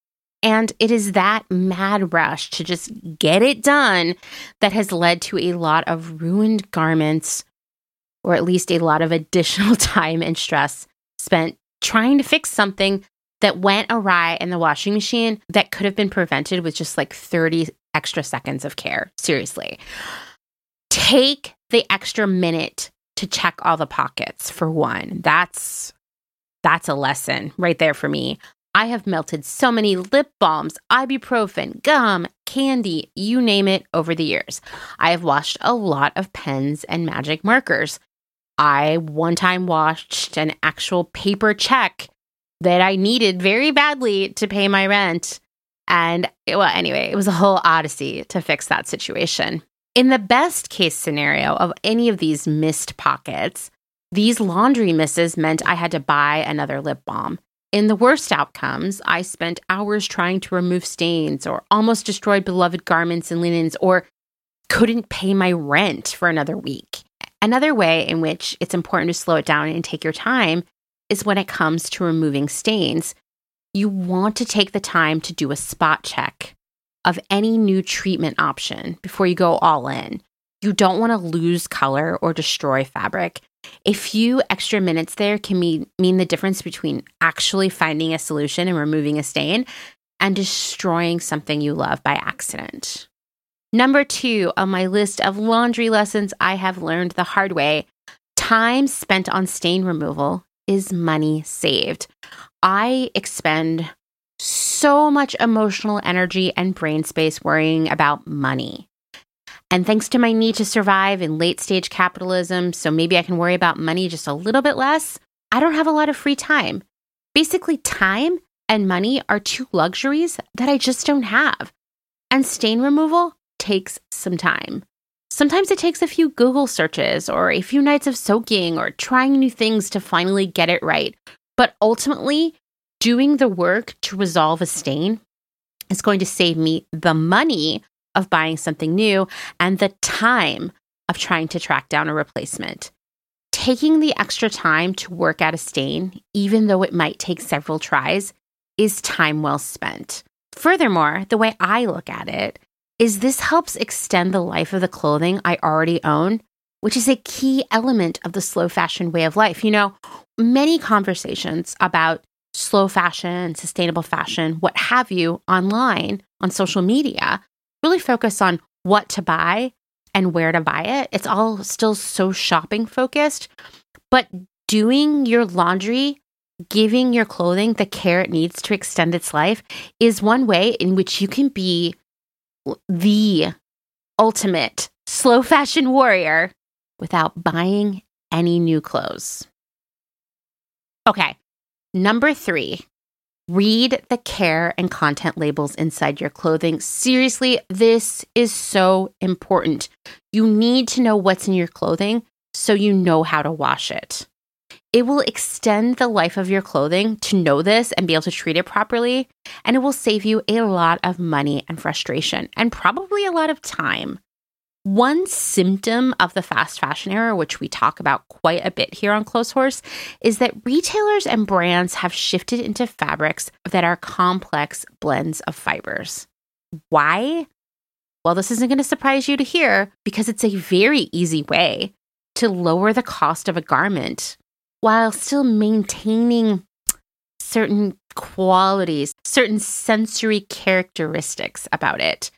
Speaker 1: And it is that mad rush to just get it done that has led to a lot of ruined garments, or at least a lot of additional time and stress spent trying to fix something that went awry in the washing machine that could have been prevented with just like 30 extra seconds of care. Seriously. Take the extra minute to check all the pockets for one. That's that's a lesson right there for me. I have melted so many lip balms, ibuprofen, gum, candy, you name it, over the years. I have washed a lot of pens and magic markers. I one time washed an actual paper check that I needed very badly to pay my rent. And well, anyway, it was a whole odyssey to fix that situation. In the best case scenario of any of these missed pockets, these laundry misses meant I had to buy another lip balm. In the worst outcomes, I spent hours trying to remove stains or almost destroyed beloved garments and linens or couldn't pay my rent for another week. Another way in which it's important to slow it down and take your time is when it comes to removing stains. You want to take the time to do a spot check of any new treatment option before you go all in. You don't want to lose color or destroy fabric. A few extra minutes there can mean, mean the difference between actually finding a solution and removing a stain and destroying something you love by accident. Number two on my list of laundry lessons I have learned the hard way time spent on stain removal is money saved. I expend so much emotional energy and brain space worrying about money. And thanks to my need to survive in late stage capitalism, so maybe I can worry about money just a little bit less, I don't have a lot of free time. Basically, time and money are two luxuries that I just don't have. And stain removal takes some time. Sometimes it takes a few Google searches or a few nights of soaking or trying new things to finally get it right. But ultimately, doing the work to resolve a stain is going to save me the money of buying something new and the time of trying to track down a replacement. Taking the extra time to work out a stain, even though it might take several tries, is time well spent. Furthermore, the way I look at it is this helps extend the life of the clothing I already own, which is a key element of the slow fashion way of life. You know, many conversations about slow fashion, sustainable fashion, what have you, online on social media really focus on what to buy and where to buy it. It's all still so shopping focused, but doing your laundry, giving your clothing the care it needs to extend its life is one way in which you can be the ultimate slow fashion warrior without buying any new clothes. Okay, number three, read the care and content labels inside your clothing. Seriously, this is so important. You need to know what's in your clothing so you know how to wash it. It will extend the life of your clothing to know this and be able to treat it properly. And it will save you a lot of money and frustration and probably a lot of time. One symptom of the fast fashion era, which we talk about quite a bit here on Close Clotheshorse, is that retailers and brands have shifted into fabrics that are complex blends of fibers. Why? Well, this isn't going to surprise you to hear because it's a very easy way to lower the cost of a garment while still maintaining certain qualities, certain sensory characteristics about it.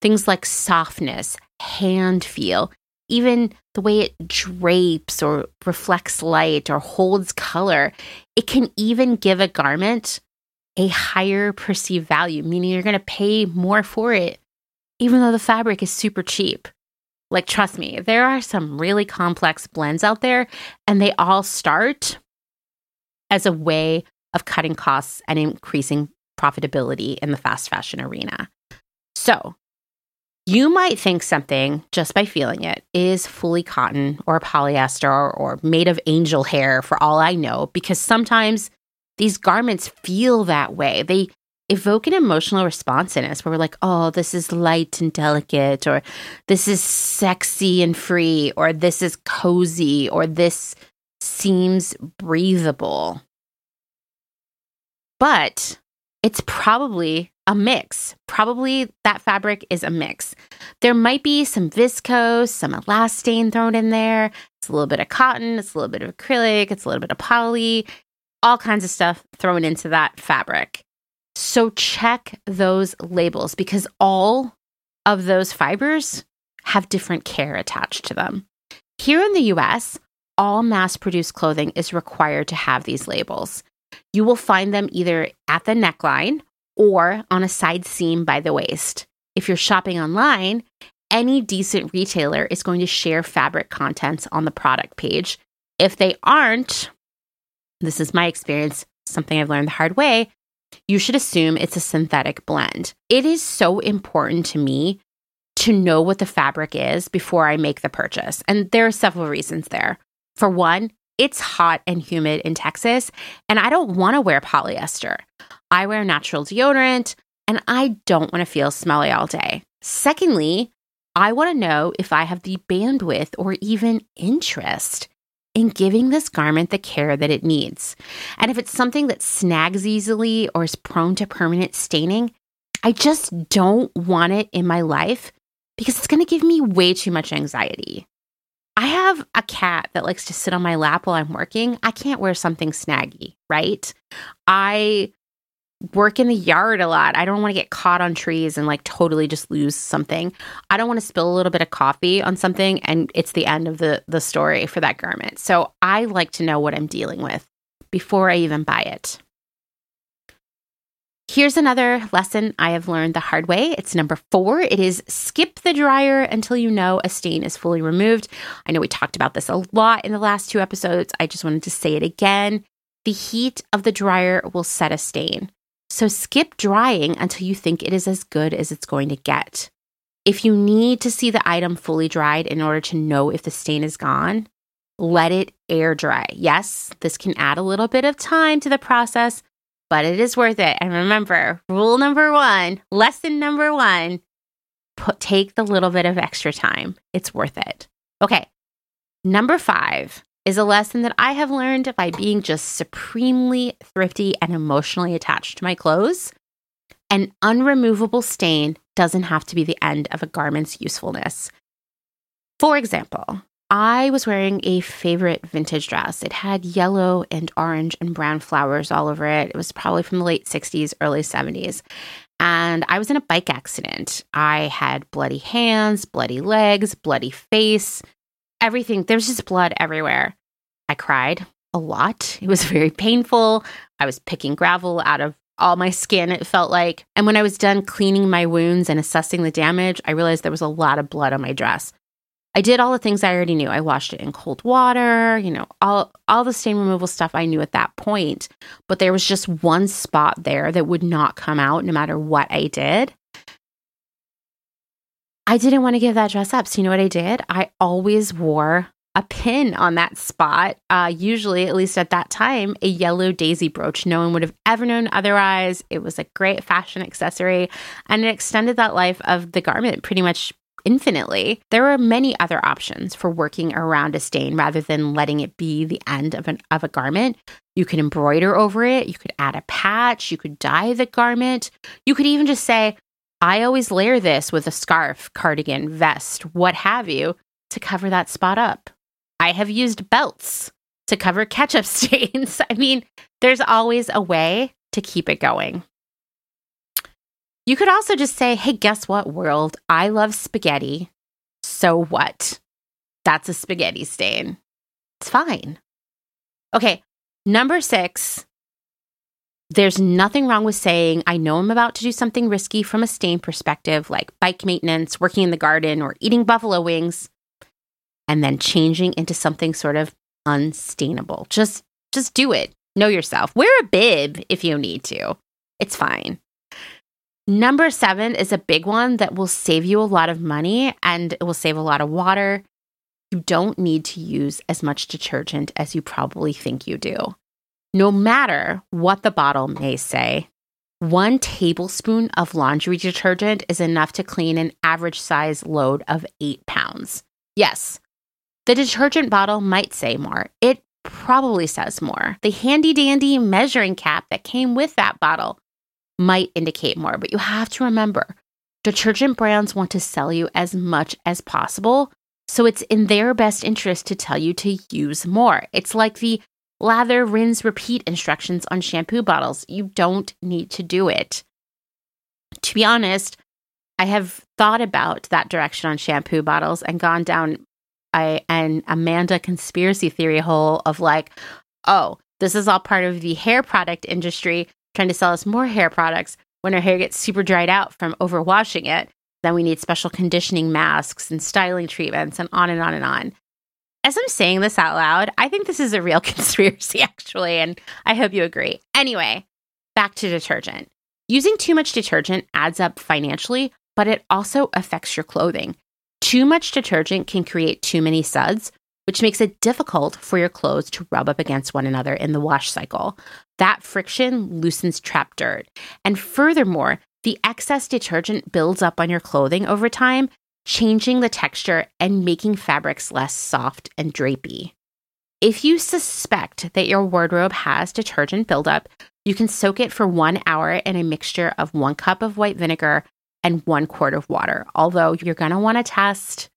Speaker 1: Things like softness, hand feel, even the way it drapes or reflects light or holds color. It can even give a garment a higher perceived value, meaning you're going to pay more for it, even though the fabric is super cheap. Like, trust me, there are some really complex blends out there, and they all start as a way of cutting costs and increasing profitability in the fast fashion arena. So, you might think something just by feeling it is fully cotton or polyester or made of angel hair for all I know, because sometimes these garments feel that way. They evoke an emotional response in us where we're like, oh, this is light and delicate, or this is sexy and free, or this is cozy, or this seems breathable. But it's probably a mix. Probably that fabric is a mix. There might be some viscose, some elastane thrown in there. It's a little bit of cotton, it's a little bit of acrylic, it's a little bit of poly, all kinds of stuff thrown into that fabric. So check those labels because all of those fibers have different care attached to them. Here in the US, all mass produced clothing is required to have these labels. You will find them either at the neckline or on a side seam by the waist. If you're shopping online, any decent retailer is going to share fabric contents on the product page. If they aren't, this is my experience, something I've learned the hard way, you should assume it's a synthetic blend. It is so important to me to know what the fabric is before I make the purchase. And there are several reasons there. For one, it's hot and humid in Texas, and I don't want to wear polyester. I wear natural deodorant, and I don't want to feel smelly all day. Secondly, I want to know if I have the bandwidth or even interest in giving this garment the care that it needs. And if it's something that snags easily or is prone to permanent staining, I just don't want it in my life because it's going to give me way too much anxiety. I have a cat that likes to sit on my lap while I'm working. I can't wear something snaggy, right? I work in the yard a lot. I don't want to get caught on trees and like totally just lose something. I don't want to spill a little bit of coffee on something and it's the end of the the story for that garment. So I like to know what I'm dealing with before I even buy it. Here's another lesson I have learned the hard way. It's number four. It is skip the dryer until you know a stain is fully removed. I know we talked about this a lot in the last two episodes. I just wanted to say it again. The heat of the dryer will set a stain. So skip drying until you think it is as good as it's going to get. If you need to see the item fully dried in order to know if the stain is gone, let it air dry. Yes, this can add a little bit of time to the process, but it is worth it. And remember, rule number one, lesson number one, put, take the little bit of extra time. It's worth it. Okay. Number five is a lesson that I have learned by being just supremely thrifty and emotionally attached to my clothes. An unremovable stain doesn't have to be the end of a garment's usefulness. For example, I was wearing a favorite vintage dress. It had yellow and orange and brown flowers all over it. It was probably from the late 60s, early 70s. And I was in a bike accident. I had bloody hands, bloody legs, bloody face, everything. There's just blood everywhere. I cried a lot. It was very painful. I was picking gravel out of all my skin, it felt like. And when I was done cleaning my wounds and assessing the damage, I realized there was a lot of blood on my dress. I did all the things I already knew. I washed it in cold water, you know, all all the stain removal stuff I knew at that point, but there was just one spot there that would not come out no matter what I did. I didn't want to give that dress up. So you know what I did? I always wore a pin on that spot. Uh, usually, at least at that time, a yellow daisy brooch. No one would have ever known otherwise. It was a great fashion accessory and it extended that life of the garment pretty much infinitely. There are many other options for working around a stain rather than letting it be the end of, an, of a garment. You could embroider over it, you could add a patch, you could dye the garment. You could even just say, I always layer this with a scarf, cardigan, vest, what have you, to cover that spot up. I have used belts to cover ketchup stains. I mean, there's always a way to keep it going. You could also just say, hey, guess what, world? I love spaghetti. So what? That's a spaghetti stain. It's fine. Okay, number six. There's nothing wrong with saying, I know I'm about to do something risky from a stain perspective, like bike maintenance, working in the garden, or eating buffalo wings, and then changing into something sort of unstainable. Just just do it. Know yourself. Wear a bib if you need to. It's fine. Number seven is a big one that will save you a lot of money and it will save a lot of water. You don't need to use as much detergent as you probably think you do. No matter what the bottle may say, one tablespoon of laundry detergent is enough to clean an average size load of eight pounds. Yes, the detergent bottle might say more. It probably says more. The handy dandy measuring cap that came with that bottle might indicate more, but you have to remember detergent brands want to sell you as much as possible. So it's in their best interest to tell you to use more. It's like the lather, rinse, repeat instructions on shampoo bottles. You don't need to do it. To be honest, I have thought about that direction on shampoo bottles and gone down a, an Amanda conspiracy theory hole of like, oh, this is all part of the hair product industry trying to sell us more hair products when our hair gets super dried out from overwashing it. Then we need special conditioning masks and styling treatments and on and on and on. As I'm saying this out loud, I think this is a real conspiracy, actually, and I hope you agree. Anyway, back to detergent. Using too much detergent adds up financially, but it also affects your clothing. Too much detergent can create too many suds, which makes it difficult for your clothes to rub up against one another in the wash cycle. That friction loosens trapped dirt. And furthermore, the excess detergent builds up on your clothing over time, changing the texture and making fabrics less soft and drapey. If you suspect that your wardrobe has detergent buildup, you can soak it for one hour in a mixture of one cup of white vinegar and one quart of water. Although you're going to want to test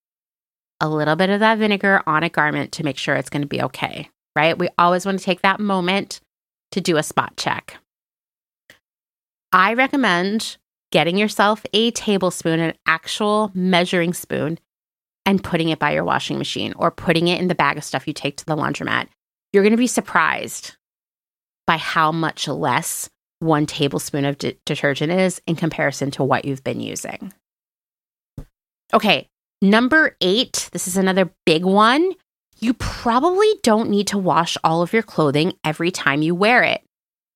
Speaker 1: a little bit of that vinegar on a garment to make sure it's going to be okay, right? We always want to take that moment to do a spot check. I recommend getting yourself a tablespoon, an actual measuring spoon, and putting it by your washing machine or putting it in the bag of stuff you take to the laundromat. You're going to be surprised by how much less one tablespoon of de- detergent is in comparison to what you've been using. Okay, number eight, this is another big one. You probably don't need to wash all of your clothing every time you wear it.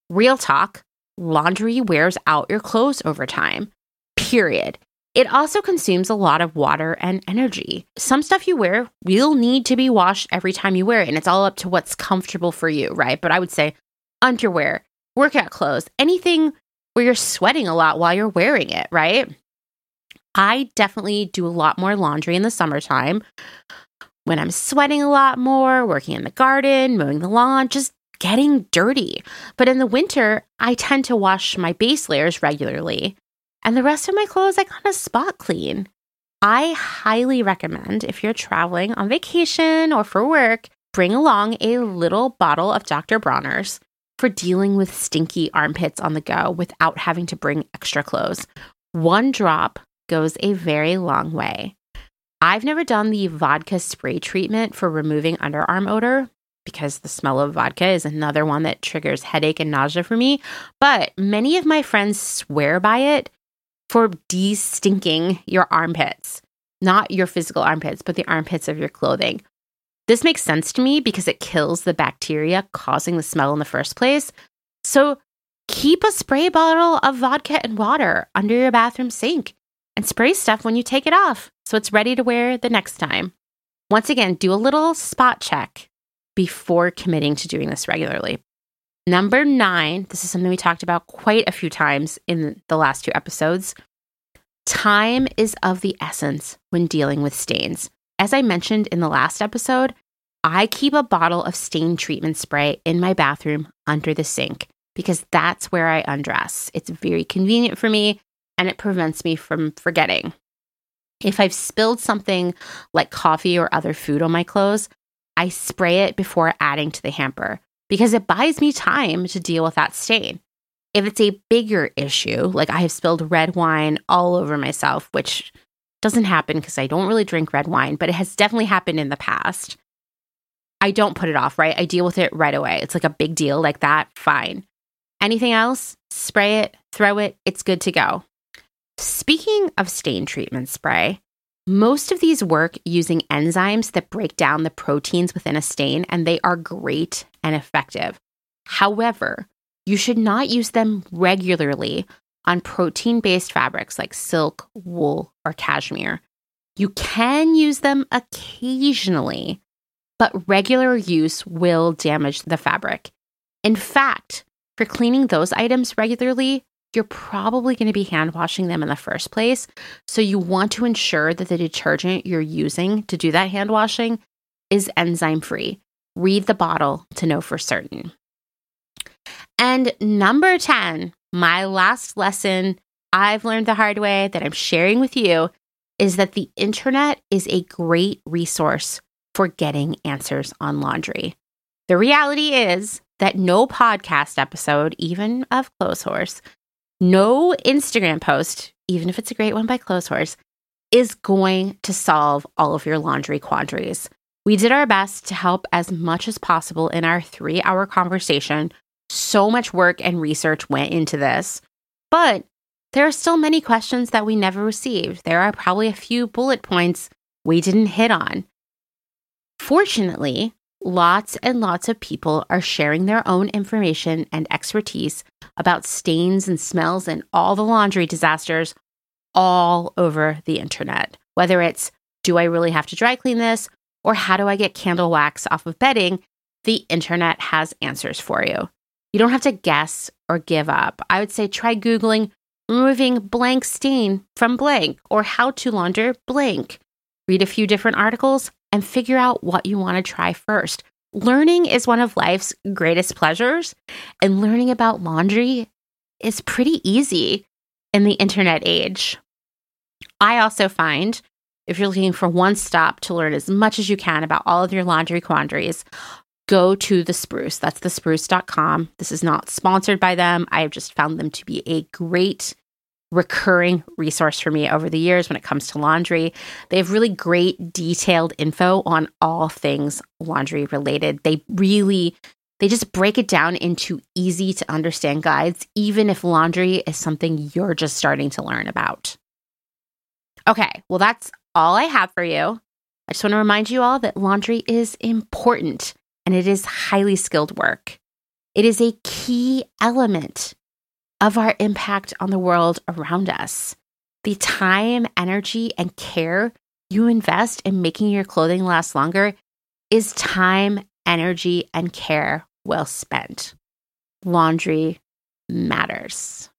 Speaker 1: Real talk, laundry wears out your clothes over time, period. It also consumes a lot of water and energy. Some stuff you wear will need to be washed every time you wear it, and it's all up to what's comfortable for you, right? But I would say underwear, workout clothes, anything where you're sweating a lot while you're wearing it, right? I definitely do a lot more laundry in the summertime when I'm sweating a lot more, working in the garden, mowing the lawn, just getting dirty. But in the winter, I tend to wash my base layers regularly, and the rest of my clothes I kind of spot clean. I highly recommend if you're traveling on vacation or for work, bring along a little bottle of Dr. Bronner's for dealing with stinky armpits on the go without having to bring extra clothes. One drop goes a very long way. I've never done the vodka spray treatment for removing underarm odor because the smell of vodka is another one that triggers headache and nausea for me. But many of my friends swear by it for de stinking your armpits, not your physical armpits, but the armpits of your clothing. This makes sense to me because it kills the bacteria causing the smell in the first place. So keep a spray bottle of vodka and water under your bathroom sink and spray stuff when you take it off so it's ready to wear the next time. Once again, do a little spot check before committing to doing this regularly. Number nine, this is something we talked about quite a few times in the last two episodes. Time is of the essence when dealing with stains. As I mentioned in the last episode, I keep a bottle of stain treatment spray in my bathroom under the sink because that's where I undress. It's very convenient for me and it prevents me from forgetting. If I've spilled something like coffee or other food on my clothes, I spray it before adding to the hamper because it buys me time to deal with that stain. If it's a bigger issue, like I have spilled red wine all over myself, which doesn't happen because I don't really drink red wine, but it has definitely happened in the past. I don't put it off, right? I deal with it right away. It's like a big deal like that, fine. Anything else? Spray it, throw it, it's good to go. Speaking of stain treatment spray, most of these work using enzymes that break down the proteins within a stain, and they are great and effective. However, you should not use them regularly on protein based fabrics like silk, wool, or cashmere. You can use them occasionally, but regular use will damage the fabric. In fact, for cleaning those items regularly, you're probably going to be hand washing them in the first place. So you want to ensure that the detergent you're using to do that hand washing is enzyme free. Read the bottle to know for certain. And number 10, my last lesson I've learned the hard way that I'm sharing with you is that the internet is a great resource for getting answers on laundry. The reality is that no podcast episode, even of Clotheshorse, no Instagram post, even if it's a great one by Clotheshorse, is going to solve all of your laundry quandaries. We did our best to help as much as possible in our three hour conversation. So much work and research went into this, but there are still many questions that we never received. There are probably a few bullet points we didn't hit on. Fortunately, lots and lots of people are sharing their own information and expertise about stains and smells and all the laundry disasters all over the internet. Whether it's, do I really have to dry clean this? Or how do I get candle wax off of bedding? The internet has answers for you. You don't have to guess or give up. I would say try Googling removing blank stain from blank, or how to launder blank. Read a few different articles and figure out what you want to try first. Learning is one of life's greatest pleasures, and learning about laundry is pretty easy in the internet age. I also find if you're looking for one stop to learn as much as you can about all of your laundry quandaries, go to the spruce. That's thespruce.com. This is not sponsored by them. I have just found them to be a great recurring resource for me over the years when it comes to laundry. They have really great detailed info on all things laundry related. They really they just break it down into easy to understand guides even if laundry is something you're just starting to learn about. Okay, well that's all I have for you. I just want to remind you all that laundry is important and it is highly skilled work. It is a key element of our impact on the world around us. The time, energy, and care you invest in making your clothing last longer is time, energy, and care well spent. Laundry matters.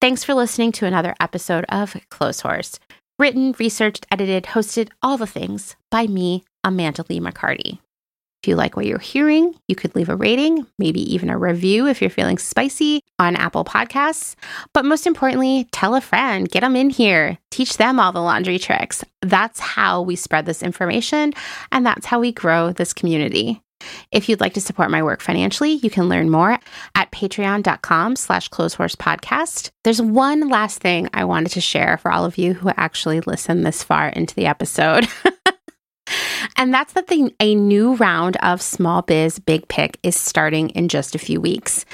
Speaker 1: Thanks for listening to another episode of Close Clotheshorse. Written, researched, edited, hosted, all the things by me, Amanda Lee McCarty. If you like what you're hearing, you could leave a rating, maybe even a review if you're feeling spicy on Apple Podcasts. But most importantly, tell a friend, get them in here, teach them all the laundry tricks. That's how we spread this information, and that's how we grow this community. If you'd like to support my work financially, you can learn more at patreon.com slash clotheshorsepodcast. There's one last thing I wanted to share for all of you who actually listened this far into the episode. And that's that the, a new round of Small Biz Big Pick is starting in just a few weeks.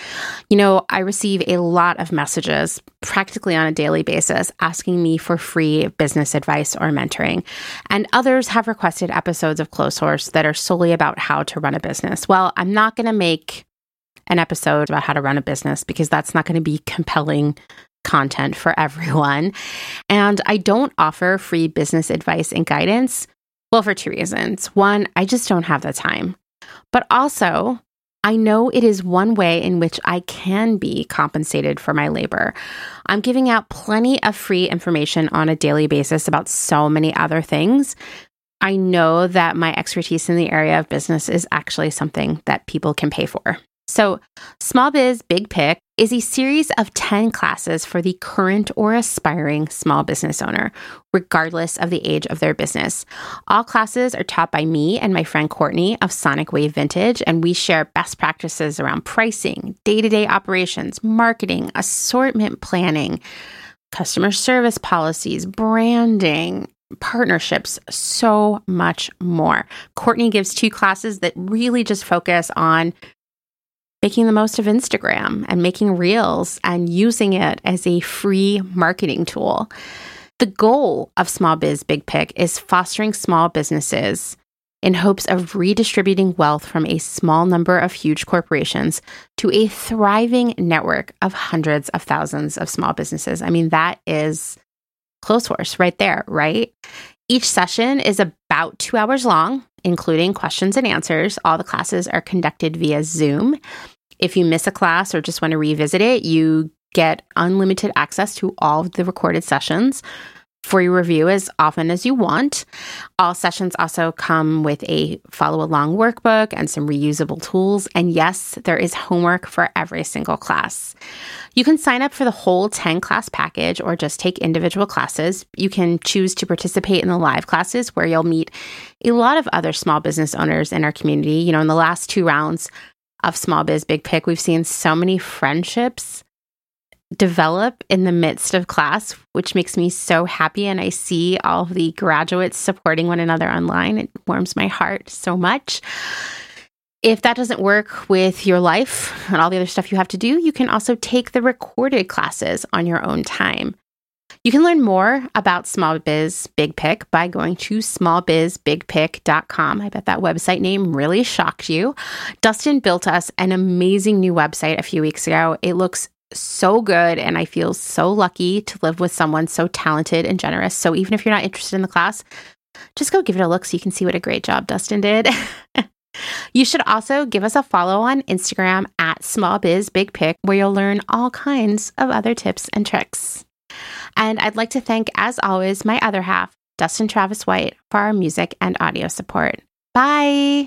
Speaker 1: You know, I receive a lot of messages practically on a daily basis asking me for free business advice or mentoring. And others have requested episodes of Clotheshorse that are solely about how to run a business. Well, I'm not going to make an episode about how to run a business because that's not going to be compelling content for everyone. And I don't offer free business advice and guidance well, for two reasons. One, I just don't have the time. But also, I know it is one way in which I can be compensated for my labor. I'm giving out plenty of free information on a daily basis about so many other things. I know that my expertise in the area of business is actually something that people can pay for. So, Small Biz Big Pick is a series of 10 classes for the current or aspiring small business owner, regardless of the age of their business. All classes are taught by me and my friend Courtney of Sonic Wave Vintage, and we share best practices around pricing, day to day operations, marketing, assortment planning, customer service policies, branding, partnerships, so much more. Courtney gives two classes that really just focus on making the most of Instagram and making reels and using it as a free marketing tool. The goal of Small Biz Big Pick is fostering small businesses in hopes of redistributing wealth from a small number of huge corporations to a thriving network of hundreds of thousands of small businesses. I mean, that is Clotheshorse right there, right? Each session is about two hours long, including questions and answers. All the classes are conducted via Zoom. If you miss a class or just want to revisit it, you get unlimited access to all of the recorded sessions for your review as often as you want. All sessions also come with a follow along workbook and some reusable tools. And yes, there is homework for every single class. You can sign up for the whole 10 class package or just take individual classes. You can choose to participate in the live classes where you'll meet a lot of other small business owners in our community. You know, in the last two rounds, of Small Biz Big Pick, we've seen so many friendships develop in the midst of class, which makes me so happy. And I see all the graduates supporting one another online. It warms my heart so much. If that doesn't work with your life and all the other stuff you have to do, you can also take the recorded classes on your own time. You can learn more about Small Biz Big Pick by going to smallbizbigpick.com. I bet that website name really shocked you. Dustin built us an amazing new website a few weeks ago. It looks so good, and I feel so lucky to live with someone so talented and generous. So even if you're not interested in the class, just go give it a look so you can see what a great job Dustin did. You should also give us a follow on Instagram at smallbizbigpic, where you'll learn all kinds of other tips and tricks. And I'd like to thank, as always, my other half, Dustin Travis White, for our music and audio support. Bye.